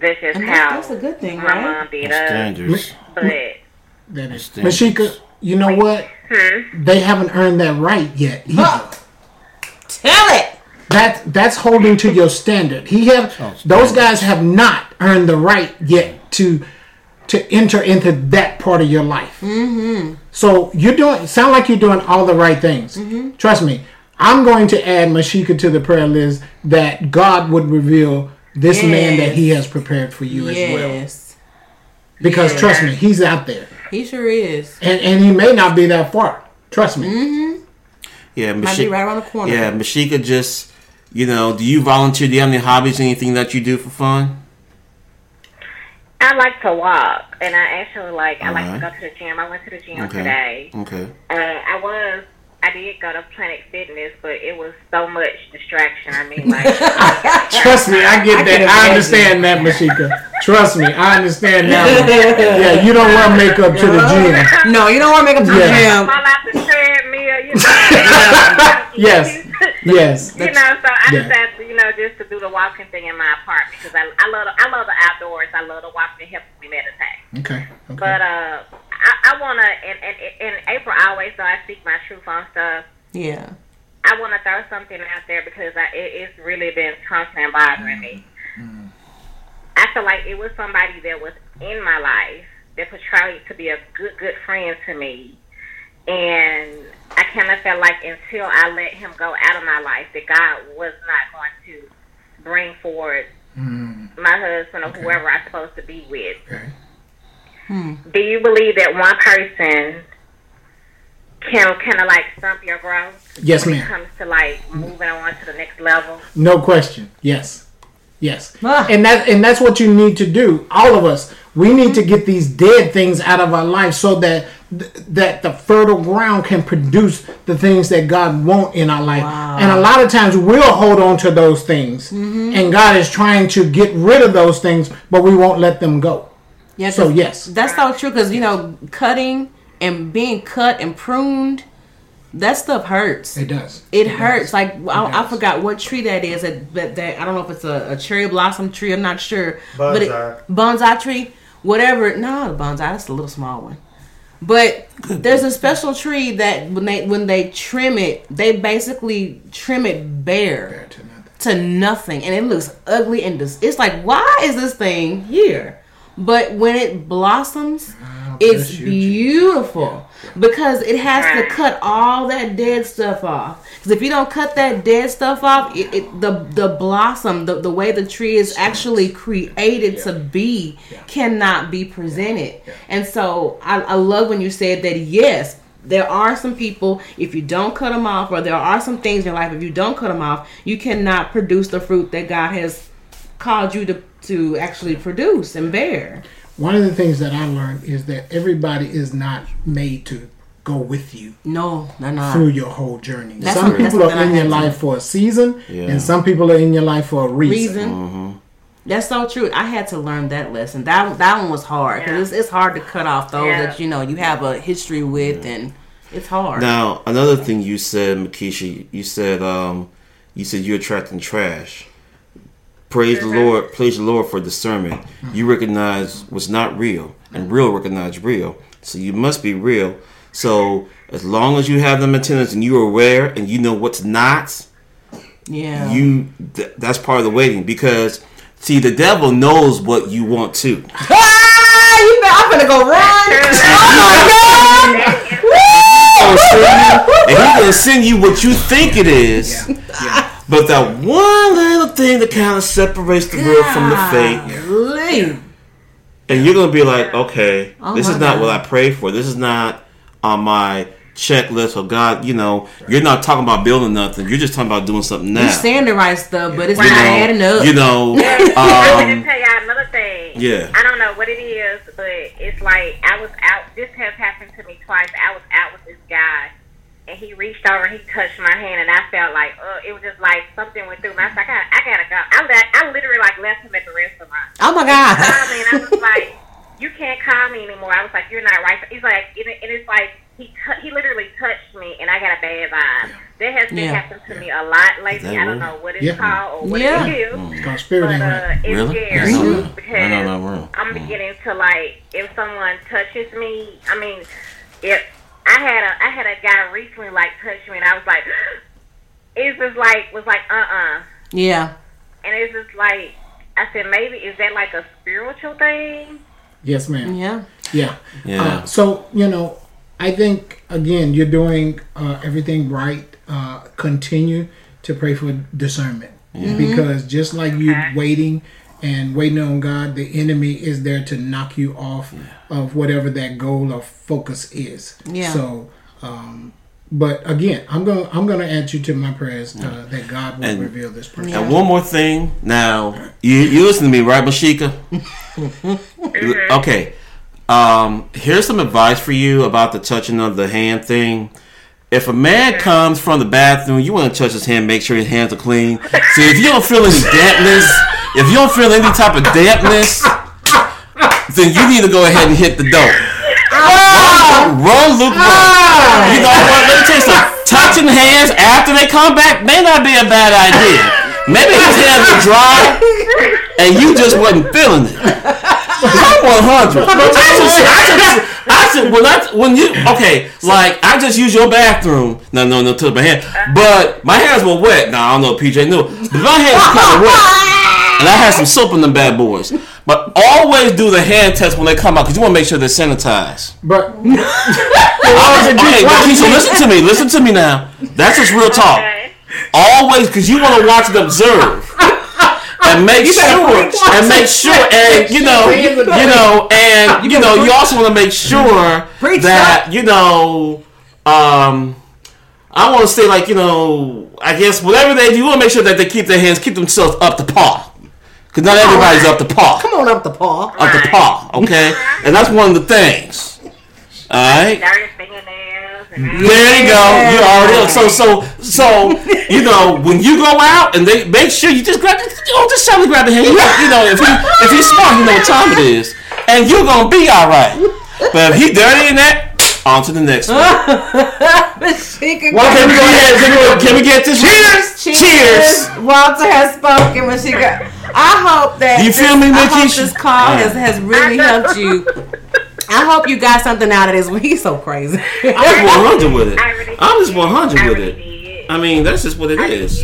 S6: that's just
S2: And
S6: how
S2: that's, that's a good thing,
S6: my
S2: right?
S6: mom did
S3: That's
S6: us
S3: standards.
S6: but
S4: That is.
S3: Standards.
S4: Mashika, you know what?
S6: hmm,
S4: They haven't earned that right yet either.
S2: Huh. Tell it.
S4: That that's holding to your standard. He have
S3: Oh,
S4: those guys have not earned the right yet to to enter into that part of your life. Mm-hmm. So you're doing sound like you're doing all the right things.
S2: Mm-hmm.
S4: Trust me. I'm going to add Mashika to the prayer list that God would reveal this man that He has prepared for you as well. Because
S2: Yeah.
S4: trust me, He's out there,
S2: He sure is.
S4: and and He may not be that far. Trust me.
S2: Mm-hmm.
S3: Yeah,
S2: Might be right around the corner.
S3: Yeah, Mashika just, you know, do you volunteer? Do you have any hobbies, anything that you do for fun?
S6: I like to walk and I actually like I like to go to the gym I went to the gym
S3: Okay.
S6: today
S3: Okay.
S6: Uh, I was. I did go to Planet Fitness, but it was so much distraction. I mean, like,
S4: Trust me, I get
S2: I
S4: that. I understand that, Mashika. Trust me, I understand that. One. Yeah, you don't wear makeup to the gym.
S2: No, you don't want to make up to
S4: Yeah.
S2: the gym.
S6: fall out the treadmill, you know.
S4: Yes. Yes.
S6: you know, so I
S4: Yeah.
S6: decided, you know, just to do the walking thing in my apartment because I, I love, the, I love the outdoors. I love the walking. It helps me meditate.
S4: Okay. Okay.
S6: But uh, I, I wanna, and, and in April, always though I speak my truth on stuff.
S2: Yeah.
S6: I want to throw something out there because I, it, it's really been constantly bothering me. I feel like it was somebody that was in my life that portrayed to be a good, good friend to me. And I kind of felt like until I let him go out of my life, that God was not going to bring forward
S4: Mm,
S6: my husband or
S4: Okay.
S6: whoever I'm supposed to be with.
S4: okay.
S2: Hmm.
S6: Do you believe that one person can kind of like stump your growth?
S4: Yes,
S6: when it
S4: ma'am.
S6: comes to like moving on to the next level.
S4: No question. Yes. Yes,
S2: Ah.
S4: and that and that's what you need to do. All of us, we need to get these dead things out of our life so that th- that the fertile ground can produce the things that God want in our life. And a lot of times we'll hold on to those things, and God is trying to get rid of those things, but we won't let them go.
S2: Yeah,
S4: So,
S2: 'cause
S4: yes.
S2: that's so true. Because you know, cutting and being cut and pruned, that stuff hurts.
S4: It does.
S2: It
S4: does.
S2: hurts. Like I, I
S4: does.
S2: forgot what tree that is. That, that, that I don't know if it's a, a cherry blossom tree. I'm not sure. But it,
S5: Bonsai.
S2: bonsai tree, whatever. No, the bonsai. That's a little small one. But there's a special tree that when they when they trim it, they basically trim it bare
S4: To nothing.
S2: to nothing, and it looks ugly and dis- it's like, why is this thing here? But when it blossoms, it's
S4: bless you,
S2: beautiful. Because it has to cut all that dead stuff off. Because if you don't cut that dead stuff off, it, it the the blossom, the, the way the tree is actually created to be, cannot be presented. And so I, I love when you said that. Yes, there are some people if you don't cut them off, or there are some things in your life if you don't cut them off, you cannot produce the fruit that God has called you to to actually produce and bear.
S4: One of the things that I learned is that everybody is not made to go with you
S2: No, no, no.
S4: through your whole journey.
S2: That's
S4: some
S2: something-
S4: people are in your
S2: had to-
S4: life for a season,
S3: Yeah.
S4: and some people are in your life for a reason.
S2: reason. That's so true. I had to learn that lesson. That that one was hard because it's, it's hard to cut off those
S6: Yeah.
S2: that you know you have a history with, and it's hard.
S3: Now, another thing you said, Makisha, you said um, you said you're attracting trash. Praise the Lord, praise the Lord for discernment. You recognize what's not real, and real recognize real. So you must be real. So as long as you have them antennas and you're aware and you know what's not,
S2: yeah,
S3: you th- that's part of the waiting because see the devil knows what you want to.
S2: Ah, you bet I'm gonna go run.
S3: gonna send you, and he's gonna send you what you think it is. But that one little thing that kind of separates the real from the fake,
S2: Golly.
S3: and you're gonna be like, okay,
S2: Oh
S3: this is not
S2: God.
S3: what I prayed for. This is not on my checklist. Or God, you know, you're not talking about building nothing. You're just talking about doing something now.
S2: You saying the right stuff, but it's
S3: you
S2: not adding up.
S3: you know,
S6: Let me
S3: um,
S6: just tell y'all another thing.
S3: yeah.
S6: I don't know what it is, but it's like I was out. This has happened to me twice. I was out with this guy, and he reached over and he touched my hand, and I felt like, uh, it was just like something went through me. I was like, I, I gotta go. I, let, I literally like left him at the restaurant.
S2: oh my
S6: He
S2: god.
S6: called me, and I was like, you can't call me anymore. I was like, you're not right. He's like, and, it, and it's like he t- he literally touched me, and I got a bad vibe. That has been
S2: Yeah.
S6: happening to me a lot lately. I don't know what it's
S4: Yeah.
S6: called or what
S2: Yeah.
S6: it is.
S4: It's called
S6: But uh, it's
S3: Really?
S6: scary
S3: I know that.
S6: because
S3: I know that wrong.
S6: I'm
S3: Mm.
S6: beginning to like if someone touches me. I mean, if I had a I had a guy recently like touch me, and I was like, it's just like was like uh uh
S2: Yeah.
S6: and it's just like I said maybe is that like a spiritual thing?
S4: Yes, ma'am.
S2: Yeah.
S4: Yeah.
S3: Yeah.
S4: Uh, so you know, I think again, you're doing uh, everything right. Uh, continue to pray for discernment because just like you waiting and waiting on God, the enemy is there to knock you off of whatever that goal or focus is.
S2: Yeah.
S4: So. Um, but again, I'm gonna I'm gonna add you to my prayers uh, that God will
S3: And-
S4: reveal this person.
S3: And one more thing. Now, you you listen to me, right, Mashika? okay. Um, here's some advice for you about the touching of the hand thing. If a man comes from the bathroom, you want to touch his hand, make sure his hands are clean. See, if you don't feel any dampness, if you don't feel any type of dampness, then you need to go ahead and hit the door. Run, run, Luke, run. You know what? Let me tell you something. Touching hands after they come back may not be a bad idea. Maybe his hands are dry and you just wasn't feeling it. I'm 100. I just, I just, I just, when I, when you, okay, like I just use your bathroom. No, no, no, touch my hand. But my hands were wet. Now I don't know PJ knew, but my hands were kind of wet, and I had some soap in them bad boys. But always do the hand test when they come out because you want to make sure they're sanitized.
S4: But
S3: Okay, but Keisha, listen to me. Listen to me now. That's just real talk.
S6: Okay.
S3: Always, because you want to watch and observe. And make sure, and make sure, and you know, you know, and you know, you also want to make sure that you know, um, I want to say like you know, I guess whatever they do, you want to make sure that they keep their hands, keep themselves up to par. Because not everybody's up to par.
S2: Come on up to paw.
S3: Up to par, okay? And that's one of the things. All right?
S6: Dirty fingernails. And
S3: There you go. You already so so so you know when you go out and they make sure you just grab you know, just try to grab the hand. You know, if he if he's smart, you know what time it is, and you're gonna be all right. But if he dirty in that, on to the next one.
S2: she
S3: Well, can we go ahead? Can we, can we get this? Cheers! Cheers!
S2: Walter has spoken when she got. I hope that
S3: You feel
S2: this,
S3: me,
S2: I hope
S3: Nikki?
S2: this call has, has really helped you. I hope you got something out of this. Well, he's so crazy.
S3: I'm just 100 with it.
S6: I really
S3: I'm just 100 with
S6: really
S3: it.
S6: did.
S3: I mean, that's just what it
S6: I
S3: is.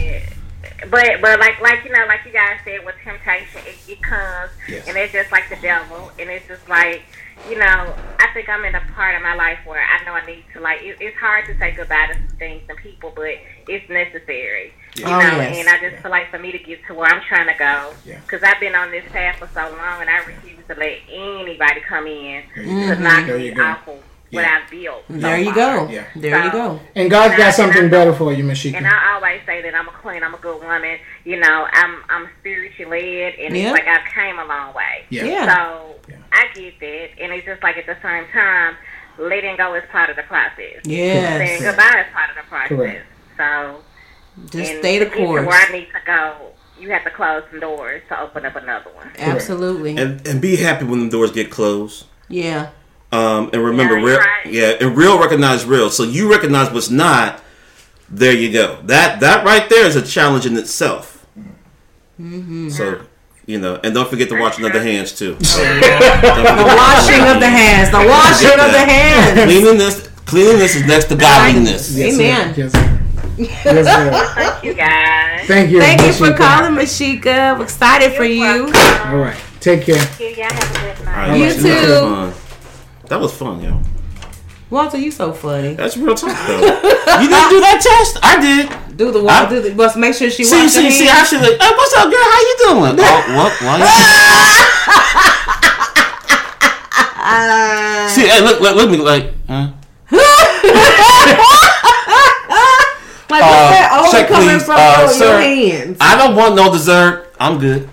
S6: But but like like you know like you guys said with temptation it, it comes
S4: Yes.
S6: and it's just like the devil and it's just like you know I think I'm in a part of my life where I know I need to like it, it's hard to say goodbye to some things and people but it's necessary you
S2: Oh,
S6: know
S2: yes.
S6: and I just feel like for me to get to where I'm trying to go
S4: Yeah.
S6: because I've been on this path for so long and I refuse to let anybody come in
S4: There
S6: to
S4: you go.
S6: knock
S4: There
S6: me
S4: you
S6: off of what
S4: Yeah.
S6: I've built so
S2: there you
S6: far.
S2: go.
S4: Yeah.
S2: There you go.
S4: And God's got something better for you,
S6: And I always say that I'm a queen, I'm a good woman. You know, I'm I'm spiritually led, and
S2: Yeah.
S6: it's like I've came a long way.
S4: Yeah.
S2: Yeah.
S6: So
S4: Yeah.
S6: I get that, and it's just like at the same time, letting go is part of the process. Yeah,
S2: saying
S6: goodbye is part of the process.
S4: Correct.
S6: So
S2: Just stay the
S6: to get to
S2: course.
S6: where I need to go, you have to close some doors to open up another one.
S2: Absolutely.
S3: And and be happy when the doors get closed.
S2: Yeah.
S3: Um, and remember,
S6: Yeah,
S3: real,
S6: right.
S3: yeah, and real recognize real. So you recognize what's not. There you go. That that right there is a challenge in itself.
S2: Mm-hmm.
S3: So you know, and don't forget to wash another hands too.
S2: The washing of the hands. The washing of the hands.
S3: Cleanliness, cleanliness is next to godliness.
S4: Yes.
S2: Amen.
S4: Yes, sir. Yes, sir.
S6: Thank you guys.
S4: Thank you.
S2: Thank you for calling, Mashika. I'm excited for you.
S4: All right. Take care.
S6: Thank Y'all have a good night.
S3: right,
S2: You
S3: that was
S2: too.
S3: fun. That was fun, yo.
S2: Walter, you so funny.
S3: That's real talk, though. you didn't do that test? I did.
S2: Do the
S3: I-
S2: walk. Do the, must make sure she
S3: See,
S2: washes
S3: see,
S2: her
S3: see. I should like, hey, what's up, girl? How you doing? oh, what? Why you? see, hey, look, look, look me like. Huh?
S2: Like
S3: Uh,
S2: what's that odor
S3: check,
S2: coming
S3: please.
S2: from
S3: Uh,
S2: your,
S3: sir.
S2: your hands?
S3: I don't want no dessert. I'm good.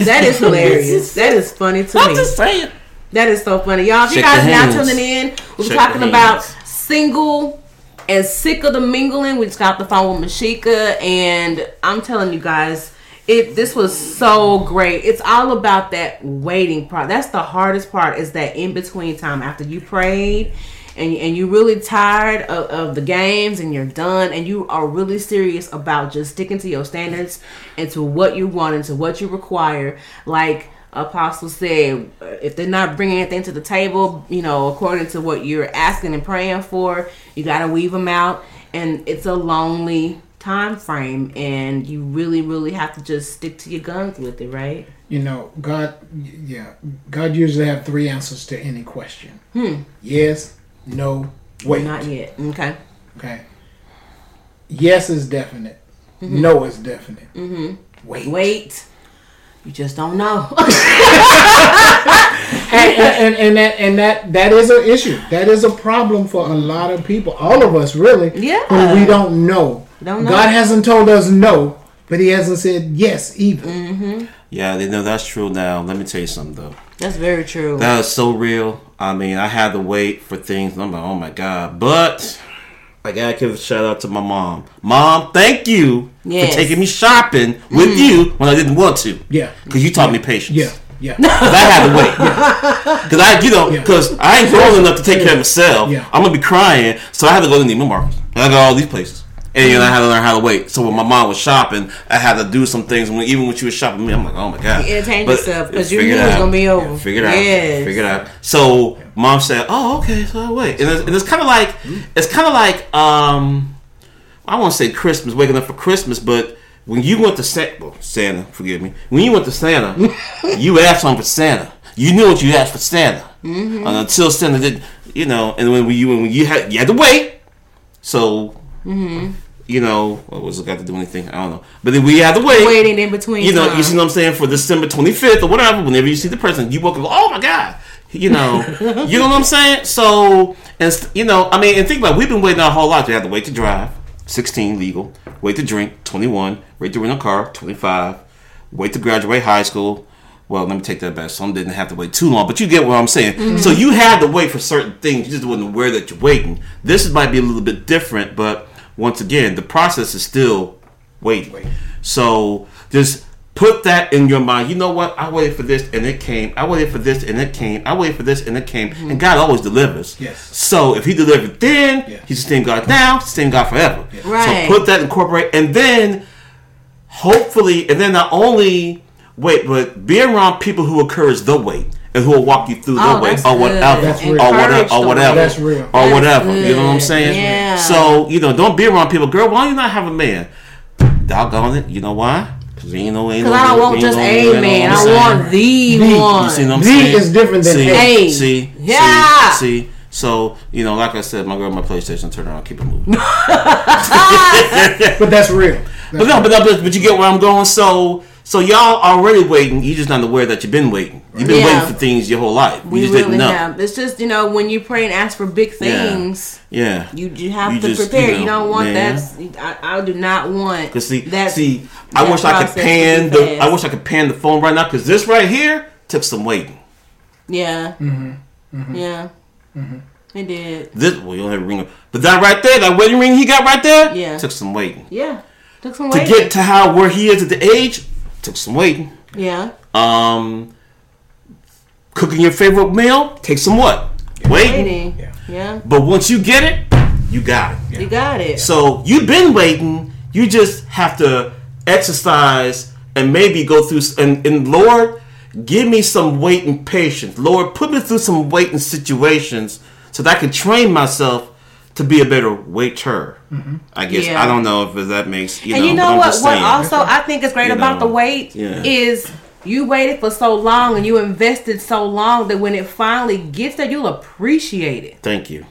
S2: That is hilarious. that is funny to
S3: I'm
S2: me.
S3: just saying.
S2: That is so funny, y'all. If you guys are now tuning in, we're
S3: Shake
S2: talking about single and sick of the mingling. We just got the phone with Mashika, and I'm telling you guys, it this was so great. It's all about that waiting part. That's the hardest part. Is that in between time after you prayed. And, and you're really tired of, of the games and you're done and you are really serious about just sticking to your standards and to what you want and to what you require like apostle said if they're not bringing anything to the table you know according to what you're asking and praying for you got to weave them out and it's a lonely time frame and you really really have to just stick to your guns with it right
S4: You know, God, yeah, God usually have three answers to any question. Hmm. Yes, no, wait.
S2: not yet okay
S4: Okay. Yes is definite. Mm-hmm. No is definite. Mm-hmm. Wait.
S2: wait you just don't know
S4: And, and, and that and that that is an issue. That is a problem for a lot of people. All of us, really.
S2: Yeah.
S4: When we don't know.
S2: Don't know.
S4: God hasn't told us no, but He hasn't said yes either. Mm-hmm.
S3: Yeah, they know that's true now. Let me tell you something, though.
S2: that's very true
S3: That is so real. I mean, I had to wait for things. And I'm like, oh my god. But I gotta give a shout out to my mom. Mom, thank you
S2: Yes.
S3: for taking me shopping with mm. you when I didn't want to.
S4: Yeah.
S3: Because you taught me patience.
S4: Yeah. Yeah.
S3: Because I had to wait. Because I, you know,
S4: Yeah.
S3: because I ain't grown enough to take care of myself.
S4: Yeah.
S3: I'm gonna be crying, so I had to go to Neiman Marcus. And I go all these places. And you know, I had to learn how to wait. So when my mom was shopping, I had to do some things. When even when she was shopping me, I'm like, oh my god.
S2: You entertain
S3: But
S2: yourself 'cause you knew
S3: it
S2: it was gonna be over.
S3: Yeah, figure it out.
S2: Yes.
S3: Figure it out. So mom said, oh okay, so I wait. And it's, and it's kind of like it's kind of like um, I won't say Christmas, waking up for Christmas, but when you went to Santa, well, Santa, forgive me. When you went to Santa, you asked something for Santa. You knew what you asked for Santa
S2: Mm-hmm.
S3: Uh, until Santa did, you know. And when you when you had you had to wait, so
S2: Mm-hmm.
S3: You know what was it got to do anything? I don't know. But then we had to wait.
S2: waiting in between
S3: You know,
S2: time.
S3: you see what I'm saying for December 25th or whatever. Whenever you see the president, you walk and go, "Oh my god." You know, you know what I'm saying. So, and you know, I mean, and think about, it, we've been waiting our whole lives. We have to wait to drive, 16 legal. Wait to drink, 21. Wait to rent a car, 25. wait to graduate high school. Well, let me take that back. Some didn't have to wait too long, but you get what I'm saying. Mm-hmm. So you had to wait for certain things. You just wasn't aware that you're waiting. This might be a little bit different, but once again, the process is still waiting. So just put that in your mind. You know what? I waited for this and it came. I waited for this and it came. I waited for this and it came. And mm-hmm. God always delivers.
S4: Yes.
S3: So if He delivered then,
S4: Yeah.
S3: He's the same God now. He's the same God forever.
S2: Right.
S3: So put that incorporate, and then hopefully, and then not only wait, but be around people who encourage the wait and who will walk you through the
S2: Oh,
S3: wait
S2: that's
S3: or
S2: good.
S3: whatever,
S4: That's
S3: or
S4: real.
S3: whatever,
S2: Encourage
S3: or whatever,
S4: wait. That's real.
S3: or
S2: That's
S3: whatever. You know what I'm saying?
S2: Yeah.
S3: So you know, don't be around people. Girl, why don't you not have a man? Doggone it. You know why? Because ain't no ain't
S2: Because
S3: no,
S2: I don't want just
S3: no-
S2: a
S3: you
S2: man.
S3: what I'm saying?
S2: want the
S4: The.
S2: one.
S3: You see what I'm
S4: The
S3: saying?
S4: is different than
S3: see,
S2: A.
S3: See,
S2: Yeah.
S3: See, see. So you know, like I said, my girl, my PlayStation, turn around, keep it moving.
S4: But that's real.
S3: But no, but, no, but but you get where I'm going. So so y'all already waiting. You just not aware that you've been waiting. You've been
S2: Yeah.
S3: waiting for things your whole life. You
S2: We
S3: just
S2: really
S3: didn't know.
S2: have. It's just you know when you pray and ask for big things,
S3: Yeah.
S2: you you have
S3: You
S2: to
S3: just,
S2: prepare.
S3: you
S2: You, don't want
S3: man.
S2: that. I, I do not want.
S3: Cause see,
S2: that.
S3: see, I wish I could pan the. I wish I could pan the phone right now. Cause this right here took some waiting.
S2: Yeah.
S3: Mm-hmm.
S2: Yeah. It did.
S3: This well, you don't have a ring, but that right there, that wedding ring he got right there,
S2: Yeah.
S3: took some waiting.
S2: Yeah. Took some
S3: waiting.
S2: To
S3: get to how where he is at the age, took some waiting.
S2: yeah.
S3: Um, cooking your favorite meal takes some what? Waiting.
S2: Waiting.
S4: Yeah.
S2: Yeah.
S3: But once you get it, you got it.
S2: You got it.
S3: So you've been waiting. You just have to exercise and maybe go through. And, and Lord, give me some waiting patience. Lord, put me through some waiting situations so that I can train myself to be a better waiter. I guess
S2: Yeah.
S3: I don't know if that makes you
S2: and
S3: know.
S2: you know what? What
S3: saying.
S2: also I think is great
S3: You
S2: about
S3: know,
S2: the wait
S3: yeah.
S2: is you waited for so long and you invested so long that when it finally gets there, you'll appreciate it.
S3: Thank you.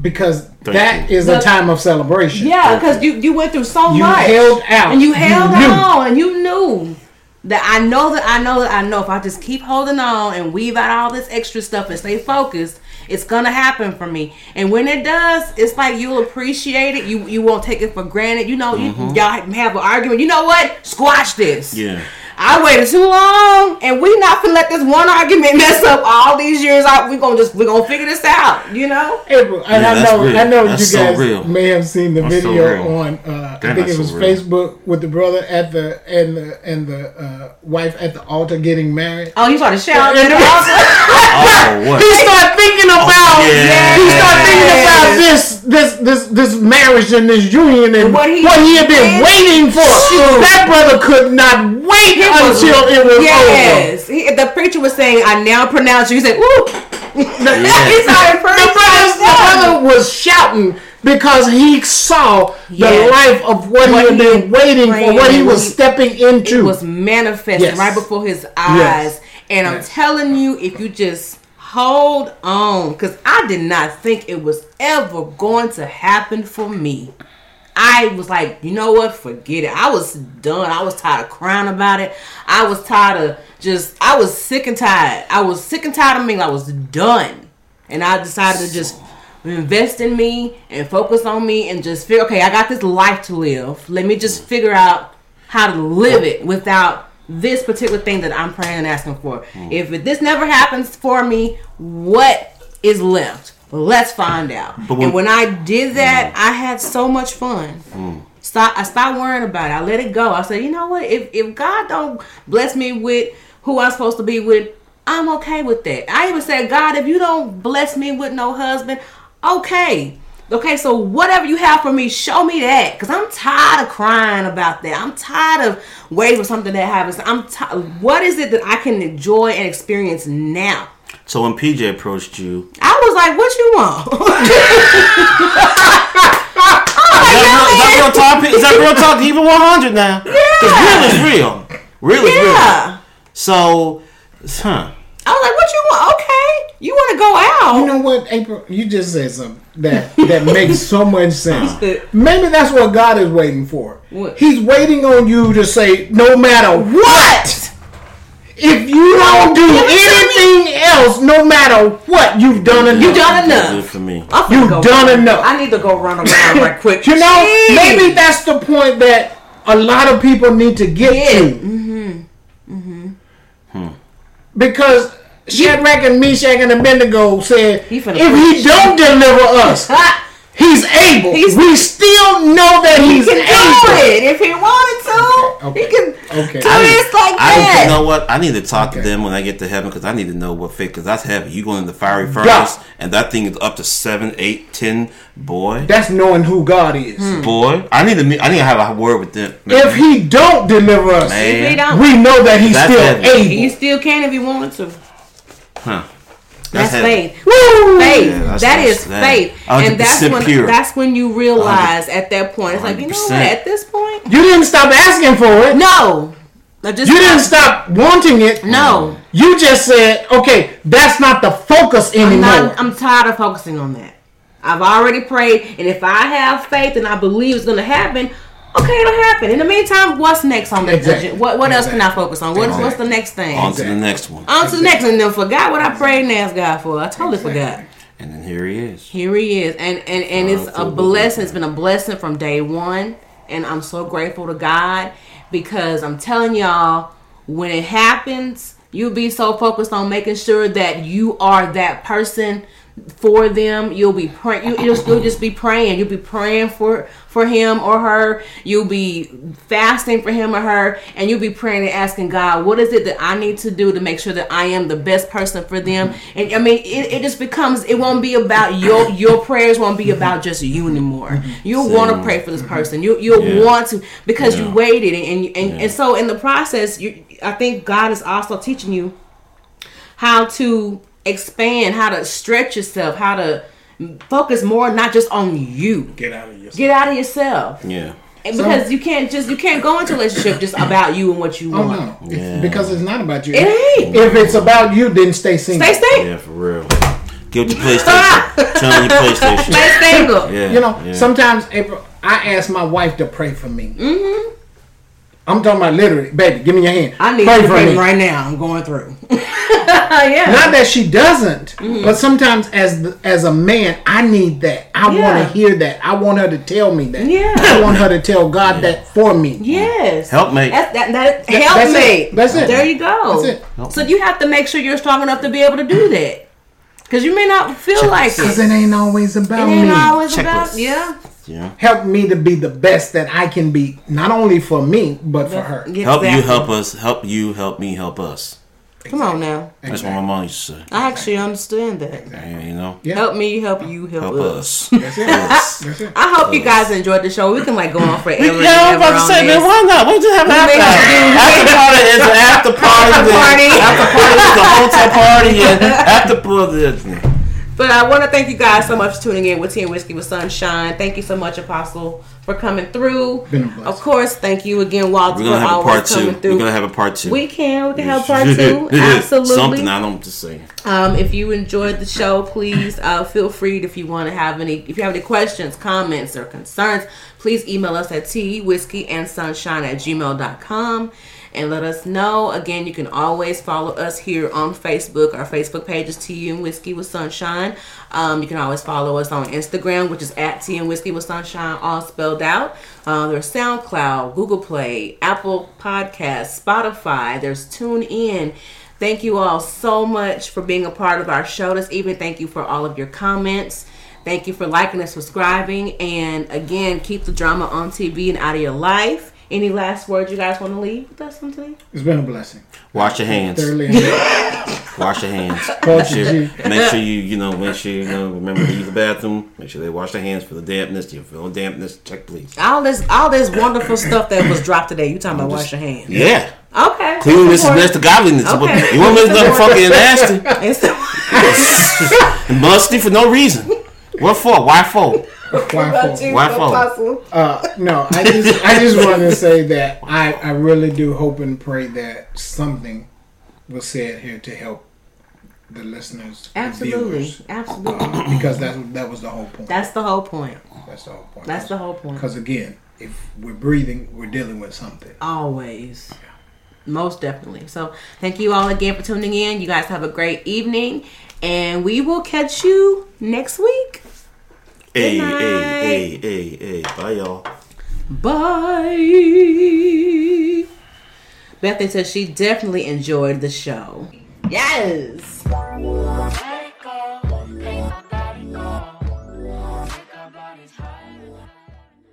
S4: Because
S3: Thank
S4: that
S3: you.
S4: is
S2: The-
S4: a time of celebration.
S2: Yeah, because you you went through so
S4: You
S2: much.
S4: held out.
S2: and you
S4: You
S2: held
S4: knew.
S2: on, and you knew that I know that I know that I know if I just keep holding on and weave out all this extra stuff and stay focused, it's gonna happen for me. And when it does, it's like you'll appreciate it. You you won't take it for granted. You know, you, mm-hmm. y'all have an argument. You know what? Squash this.
S3: Yeah.
S2: I waited too long, and we not gonna let this one argument mess up all these years. Out, we gonna just we gonna figure this out. You know?
S4: April, and
S3: Yeah,
S4: I
S3: that's
S4: know,
S3: real.
S4: I know
S3: That's
S4: you
S3: so
S4: guys
S3: real.
S4: may have seen the
S3: That's
S4: video
S3: real.
S4: on. Uh, I think it was
S3: so.
S4: Facebook with the brother at the and the and the uh, wife at the altar getting married.
S2: Oh, he started shouting.
S4: And-
S3: Oh, what?
S4: he started thinking about
S3: yeah.
S4: he started thinking about this this this this marriage and this union and
S2: What
S4: what
S2: he
S4: he, had been waiting for. That brother could not wait
S2: was-
S4: until it was over.
S2: Yes, the preacher was saying, "I now pronounce you." He said, "Ooh." he started
S4: The brother, the brother was shouting because he saw the
S2: Yes.
S4: life of what,
S2: What
S4: he had been waiting for, what he was
S2: he-
S4: stepping into.
S2: It was manifesting
S4: Yes.
S2: right before his eyes,
S4: Yes.
S2: and I'm telling you, if you just hold on, because I did not think it was ever going to happen for me. I was like, you know what? Forget it. I was done. I was tired of crying about it. I was tired of just. I was sick and tired. I was sick and tired of me. I was done, and I decided to just invest in me and focus on me and just feel Okay, I got this life to live. Let me just figure out how to live it without this particular thing that I'm praying and asking for. Hmm. If this never happens for me, what is left? Let's find out.
S3: But when-
S2: and when I did that, mm. I had so much fun. Mm. Stop. I stopped worrying about it. I let it go. I said, you know what? If if God don't bless me with who I'm supposed to be with, I'm okay with that. I even said, God, if you don't bless me with no husband, okay. Okay, so whatever you have for me, show me that, cause I'm tired of crying about that. I'm tired of waiting for something that happens. I'm ti What is it that I can enjoy and experience now?
S3: So when PJ approached you,
S2: I was like, "What you want?"
S3: Is that, real, is that real talk? Is that real talk? Even one hundred now? Because real is real. Real is real.
S2: yeah.
S3: So, huh?
S2: I was like, "What you want?" Okay, you want to go out?
S4: You know what, April? You just said something that that makes so much sense. Maybe that's what God is waiting for.
S2: What?
S4: He's waiting on you to say, no matter what, if you don't do anything else, no matter what, you've done enough.
S2: You've done enough.
S3: for me.
S4: You've done
S2: run.
S4: enough.
S2: I need to go run around right quick.
S4: You know,
S2: Jeez.
S4: maybe that's the point that a lot of people need to get
S2: Yeah.
S4: to. Mm-hmm. Mm-hmm. Hmm. because Shadrach and Meshach and Abednego said,
S2: He
S4: if he don't deliver us, he's able.
S2: He's-
S4: we still know that
S2: He
S4: he's
S2: can do
S4: able.
S2: it if he wanted to.
S4: Okay.
S2: He can
S4: Okay.
S2: do this like
S3: I
S2: that.
S3: you know what? I need to talk to them when I get to heaven because I need to know what fate. Because that's heavy. You going in the fiery furnace,
S4: Yeah.
S3: and that thing is up to seven, eight, ten. Boy,
S4: That's knowing who God is. Hmm.
S3: boy, I need to. meet- I need to have a word with them.
S4: If he don't deliver us,
S3: Man.
S2: If he don't,
S4: we know that he's
S3: That's
S4: still
S3: heavy.
S4: able.
S2: he still can if he wanted to.
S3: huh?
S2: That's,
S3: heavy.
S2: faith.
S4: Woo!
S2: Faith.
S3: Yeah, that's-
S2: that
S3: that's-
S2: is
S3: that-
S2: faith. And that's when
S3: pure.
S2: that's when you realize at that point it's like you know what at this point
S4: You didn't stop asking for it.
S2: no. I just
S4: You didn't stop wanting it.
S2: No.
S4: You just said, okay, that's not the focus
S2: I'm
S4: anymore.
S2: not. I'm tired of focusing on that. I've already prayed, and if I have faith and I believe it's going to happen, okay, it'll happen. In the meantime, what's next on the
S4: Exactly.
S2: agenda? What What else can I focus on? What's What's the next thing?
S3: On to the next one.
S2: On to the next, one. and then forgot what I prayed and asked God for. I totally forgot.
S3: And then here he is.
S2: Here he is, and and and it's a blessing. It's been a blessing from day one, and I'm so grateful to God because I'm telling y'all, when it happens, you'll be so focused on making sure that you are that person for them. You'll be praying. You, you'll, you'll just be praying. You'll be praying for for him or her. You'll be fasting for him or her, and you'll be praying and asking God, what is it that I need to do to make sure that I am the best person for them? And I mean, it, it just becomes. It won't be about your your prayers. Won't be about just you anymore. You'll want to pray for this mm-hmm. person. You you'll
S3: Yeah.
S2: want to because you waited and and and,
S3: Yeah.
S2: and so in the process, you I think God is also teaching you how to expand, how to stretch yourself, how to focus more not just on you.
S4: Get out of yourself.
S2: Get out of yourself.
S3: Yeah.
S2: And because you can't just you can't go into a relationship just about you and what you want.
S4: Oh
S2: want.
S4: no, It's- because it's not about you.
S2: It ain't.
S4: If it's about you, then stay single.
S2: Stay single.
S3: Yeah, for real. Get your PlayStation. Turn on your PlayStation.
S2: Stay single.
S3: Yeah.
S4: You know,
S3: yeah.
S4: sometimes if I ask my wife to pray for me. Mm-hmm. I'm talking about literally, baby. Give me your hand.
S2: I need
S4: pray for
S2: pray
S4: me.
S2: right now. I'm going through. yeah.
S4: Not that she doesn't,
S2: Mm-hmm.
S4: but sometimes as the, as a man, I need that. I want to hear that. I want her to tell me that.
S2: Yeah.
S4: I want her to tell God that for me.
S2: Yes.
S3: Helpmate.
S2: That's, that, that,
S4: That-
S2: help
S4: that's
S2: me.
S4: it. That's it.
S2: There you go.
S4: That's it.
S2: So you have to make sure you're strong enough to be able to do that. Because you may not feel like
S4: Because
S2: it.
S4: it ain't always about
S2: It ain't
S4: me.
S2: always
S3: Checklist.
S2: about, yeah.
S3: Yeah.
S4: Help me to be the best that I can be, not only for me, but for her.
S2: Yeah,
S3: Help you help us. Help you help me help us.
S2: Come on now.
S3: That's what my mom used to say.
S2: I actually understand that.
S3: Yeah, you know.
S4: Yeah.
S2: Help me, help you, help,
S3: Help
S2: us.
S3: us.
S4: That's it. That's it.
S2: I hope you guys enjoyed the show. We can like go on forever. and
S3: Yeah, I'm
S2: ever
S3: about to say,
S2: this.
S3: man, why not? We just have an
S2: may
S3: after
S2: have to do-
S3: After party is an after party.
S2: After party.
S3: After party is a hotel party. And after party.
S2: But I want to thank you guys so much for tuning in with Tea and Whiskey with Sunshine. Thank you so much, Apostle, for coming through.
S4: Been a blessing.
S2: Of course, thank you again, Walter,
S3: We're gonna
S2: for
S3: have a
S2: always
S3: part two.
S2: coming through.
S3: We're gonna have a part two.
S2: we can. We can have part two. Absolutely.
S3: Something I don't just say.
S2: Um, if you enjoyed the show, please uh, feel free if you want to have any if you have any questions, comments, or concerns, please email us at tea, whiskey, and sunshine at gmail.com and let us know. Again, you can always follow us here on Facebook. Our Facebook page is Tea and Whiskey with Sunshine. Um, you can always follow us on Instagram, which is at Tea and Whiskey with Sunshine, all spelled out. Uh, there's SoundCloud, Google Play, Apple Podcasts, Spotify. There's TuneIn. Thank you all so much for being a part of our show this evening. Thank you for all of your comments. Thank you for liking and subscribing. And again, keep the drama on TV and out of your life. Any last words you guys want to leave with us on today?
S4: It's been a blessing.
S3: Wash your hands. Wash your hands. Make sure, make sure you, you know, make sure you know. Remember to use the bathroom. Make sure they wash their hands for the dampness. You feel dampness? Check, please.
S2: All this, all this wonderful stuff that was dropped today. You talking about wash your hands?
S3: Yeah.
S2: Okay.
S3: Cleanliness is next to godliness.
S2: Okay.
S3: You want to make nothing funky and nasty
S2: It's-
S3: and musty for no reason. What for? Why for?
S4: Why for?
S3: Why for?
S4: Uh, no, I just I just want to say that I, I really do hope and pray that something was said here to help the listeners, the
S2: Absolutely,
S4: viewers,
S2: absolutely.
S4: uh, because that that was the whole point.
S2: That's the whole point.
S4: That's the whole point.
S2: That's the whole point.
S4: Because again, if we're breathing, we're dealing with something.
S2: Always. Most definitely. So thank you all again for tuning in. You guys have a great evening. And we will catch you next week.
S3: Hey,
S2: night.
S3: hey, hey, hey, hey. Bye, y'all.
S2: Bye. Bethany says she definitely enjoyed the show. Yes.